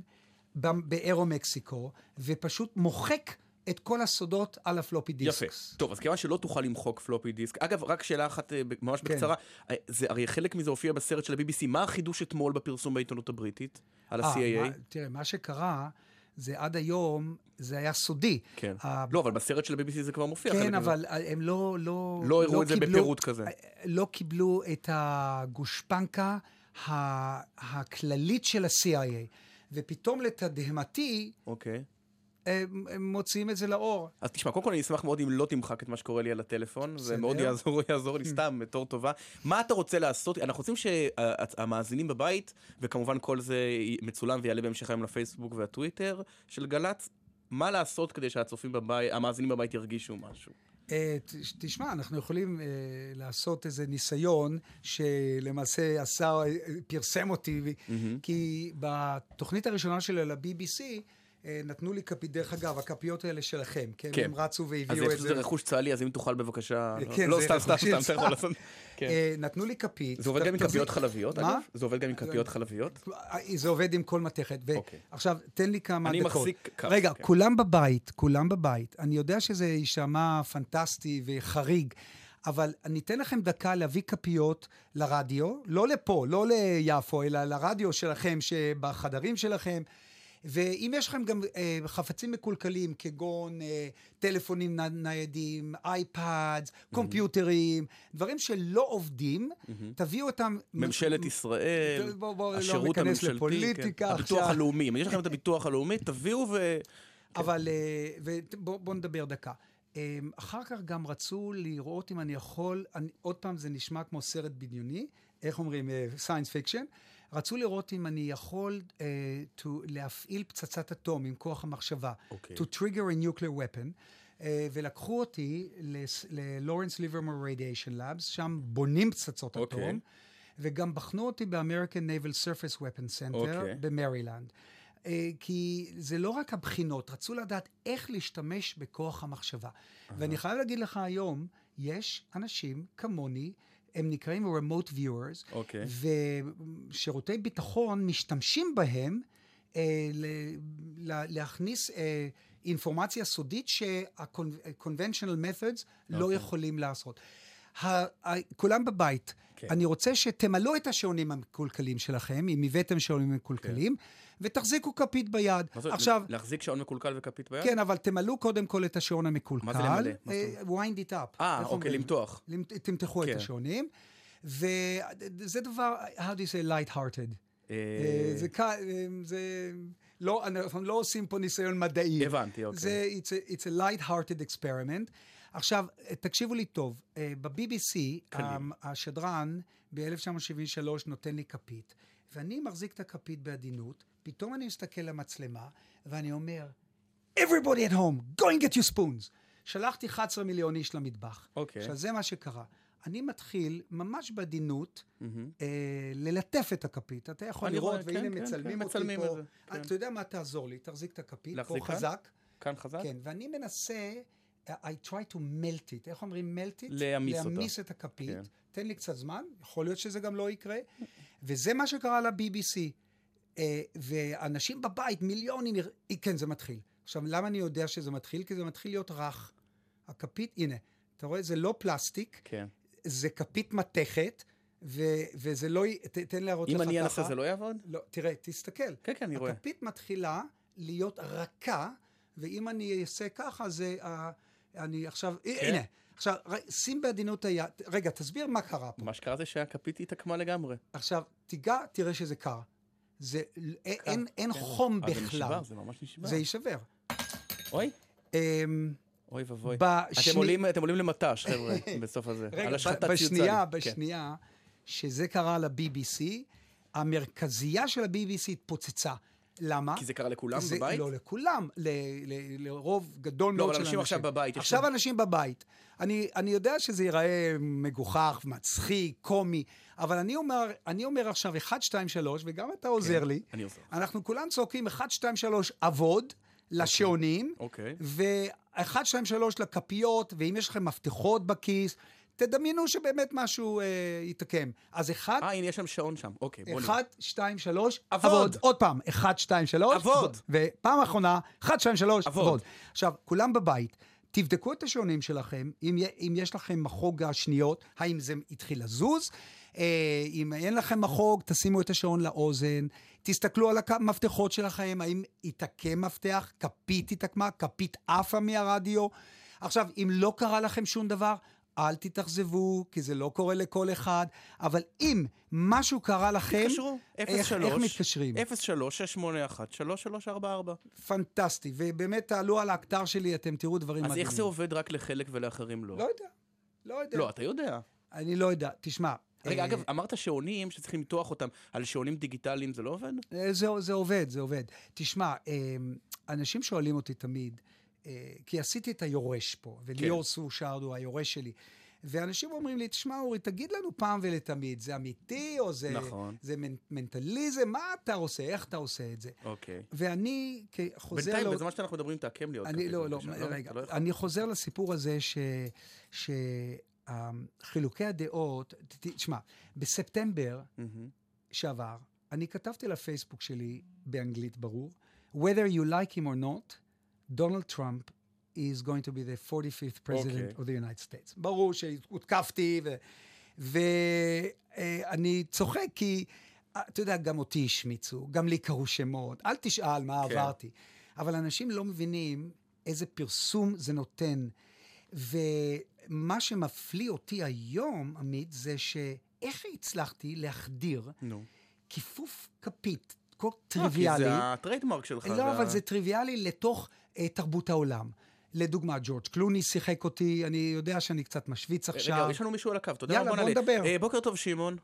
ב- באירו-מקסיקו, ופשוט מוחק את כל הסודות על הפלופי יפה. דיסקס. טוב, אז כיוון שלא תוכל למחוק פלופי דיסק, אגב, רק שאלה אחת אה, ממש כן. בקצרה, אה, זה הרי חלק מזה הופיע בסרט של ה-BBC, מה החידוש אתמול בפרסום בעיתונות הבריטית על אה, ה-CIA? מה- תראה, מה שקרה, זה עד היום, זה היה סודי. כן. ה- לא, אבל בסרט של ה-BBC זה כבר מופיע. כן. אבל הם לא... לא, לא הראו את זה בפירוט כזה. לא קיבלו את הגושפנקה הכללית של ה-CIA. ופתאום לתדהמתי, אוקיי. הם, הם מוציאים את זה לאור. אז תשמע, קודם כל אני אשמח מאוד אם לא תמחק את מה שקורה לי על הטלפון, זה. מאוד יעזור, (laughs) יעזור לי סתם בתור טובה. מה אתה רוצה לעשות? אנחנו רוצים שהמאזינים בבית, וכמובן כל זה מצולם ויעלה בהמשך היום לפייסבוק והטוויטר של גל"צ, מה לעשות כדי שהצופים בבית, המאזינים בבית ירגישו משהו? אה, תשמע, אנחנו יכולים אה, לעשות איזה ניסיון שלמעשה השר אה, פרסם אותי, ו- כי בתוכנית הראשונה שלו ל-BBC, אה, נתנו לי כפית, דרך אגב, הכפיות האלה שלכם, כן? כן. הם רצו אז והביאו את זה. לזה רכוש צה"לי, אז אם תוכל בבקשה... כן, לא, זה סתם, סתם, סתם, אתה יכול צה"ל. לעשות... כן. אה, נתנו לי כפית. זה עובד גם עם כפיות חלביות, מה? אגב? זה עובד גם עם כפיות חלביות? אה, זה עובד עם כל מתכת. אוקיי. ועכשיו, תן לי כמה אני דקות. מחזיק כף, רגע, כן. כולם בבית, כולם בבית. אני יודע שזה יישמע פנטסטי וחריג, אבל אני אתן לכם דקה להביא כפיות לרדיו, לא לפה, לא ליפו, אלא לרדיו שלכם, שבחדרים שלכם. ואם יש לכם גם אה, חפצים מקולקלים, כגון אה, טלפונים ניידים, אייפאד, computerים, דברים שלא עובדים, תביאו אותם... ממשלת ישראל, בוא- בוא לא השירות ניכנס הממשלתי, לפוליטיקה כן. הביטוח עכשיו. הלאומי, אם יש לכם את הביטוח הלאומי, תביאו ו... אבל אה, בואו נדבר דקה. אה, אחר כך גם רצו לראות אם אני יכול, אני, עוד פעם זה נשמע כמו סרט בדיוני, איך אומרים, science fiction, רצו לראות אם אני יכול uh, to, להפעיל פצצת אטום עם כוח המחשבה, אוקיי. to trigger a nuclear weapon, uh, ולקחו אותי ללורנס ליברמור רדיאשן לאבס, שם בונים פצצות אוקיי. אטום. וגם בחנו אותי ב-American Naval Surface Weapon Center אוקיי. במרילנד. אה, כי זה לא רק הבחינות, רצו לדעת איך להשתמש בכוח המחשבה. ואני חייב להגיד לך היום, יש אנשים כמוני, הם נקראים remote viewers, אוקיי. ושירותי ביטחון משתמשים בהם אה, ל- לה- להכניס אה, אינפורמציה סודית שה-conventional methods לא אוקיי. יכולים לעשות. ה- ה- כולם בבית. כן. אני רוצה שתמלאו את השעונים המקולקלים שלכם, אם הבאתם שעונים מקולקלים, ותחזיקו כפית ביד. מה זאת, עכשיו, להחזיק שעון מקולקל וכפית ביד? כן, אבל תמלאו קודם כל את השעון המקולקל. מה זה למלא? אה, wind it up. אה, אוקיי? למתוח. למ- תמתחו כן. את השעונים. וזה דבר, how do you say light-hearted. אה, אה, זה קל, זה... לא, אנחנו לא עושים פה ניסיון מדעי. הבנתי, אוקיי. זה, it's a, it's a light-hearted experiment. עכשיו, תקשיבו לי טוב, ב-BBC, קלים. השדרן ב-1973 נותן לי כפית, ואני מחזיק את הכפית בעדינות, פתאום אני מסתכל למצלמה, ואני אומר, everybody at home, go and get your spoons. שלחתי 11 מיליון איש למטבח. אוקיי. עכשיו, זה מה שקרה. אני מתחיל, ממש בעדינות, אה, ללטף את הכפית. אתה יכול אני לראות, רואה, והנה כן, כן, מצלמים כן, אותי מצלמים פה. את זה, אה, כן. אתה יודע מה, תעזור לי, תחזיק את הכפית, פה כאן? חזק. כאן חזק? כן, ואני מנסה, I try to melt it. איך אומרים melt it? להמיס אותה. להמיס את הכפית. כן. תן לי קצת זמן, יכול להיות שזה גם לא יקרה. וזה מה שקרה ל-BBC. אה, ואנשים בבית, מיליונים, אה, כן, זה מתחיל. עכשיו, למה אני יודע שזה מתחיל? כי זה מתחיל להיות רך. הכפית, הנה, אתה רואה? זה לא פלסטיק, כן. זה כפית מתכת, ו- וזה לא... ת- תן להראות לך אם ככה. אני אנסה זה לא יעבוד? לא, תראה, תסתכל. כן, כן, אני רואה. הכפית מתחילה להיות רכה, ואם אני אעשה ככה, זה... Uh, אני עכשיו... כן. הנה, עכשיו, שים בעדינות היד. רגע, תסביר מה קרה פה. מה שקרה זה שהכפית התעקמה לגמרי. עכשיו, תיגע, תראה שזה קר. זה... אין, אין, כן. חום אה, זה בכלל. נשבר, זה ממש נשבר. זה יישבר. אוי, אמ, אוי ואבוי. אתם עולים- למט"ש, חבר'ה, (laughs) בסוף הזה. רגע, על השחטת ב- ציוצה. בשנייה, כן. בשנייה, שזה קרה ל-BBC, המרכזייה של ה-BBC התפוצצה. למה? כי זה קרה לכולם זה, בבית? לא לכולם, ל, ל, לרוב גדול לא, מאוד אבל של אנשים עכשיו בבית, יש עכשיו להם- אנשים בבית. אני, אני יודע שזה ייראה מגוחך, מצחיק, קומי, אבל אני אומר, אני אומר עכשיו 1, 2, 3, וגם אתה עוזר כן, לי. אני עוזר. אנחנו כולם צועקים 1, 2, 3, עבוד. לשעונים, אוקיי. ו-1, 2, 3 לכפיות, ואם יש לכם מפתחות בכיס, תדמיינו שבאמת משהו אה, יתעקם. אז אחד, אה, הנה, יש שם שעון שם. אוקיי, בוא נראה. אחד, שתיים, שלוש, עבוד. עבוד. עוד פעם, אחד, שתיים, שלוש. עבוד. ופעם אחרונה, אחד, שתיים, שלוש, עבוד. עבוד. עכשיו, כולם בבית, תבדקו את השעונים שלכם, אם יש לכם מחוג השניות, האם זה התחיל לזוז. אה, אם אין לכם מחוג, תשימו את השעון לאוזן. תסתכלו על המפתחות שלכם, האם התעקם מפתח, כפית התעקמה, כפית עפה מהרדיו. עכשיו, אם לא קרה לכם שום דבר, אל תתאכזבו, כי זה לא קורה לכל אחד, אבל אם משהו קרה לכם, תתקשרו, איך, איך מתקשרים? 03-681-3344. פנטסטי, ובאמת תעלו על האתר שלי, אתם תראו דברים אז מדהימים. איך זה עובד רק לחלק ולאחרים לא? לא יודע, לא יודע. לא, אתה יודע. אני לא יודע. תשמע, רגע, אה, אגב, אמרת שעונים שצריכים למתוח אותם על שעונים דיגיטליים, זה לא עובד? אה, זה, זה עובד, זה עובד. תשמע, אה, אנשים שואלים אותי תמיד, כי עשיתי את היורש פה, וליאור כן. סושארד הוא היורש שלי. ואנשים אומרים לי, תשמע, אורי, תגיד לנו פעם ולתמיד, זה אמיתי או זה, נכון. זה מנ- מנטליזם? מה אתה עושה? איך אתה עושה את זה? אוקיי. ואני כחוזר... בינתיים, לו- בזמן שאנחנו מדברים, תעקם לי עוד אני, כפית, לא, לא, בבקשה, רגע, לא? אני חוזר לסיפור הזה ש... שחילוקי הדעות, ת- ת- תשמע, בספטמבר מהמם. שעבר, אני כתבתי לפייסבוק שלי, באנגלית ברור, whether you like him or not, Donald Trump is going to be the 45th president אוקיי. of the United States. ברור שהותקפתי, ואני צוחק כי, אה, אתה יודע, גם אותי השמיצו, גם לי קראו שמות, אל תשאל מה כן. עברתי. אבל אנשים לא מבינים איזה פרסום זה נותן. ומה שמפליא אותי היום, עמית, זה שאיך הצלחתי להחדיר נו. כיפוף כפית, כה לא, כי טריוויאלי. זה הטריידמרק שלך. לא, אבל זה טריוויאלי לתוך uh, תרבות העולם. לדוגמה, ג'ורג' קלוני שיחק אותי, אני יודע שאני קצת משוויץ עכשיו. רגע, יש לנו מישהו על הקו, אתה יודע יאללה? בוא נעלה. נדבר. אה, בוקר טוב, שמעון.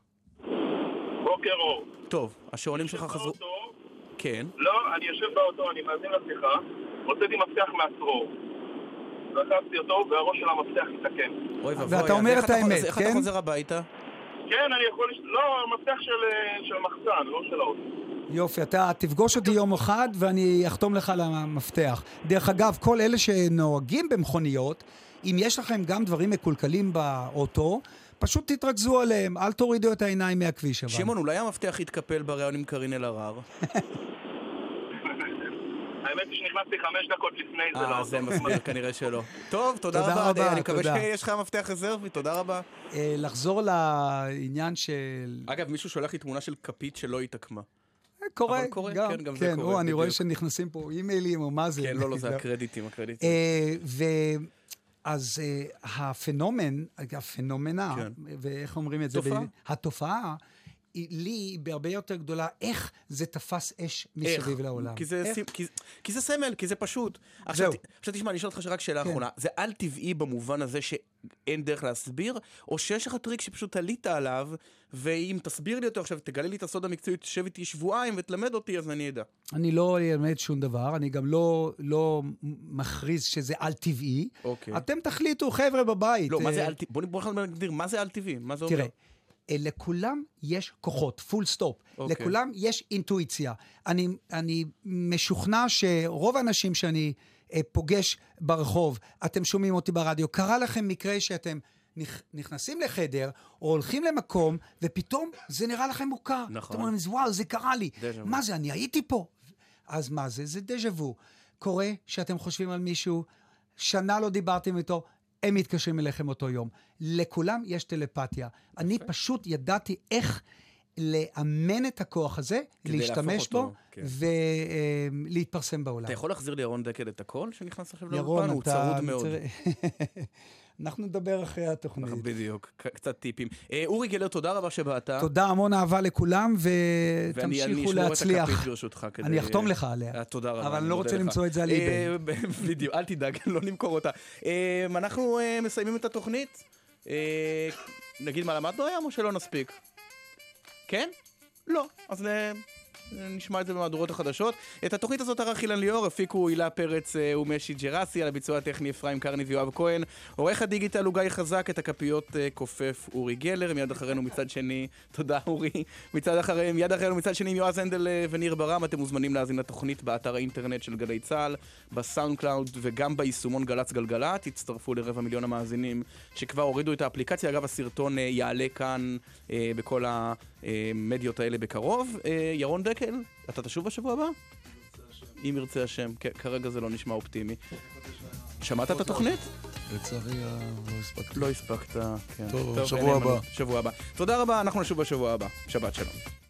בוקר אור. טוב, השעונים שלך חזרו... באוטו? כן. לא, אני יושב באוטו, אני מאזין לשיחה, הוצאתי מפתח מהצרור. לקחתי אותו, והראש של המפתח התעקם. אוי ואבוי, ואתה אומר את האמת, איך אתה כן? חוזר הביתה? כן, אני יכול... לא, מפתח של, אה, של מחסן, לא של האוטו. יופי, אתה תפגוש אותי יום אחד ואני אחתום לך על המפתח. דרך אגב, כל אלה שנוהגים במכוניות, אם יש לכם גם דברים מקולקלים באוטו, פשוט תתרכזו עליהם, אל תורידו את העיניים מהכביש אבל. שמעון, אולי המפתח יתקפל בריאיון עם קארין אלהרר? (laughs) האמת היא שנכנסתי חמש דקות לפני זה אה. זה מסביר, (laughs) כנראה שלא. טוב, תודה תודה רבה. רבה, אני מקווה. שיש לך מפתח רזרבי, תודה רבה. אה, לחזור לעניין של... אגב, מישהו שולח לי תמונה של כפית שלא התעקמה. קורה, אבל קורה, גם, כן, גם זה כן, קורה, או, אני רואה. שנכנסים פה אימיילים או מה זה. כן, לא, לא, (laughs) זה הקרדיטים, הקרדיטים. אה, ו... אז אה, ה phenomen, ה phenomena, כן. ואיך אומרים את זה? תופעה. ב- התופעה, לי היא בהרבה יותר גדולה, איך זה תפס אש מסביב? לעולם. כי זה? סימ- כי, כי זה סמל, כי זה פשוט. עכשיו. ת- עכשיו תשמע, אני אשאל אותך רק שאלה כן. אחרונה. זה על-טבעי במובן הזה שאין דרך להסביר, או שיש לך טריק שפשוט עלית עליו, ואם תסביר לי אותו עכשיו, תגלה לי את הסוד המקצועי, תשב איתי שבועיים ותלמד אותי, אז אני אדע. אני לא אלמד שום דבר, אני גם לא, לא מכריז שזה על-טבעי. אוקיי. אתם תחליטו, חבר'ה בבית. לא, מה אה, זה על-טבעי? בוא נגדיר, מה זה על-טבעי? מה זה אומר? תראה, אה, לכולם יש כוחות, full stop. אוקיי. לכולם יש אינטואיציה. אני, אני משוכנע שרוב האנשים שאני אה, פוגש ברחוב, אתם שומעים אותי ברדיו, קרה לכם מקרה שאתם נכ- נכנסים לחדר, או הולכים למקום, ופתאום זה נראה לכם מוכר. נכון. אתם אומרים, וואו, זה קרה לי. דז'ה. מה זה, אני הייתי פה. אז מה זה? זה דז'ה וו. קורה שאתם חושבים על מישהו, שנה לא דיברתם איתו, הם מתקשרים אליכם אותו יום. לכולם יש טלפתיה. אני פשוט ידעתי איך לאמן את הכוח הזה, להשתמש בו כן. ולהתפרסם בעולם. אתה יכול להחזיר לירון דקל את הקול שנכנס עכשיו לאולפן? הוא. צרוד מאוד. (laughs) אנחנו נדבר אחרי התוכנית. (laughs) בדיוק, קצת טיפים. אה, אורי גלר, תודה רבה שבאת. תודה, המון אהבה לכולם, ואני אני ותמשיכו אשמור את להצליח. הכפית ברשותך. כדי- אני אחתום לך עליה. אה, תודה רבה. אבל אני לא רוצה. למצוא את זה על אה, אי-ביי. ב- (laughs) בדיוק, אל תדאג, לא נמכור אותה. אה, אנחנו אה, מסיימים את התוכנית. אה, נגיד מה למדנו היום או שלא נספיק? כן? לא. אז אה, נשמע את זה במהדורות החדשות. את התוכנית הזאת ערך אילן ליאור, הפיקו הילה פרץ אה, ומשי ג'רסי, על הביצוע הטכני אפרים קרני ויואב כהן. עורך הדיגיטל הוא גיא חזק, את הכפיות אה, כופף אורי גלר, מיד אחרינו מצד שני, (laughs) תודה אורי, מצד אחריהם, מיד אחרינו מצד שני עם יועז הנדל וניר ברם, אתם מוזמנים להאזין לתוכנית באתר האינטרנט של גלי צה"ל, ב SoundCloud וגם ביישומון גל"צ גלגלצ, הצטרפו לרבע מיליון המאזינים שכבר הורידו את האפליקציה, אגב הסרטון יעלה כאן בכל המדיות האלה בקרוב. אה, ירון דקל, אתה תשוב בשבוע הבא? אם ירצה השם, כרגע זה לא נשמע אופטימי. שמעת את התוכנית? לצערי אה, לא הספקתי. לא הספקת, כן. טוב, שבוע. הבא. שבוע הבא. תודה רבה, אנחנו נשוב בשבוע הבא. שבת שלום.